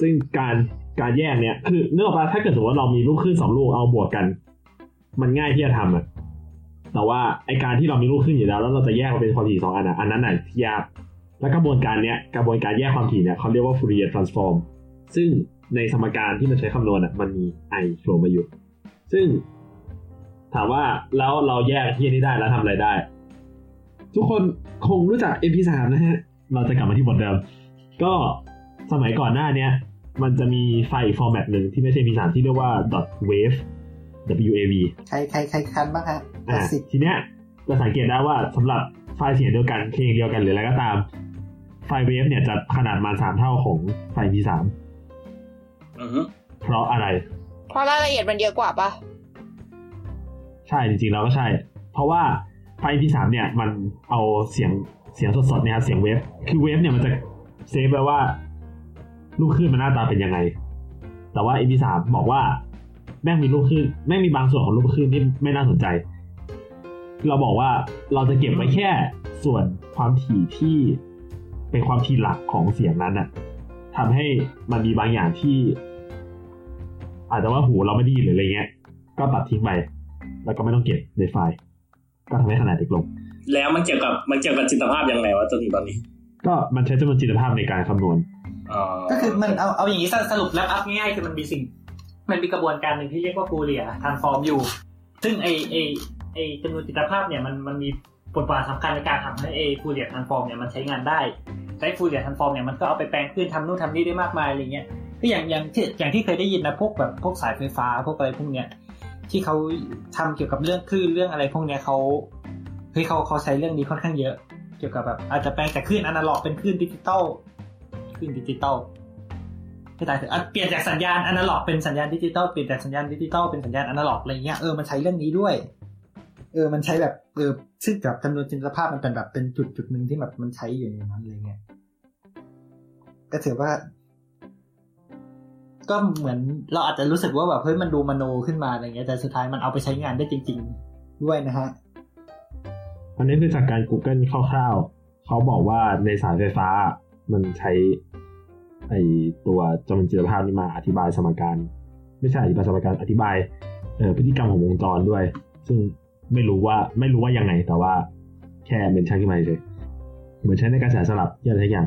ซึ่งการการแยกเนี้ยคือเนื่องจากถ้าเกิดสมมติว่าเรามีรูปคลื่นสองลูกเอาบวกกัน มันง่ายที่จะทำอะแต่ว่าไอการที่เรามีรูปคลื่นอยู่แล้ว แล้วเราจะแยกมาเป็นความถี่สองอันอะอันนั้นน่ะที่ยากและกระบวนการเนี้ยกระบวนการแยกความถี่เนี่ยเขาเรียกว่า Fourier transform ซึ่ง ในสมการที่มันใช้คำนวณอะมันมี i โผล่มาอยู่ ซึ่งถามว่าแล้วเราแยกที่นี้ได้แล้วทำอะไรได้ ทุกคนคงรู้จัก MP3 นะฮะ เราจะกลับมาที่บทเดิม ก็สมัยก่อนหน้าเนี้ย มันจะมีไฟล์อีก format หนึ่งที่ไม่ใช่ MP3 ที่เรียกว่า .wave WAV ใครใครใครทันบ้างฮะคลาอ่าสสิกทีเนี้ยจะสังเกตได้ว่าสำหรับไฟล์เสียงเดียวกันเพลงเดียวกันหรืออะไรก็ตาม ไฟล์ wave เนี่ยจะขนาดมาสามเท่าของไฟล์ MP3 อือฮึ เพราะอะไร เพราะรายละเอียดมันเยอะกว่าปะใช่จริงๆแล้วก็ใช่ เพราะว่าไฟล์ MP3 เนี่ยมันเอาเสียงเสียงสดๆเนี่ยครับเสียง wave คือ wave เนี่ยมันจะ save ไว้ว่าลูกคลื่นมันหน้าตาเป็นยังไง แต่ว่า MP3 บอกว่าแม่งมีลูกคลื่นแม่งมีบางส่วนของลูกคลื่นที่ไม่น่าสนใจ เราบอกว่าเราจะเก็บไว้แค่ส่วนความถี่ที่เป็นความถี่หลักของเสียงนั้นน่ะ ทำให้มันมีบางอย่างที่ อาจจะว่าหูเราไม่ได้ยินหรืออะไรเงี้ย ก็ตัดทิ้งไป แล้วก็ไม่ต้องเก็บในไฟล์ ก็ทำให้ขนาดเล็กลง แล้วมันเกี่ยวกับมันเกี่ยวกับจิตภาพยังไงวะจนถึงตอนนี้ ก็มันใช้จำนวนจิตภาพในการคำนวณอ๋อก็คือมันเอาเอาอย่างนี้สรุปแล้วอัพง่ายๆคือมันมีสิ่ง มันมีกระบวนการหนึ่งที่เรียกว่า Fourier transform อยู่ ซึ่งไอไอไอจำนวนจินตภาพเนี่ยมันมันมีบทบาทสำคัญในการทำให้ไอ Fourier transform เนี่ยมันใช้งานได้ ใช้ Fourier transform เนี่ยมันก็เอาไปแปลงคลื่นทำนู่นทำนี่ได้มากมายอะไรเงี้ยก็อย่างอย่างที่อย่างที่เคยได้ยินนะพวกแบบพวกสายไฟฟ้าพวกอะไรพวกเนี้ยที่เขาทำเกี่ยวกับเรื่องคลื่นเรื่องอะไรพวกเนี้ยเขาเฮ้ยเขาเขาใช้เรื่องนี้ค่อนข้างเยอะ เกี่ยวกับแบบอาจจะแปลงจากคลื่นอนาล็อกเป็นคลื่นดิจิตอลคลื่นดิจิตอลไม่ตายเถอะอะเปลี่ยนจากสัญญาณอนาล็อกเป็นสัญญาณดิจิตอลเปลี่ยนจากสัญญาณดิจิตอลเป็นสัญญาณอนาล็อกอะไรเงี้ยเออมันใช้เรื่องนี้ด้วย เออมันใช้แบบเออซึ่งแบบจำนวนจินตภาพมันเป็นแบบเป็นจุดจุดหนึ่งที่แบบมันใช้อยู่ในนั้นอะไรเงี้ย ก็ถือว่า ก็เหมือนเราอาจจะรู้สึกว่าแบบเฮ้ยมันดูมโนขึ้นมาอะไรเงี้ยแต่สุดท้ายมันเอาไปใช้งานได้จริง ๆ ด้วยนะฮะอันนี้คือจากการ Google คร่าวๆเขาบอกว่าในสายไฟฟ้ามันใช้ไอตัวจำนวนจิตภาพนี้มาอธิบายสมการ ไม่ใช่อธิบายสมการอธิบายเอ่อพฤติกรรมของวงจรด้วย ซึ่งไม่รู้ว่าไม่รู้ว่ายังไง แต่ว่าแค่เมนชั่นขึ้นมาเฉยเหมือนใช้ในการสายสลับอย่างไรอย่าง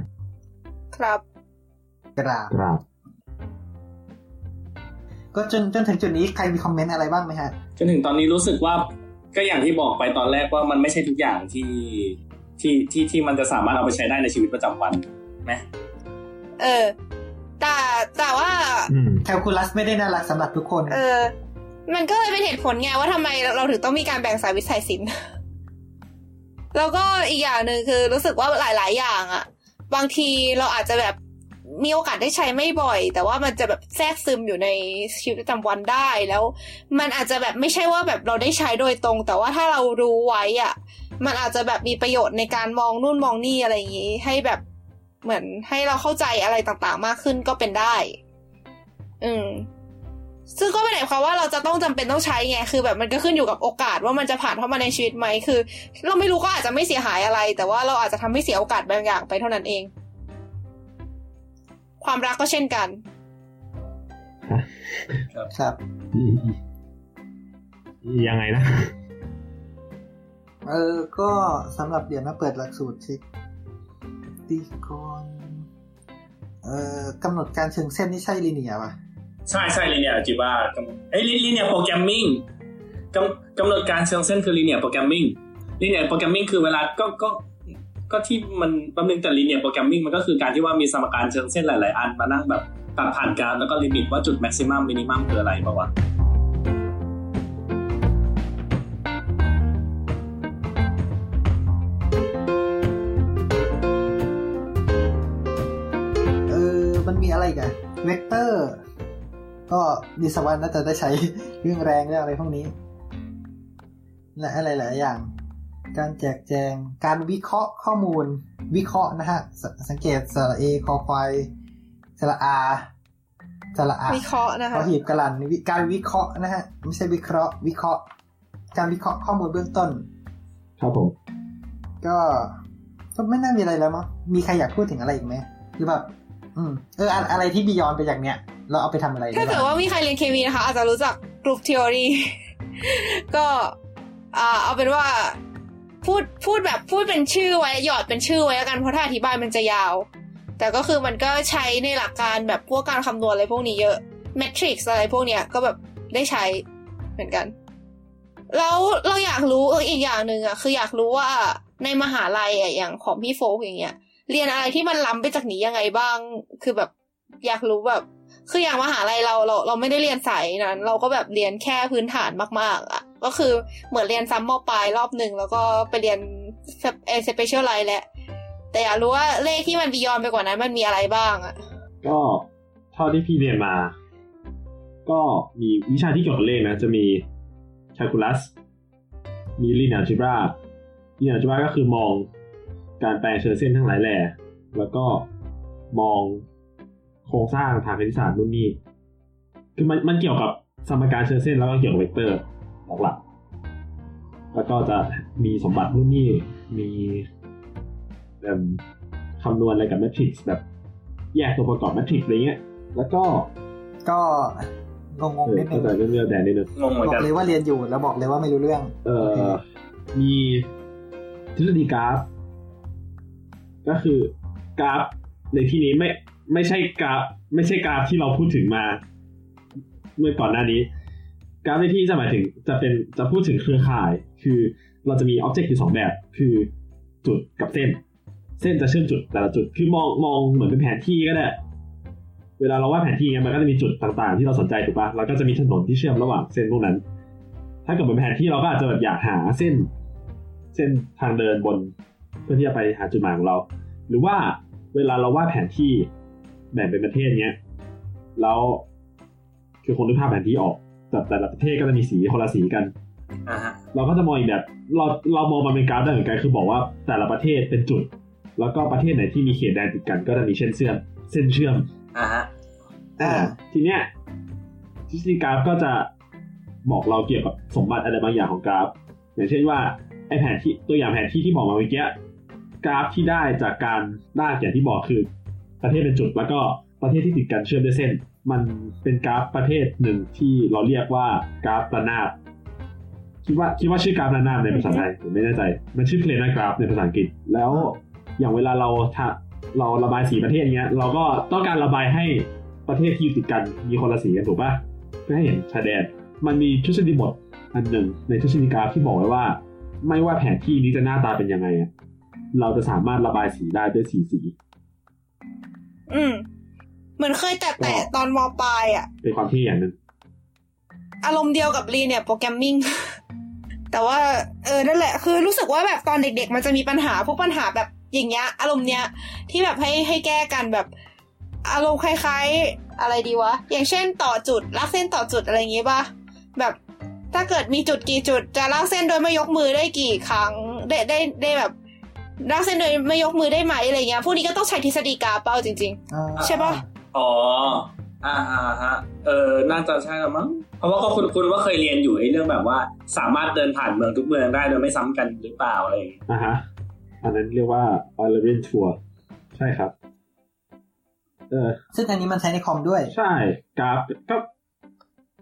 ครับ กราบกราบก็จนจนถึงจุดนี้ใครมีคอมเมนต์อะไรบ้างไหมฮะ จนถึงตอนนี้รู้สึกว่าก็อย่างที่บอกไปตอนแรกว่ามันไม่ใช่ทุกอย่างที่ที่ที่ที่มันจะสามารถเอาไปใช้ได้ในชีวิตประจำวันไหมเออ แต่แต่ว่าอืมแคลคูลัสไม่ได้น่ารักสำหรับทุกคน เออ มันก็เลยเป็นเหตุผลไงว่าทำไมเราถึงต้องมีการแบ่งสายวิทย์สายศิลป์แล้วก็อีกอย่างหนึ่งคือรู้สึกว่าหลาย ๆ อย่างอะบางทีเราอาจจะแบบ มีโอกาสได้ใช้ไม่บ่อย แต่ว่ามันจะแบบแทรกซึมอยู่ในชีวิตประจำวันได้แล้ว มันอาจจะแบบไม่ใช่ว่าแบบเราได้ใช้โดยตรง แต่ว่าถ้าเรารู้ไว้อะมันอาจจะแบบมีประโยชน์ในการมองนู่นมองนี่อะไรอย่างนี้ ให้แบบเหมือนให้เราเข้าใจอะไรต่างๆ มากขึ้นก็เป็นได้ อืมซึ่งก็ไม่ได้หมายความว่าเราจะต้องจำเป็นต้องใช้ไง คือแบบมันก็ขึ้นอยู่กับโอกาสว่ามันจะผ่านเข้ามาในชีวิตไหม คือ เราไม่รู้ก็อาจจะไม่เสียหายอะไร แต่ว่าเราอาจจะทำให้เสียโอกาสบางอย่างไปเท่านั้นเอง ความรักก็เช่นกันครับยังไงนะ เออ ก็สำหรับเดี๋ยวมาเปิดหลักสูตรเช็คทีก่อนเอ่อกำหนดการเชิงเส้นนี่ใช่ linear ป่ะ ใช่ใช่ linear จิบ้าเอ้ย linear programming กำกำหนดการเชิงเส้นคือ linear programming linear programming คือเวลาก็ก็ ก็ที่มันแป๊บนึงแต่ linear programming มันก็คือการที่ว่ามีสมการเชิงเส้นหลาย ๆ อันมานั่งแบบตัดผ่านกันแล้วก็ limit ว่าจุด maximum minimum คืออะไรป่าวะเออมันมีอะไรกันเวกเตอร์ ก็ฟิสิกส์มันน่าจะได้ใช้เรื่องแรงเรื่องอะไรพวกนี้ และอะไรหลายอย่าง การแจกแจง การวิเคราะห์ข้อมูล วิเคราะห์นะฮะสสังเกตสระเอคอควายสระอาสระอาวิเคราะห์นะคะพอหีบกระลันวิการวิเคราะห์นะฮะไม่ใช่วิเคราะห์ วิเคราะห์ การวิเคราะห์ข้อมูลเบื้องต้น ครับผม ก็ก็ไม่น่ามีอะไรแล้วมั้งมีใครอยากพูดถึงอะไรอีกไหมหรือแบบอืมเอออะอะไรที่บียอนไปจากเนี้ยเราเอาไปทำอะไรถ้าได้เกิดบ้างว่ามีใครเรียนเคมีนะคะ อาจจะรู้จักกรุ๊ปท e o รีก็อ่าเอาเป็นว่า พูดพูดแบบพูดเป็นชื่อไว้หยอดเป็นชื่อไว้แล้วกันเพราะถ้าอธิบายมันจะยาว แต่ก็คือมันก็ใช้ในหลักการแบบพวกการคำนวณอะไรพวกนี้เยอะแมทริกซ์อะไรพวกเนี้ยก็แบบได้ใช้เหมือนกันแล้วเราอยากรู้เอออีกอย่างหนึ่งอะคืออยากรู้ว่าในมหาลัยอะอย่างของพี่โฟกอย่างเงี้ย เรียนอะไรที่มันล้ำไปจากนี้ยังไงบ้าง คือแบบอยากรู้แบบ คืออย่างมหาลัยเราเราเราไม่ได้เรียนสายนั้น เราก็แบบเรียนแค่พื้นฐานมาก ๆอะ ก็คือเหมือนเรียนซ้ำมปลายรอบหนึ่งแล้วก็ไปเรียน specialize แหละ แต่อยากรู้ว่าเลขที่มัน beyond ไปกว่านั้นมันมีอะไรบ้างอะก็เท่าที่พี่เรียนมา ก็มีวิชาที่เกี่ยวกับเลขนะ จะมี calculus มี linear algebra linear algebra ก็คือมองการแปลงเชิงเส้นทั้งหลายแหล่แล้วก็มองโครงสร้างทางคณิตศาสตร์นู่นนี่ คือมันมันเกี่ยวกับสมการเชิงเส้นแล้วก็เกี่ยวกับเวกเตอร์ หลักๆแล้วก็จะมีสมบัตินู่นนี่มีเอิ่มคำนวณอะไรกับแมทริกซ์แบบแยกตัวประกอบแมทริกซ์อะไรเงี้ย แล้วก็ก็งงเออๆนิดนึเข้างใจเรื่องเรื่องแดนนิดนึงงงเหมือนบอกักนเลยว่าเรียนอยู่แล้วบอกเลยว่าไม่รู้เรื่อง เอ่อมีทฤษฎีกราฟ ก็คือกราฟในที่นี้ไม่ไม่ใช่กราฟ ไม่ใช่กราฟที่เราพูดถึงมา เมื่อก่อนหน้านี้ กราฟในที่จะหมายถึงจะเป็นจะพูดถึงเครือข่าย คือเราจะมีอ็อบเจกต์อยู่สองแบบ คือจุดกับเส้น เส้นจะเชื่อมจุดแต่ละจุด คือมองมองเหมือนเป็นแผนที่ก็ได้ เวลาเราวาดแผนที่เงี้ยมันก็จะมีจุดต่างๆ ที่เราสนใจถูกปะแล้วก็จะมีถนนที่เชื่อมระหว่างเส้นพวกนั้น ถ้าเกิดเป็นแผนที่เราก็อาจจะแบบอยากหาเส้น เส้นทางเดินบน เพื่อที่จะไปหาจุดหมายของเรา หรือว่าเวลาเราวาดแผนที่แบ่งเป็นประเทศเนี้ย แล้วคือคนนึกภาพแผนที่ออก แต่แต่ละประเทศก็จะมีสีคนละสีกันอ่าฮะเราก็จะมองอีกแบบเราเรามองมันเป็นกราฟได้เหมือนกันคือบอกว่าแต่ละประเทศเป็นจุด แล้วก็ประเทศไหนที่มีเขตแดนติดกันก็จะมีเส้นเชื่อม เส้นเชื่อมอ่าฮะอ่าทีเนี้ยทฤษฎีกราฟก็จะบอกเราเกี่ยวกับสมบัติอะไรบางอย่างของกราฟ อย่างเช่นว่าไอแผนที่ตัวอย่างแผนที่ที่บอกมาเมื่อกี้กราฟที่ได้จากการได้อย่างที่บอกคือ ประเทศเป็นจุดแล้วก็ประเทศที่ติดกันเชื่อมด้วยเส้น มันเป็นกราฟประเภทหนึ่งที่เราเรียกว่ากราฟระนาบคิดว่าคิดว่าชื่อกราฟระนาบในภาษาไทยผมไม่แน่ใจ มันชื่อเพลนกราฟในภาษาอังกฤษ แล้วอย่างเวลาเราทะเราระบายสีประเทศเงี้ย เราก็ต้องการระบายให้ประเทศที่อยู่ติดกันมีคนละสีกันถูกปะเพื่อให้เห็นชายแดน มันมีทฤษฎีบทอันหนึ่งในทฤษฎีกราฟที่บอกไว้ว่า ไม่ว่าแผนที่นี้จะหน้าตาเป็นยังไงเราจะสามารถระบายสีได้ด้วยสีสี อืม เหมือนเคยแต่แต่ตอนมปลายอะ เป็นความที่อย่างหนึ่งอารมณ์เดียวกับรีเนี่ยโปรแกรมมิ่งแต่ว่าเออนั่นแหละ คือรู้สึกว่าแบบตอนเด็ก ๆ มันจะมีปัญหาพวกปัญหาแบบอย่างเงี้ย อารมณ์เนี้ยที่แบบให้ให้แก้กันแบบอารมณ์คล้ายๆ อะไรดีวะ อย่างเช่นต่อจุดลากเส้นต่อจุดอะไรอย่างงี้ป่ะแบบถ้าเกิดมีจุดกี่จุด จะลากเส้นโดยไม่ยกมือได้กี่ครั้งได้ได้ได้แบบลากเส้นโดยไม่ยกมือได้ไหมอะไรเงี้ยพวกนี้ก็ต้องใช้ทฤษฎีกราฟเป้าจริงอ่าใช่ปะ อ๋ออ่าอ่าฮะ เออน่าจะใช่ละมั้ง เพราะว่าก็คุณคุณว่าเคยเรียนอยู่ไอ้เรื่องแบบว่า สามารถเดินผ่านเมืองทุกเมืองได้โดยไม่ซ้ำกันหรือเปล่าอะไรอย่างเงี้ยอะฮะ อันนั้นเรียกว่า Eulerian Tour ใช่ครับ เออ ซึ่งอันนี้มันใช้ในคอมด้วย ใช่กราฟก็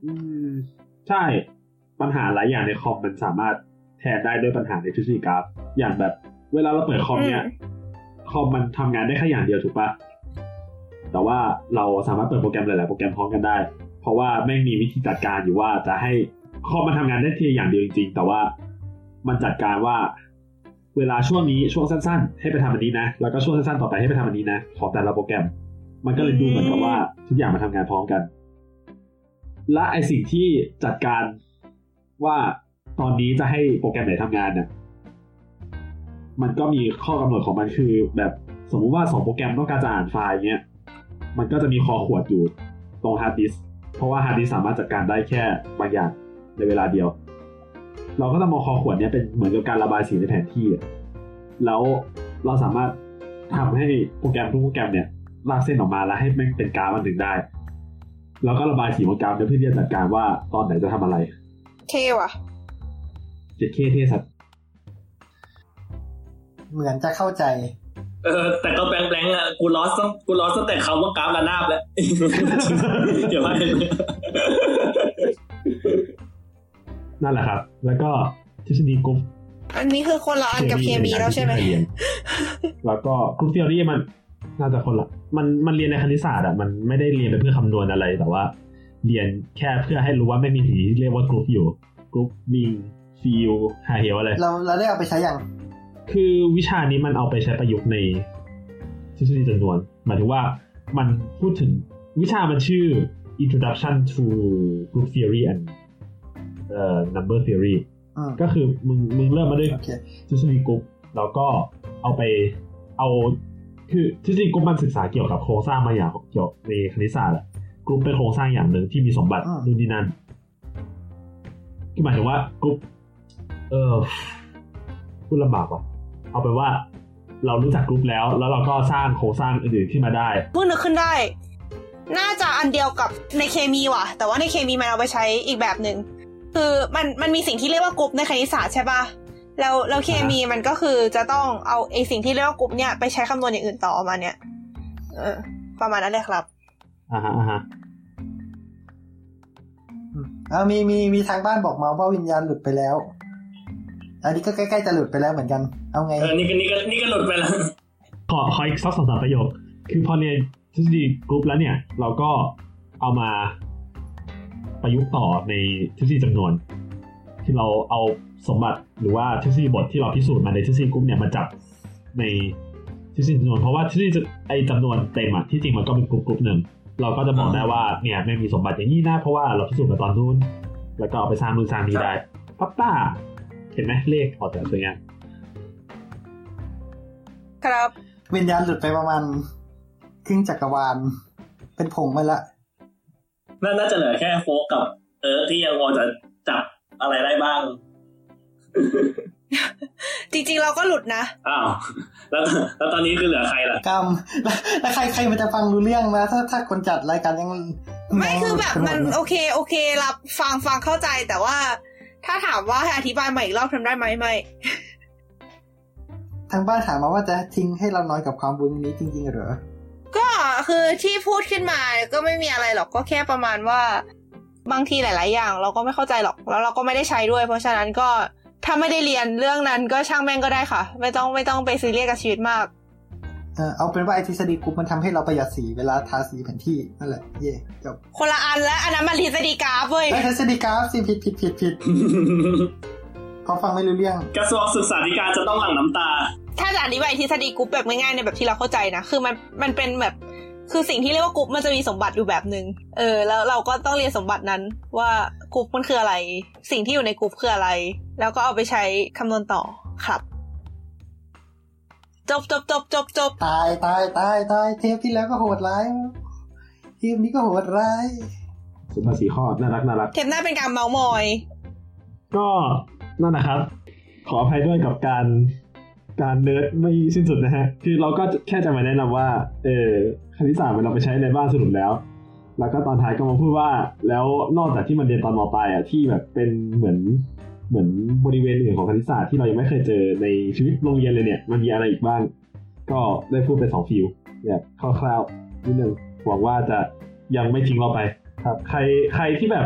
อืม ใช่ ปัญหาหลายอย่างในคอมมันสามารถแทนได้ด้วยปัญหาในทฤษฎีกราฟ อย่างแบบ เวลาเราเปิดคอมเนี่ยคอมมันทำงานได้แค่อย่างเดียวถูกปะ แต่ว่าเราสามารถเปิดโปรแกรมหลาย ๆ โปรแกรมพร้อมกันได้ เพราะว่าไม่งมีวิธีจัดการอยู่ว่าจะให้คอมมันทำงานได้ทีอย่างเดียวจริง ๆ แต่ว่ามันจัดการว่า เวลาช่วงนี้ช่วงสั้น ๆ ให้ไปทำอันนี้นะ แล้วก็ช่วงสั้น ๆ ต่อไปให้ไปทำอันนี้นะ ของแต่ละโปรแกรม มันก็เลยดูเหมือนกับว่าทุกอย่างมันทำงานพร้อมกัน และไอสิ่งที่จัดการว่าตอนนี้จะให้โปรแกรมไหนทำงานเนี่ยมันก็มีข้อกำหนดของมันคือ แบบสมมุติว่าสองโปรแกรมต้องการจะอ่านไฟล์เนี้ย มันก็จะมีคอขวดอยู่ตรงฮาร์ดดิสก์เพราะว่าฮาร์ดดิสก์สามารถจัดการได้แค่บางอย่างในเวลาเดียว เราก็จะมองคอขวดเนี้ยเป็นเหมือนกับการระบายสีในแผนที่อะแล้วเราสามารถทำให้โปรแกรมทุกโปรแกรมเนี่ยลากเส้นออกมาแล้วให้แม่งเป็นกราฟอันหนึ่งได้ แล้วก็ระบายสีบนกราฟเนี่ยเพื่อที่จะจัดการว่าตอนไหนจะทำอะไรๆเท่ว่ะเจ็ดเคเทสัตว์เหมือนจะเข้าใจ เออแต่ก็แบงแบงๆอะกูลอสต้องกูลอสตั้งแต่คำว่ากราฟระนาบแล้วเดี๋ยวมานั่นแหละครับ แล้วก็ทฤษฎีกรุ๊ปอันนี้คือคนละอันกับเคมีแล้วใช่ไหมเรียนแล้วก็กรุ๊ปเทอรี่มันน่าจะคนละมันมันเรียนในคณิตศาสตร์อะมันไม่ได้เรียนไปเพื่อคำนวณอะไรแต่ว่า เรียนแค่เพื่อให้รู้ว่ามันมีสิ่งที่เรียกว่ากรุ๊ปอยู่ group ring field ห่าเหวอะไรเราเราได้เอาไปใช้อย่าง คือวิชานี้มันเอาไปใช้ประยุกต์ในทฤษฎีจำนวน หมายถึงว่ามันพูดถึงวิชามันชื่อ Introduction to Group Theory and เอ่อ Number Theory อืมก็คือมึงมึงเริ่มมาด้วยโอเคทฤษฎีกรุ๊ปแล้วก็เอาไปเอาคือทฤษฎีกรุ๊ปมันศึกษาเกี่ยวกับโครงสร้างมาอย่างเกี่ยวในคณิตศาสตร์อะกรุ๊ปเป็นโครงสร้างอย่างหนึ่งที่มีสมบัติอืมนู่นนี่นั่นคือหมายถึงว่ากรุ๊ปเออพูดลำบากว่ะ เอาเป็นว่าเรารู้จักกรุ๊ปแล้ว แล้วเราก็สร้างโครงสร้างอื่นๆขึ้นมาได้เพิ่งนึกขึ้นได้ น่าจะอันเดียวกับในเคมีว่ะ แต่ว่าในเคมีมันเอาไปใช้อีกแบบหนึ่งคือมันมันมีสิ่งที่เรียกว่ากรุ๊ปในคณิตศาสตร์ใช่ปะแล้วแล้วเคมีมันก็คือจะต้องเอาไอสิ่งที่เรียกว่ากรุ๊ปเนี่ยไปใช้คำนวณอย่างอื่นต่อมาเนี่ย เออ ประมาณนั้นเลยครับอ่าฮะอ่าฮะอืมอ่ามีมีมีทางบ้านบอกมาว่าวิญญาณหลุดไปแล้ว อันนี้ก็ใกล้ๆจะหลุดไปแล้วเหมือนกัน เอาไงเออนี่ก็นี่ก็นี่ก็หลุดไปแล้ว ขอขออีกสักสองสามประโยค คือพอเรียนทฤษฎีกรุ๊ปแล้วเนี่ย เราก็เอามาประยุกต์ต่อในทฤษฎีจำนวน ที่เราเอาสมบัติหรือว่าทฤษฎีบทที่เราพิสูจน์มาในทฤษฎีกรุ๊ปเนี่ยมาจับในทฤษฎีจำนวน เพราะว่าทฤษฎีไอจำนวนเต็มอะที่จริงมันก็เป็นกรุ๊ปกรุ๊ปหนึ่งเราก็จะบอกได้ว่าเนี่ยไม่มีสมบัติอย่างนี้นะเพราะว่าเราพิสูจน์มาตอนนู้น แล้วก็เอาไปสร้างนู่นสร้างนี้ได้ปั๊บต้า เห็นไหมเลขออกจากสวยงามครับวิญญาณหลุดไปประมาณครึ่งจักรวาล เป็นผงไปละน่าน่าจะเหลือแค่โฟกกับ เออที่ยังพอจะจับอะไรได้บ้าง จริงๆเราก็หลุดนะอ้าวแล้วแล้วตอนนี้คือเหลือใครล่ะกรรมแล้วแล้วใครใครมันจะฟังรู้เรื่องนะถ้าถ้าคนจัดรายการยังไม่ยังคือแบบหลุดมันกัหดเยโอเค โอเค รับฟังฟังเข้าใจแต่ว่า ถ้าถามว่าให้อธิบายใหม่อีกรอบทำได้ไหมไม่ทางบ้านถามมาว่าจะทิ้งให้เรานอนกับความวุ้นนี้จริง ๆ เหรอ ก็คือที่พูดขึ้นมาก็ไม่มีอะไรหรอกก็แค่ประมาณว่า บางทีหลาย ๆ อย่าง เราก็ไม่เข้าใจหรอกแล้วเราก็ไม่ได้ใช้ด้วย เพราะฉะนั้นก็ถ้าไม่ได้เรียนเรื่องนั้นก็ช่างแม่งก็ได้ค่ะ ไม่ต้องไม่ต้องไปซีเรียสกับชีวิตมาก เออเอาเป็นว่าไอทฤษฎีกรุ๊ปมันทำให้เราประหยัดสีเวลาทาสีแผนที่นั่นแหละเย่จบคนละอันแล้วอันนั้นมันทฤษฎีกราฟเว้ยไอทฤษฎีกราฟสิผิดผิดผิดผิดเขาฟังไม่รู้เรื่อง กระทรวงศึกษาธิการจะต้องหลั่งน้ำตา ถ้าจะอธิบายทฤษฎีกรุ๊ปแบบง่ายๆในแบบที่เราเข้าใจนะคือมันมันเป็นแบบคือสิ่งที่เรียกว่ากรุ๊ปมันจะมีสมบัติอยู่แบบหนึ่งเออ แล้วเราก็ต้องเรียนสมบัตินั้นว่ากรุ๊ปมันคืออะไร สิ่งที่อยู่ในกรุ๊ปคืออะไร แล้วก็เอาไปใช้คำนวณต่อครับ จบจบจบจบจบตายตายตายตายเทปที่แล้วก็โหดร้ายเทปนี้ก็โหดร้ายสุภาษีข้อน่ารักน่ารักเทปหน้าเป็นการเมาส์มอย ก็นั่นนะครับ ขออภัยด้วยกับการการเนิร์ดไม่สิ้นสุดนะฮะ คือเราก็แค่จะมาแนะนำว่า เออคณิตศาสตร์มันเราไปใช้ในบ้านสรุปแล้ว แล้วก็ตอนท้ายก็มาพูดว่า แล้วนอกจากที่มันเรียนตอนมปลายอะที่แบบเป็นเหมือน เหมือนบริเวณอื่นของคณิตศาสตร์ที่เรายังไม่เคยเจอในชีวิตโรงเรียนเลยเนี่ย มันมีอะไรอีกบ้าง ก็ได้พูดไปสองฟิลแบบคร่าวๆนิดนึงหวังว่าจะยังไม่ทิ้งเราไป ครับ ใครใครที่แบบ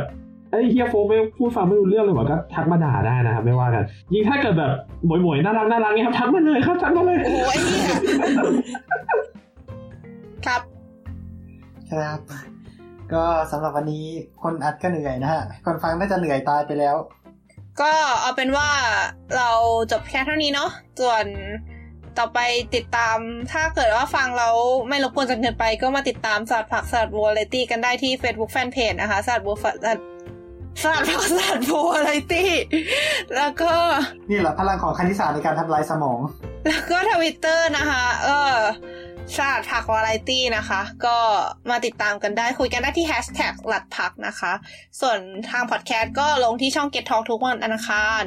ไอ้ยเฮียโฟมไม่พูดฟังไม่รู้เรื่องเลยว่ะก็ทักมาด่าได้นะครับไม่ว่ากัน ยิ่งถ้าเกิดแบบหมวยๆน่ารักน่ารักเนี่ยครับทักมาเลยครับทักมาเลยโอ้โหไอ้เหี้ยครับ ครับ ก็สำหรับวันนี้คนอัดก็เหนื่อยนะฮะคนฟังน่าจะเหนื่อยตายไปแล้ว ก็เอาเป็นว่าเราจบแค่เท่านี้เนาะส่วนต่อไปติดตามถ้าเกิดว่าฟังแล้วไม่รบกวนจนเกินไปก็มาติดตามสัตว์ผักสัตว์วอลเลตี้กันได้ที่ Facebook Fanpage นะคะสัตว์บัวสัตว์สัตว์ผักสัตว์วอลเลตี้แล้วก็ นี่แหละพลังของคณิตศาสตร์ในการทำลายสมอง แล้วก็ทวิตเตอร์นะคะ เออ ศาสตร์ผักวาไรตี้นะคะ ก็มาติดตามกันได้คุยกันได้ที่แฮชแท็กหลัดผักนะคะ ส่วนทางพอดแคสต์ก็ลงที่ช่อง Get Talk ทุกวันอังคาร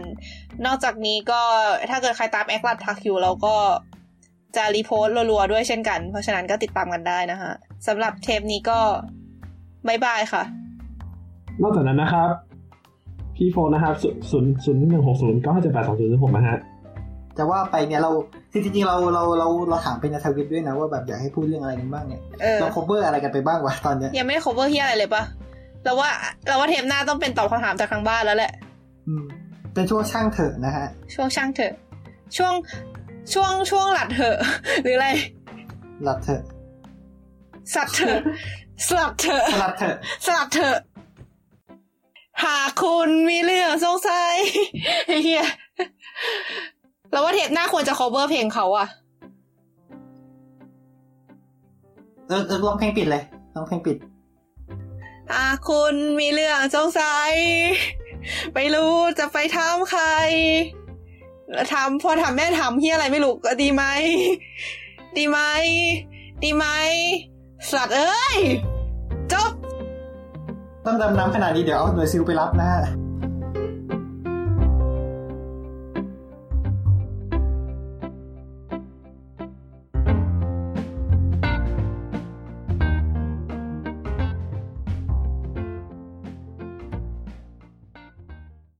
นอกจากนี้ก็ถ้าเกิดใครตามแอคหลัดผักอยู่เราก็จะ repost รัวๆด้วยเช่นกัน เพราะฉะนั้นก็ติดตามกันได้นะคะสำหรับเทปนี้ก็ bye bye ค่ะ นอกจากนั้นนะครับ พี่โฟนนะครับศูนย์ศูนย์หนึ่งหกศูนย์เก้าห้าเจ็ดแปดสองศูนย์หกนะฮะ จะว่าไปเนี่ยเราจริงๆเราเราเราเราถามไปในทวิตด้วยนะว่าแบบอยากให้พูดเรื่องอะไรกันบ้างเนี่ยเออเรา cover อะไรกันไปบ้างวะตอนเนี้ยยังไม่ได้ cover ที่อะไรเลยปะเราว่าเราว่าเทปหน้าต้องเป็นตอบคำถามจากทางบ้านแล้วแหละ อืมเป็นช่วงช่างเถอะนะฮะ ช่วงช่างเถอะ ช่วงช่วงช่วงหลัดเถอะ หรืออะไร หลับเถอะ สัตว์เถอะ สลับเถอะสลับเถอะสลับเถอะ หากคุณมีเรื่องสงสัยไอ้เฮีย แล้วว่าเทปหน้าควรจะ cover เพลงเขาอะเออเออร้องเพลงปิดเลยร้องเพลงปิดหากคุณมีเรื่องสงสัยไม่รู้จะไปถามใครแล้วทำพอทำแม่ทำเฮียอะไรไม่รู้ก็ดีไหม ดีไหม ดีไหม สัตว์เอ้ย จบ ต้องดำน้ำขนาดนี้เดี๋ยวเอาหน่วยซิลไปรับนะฮะ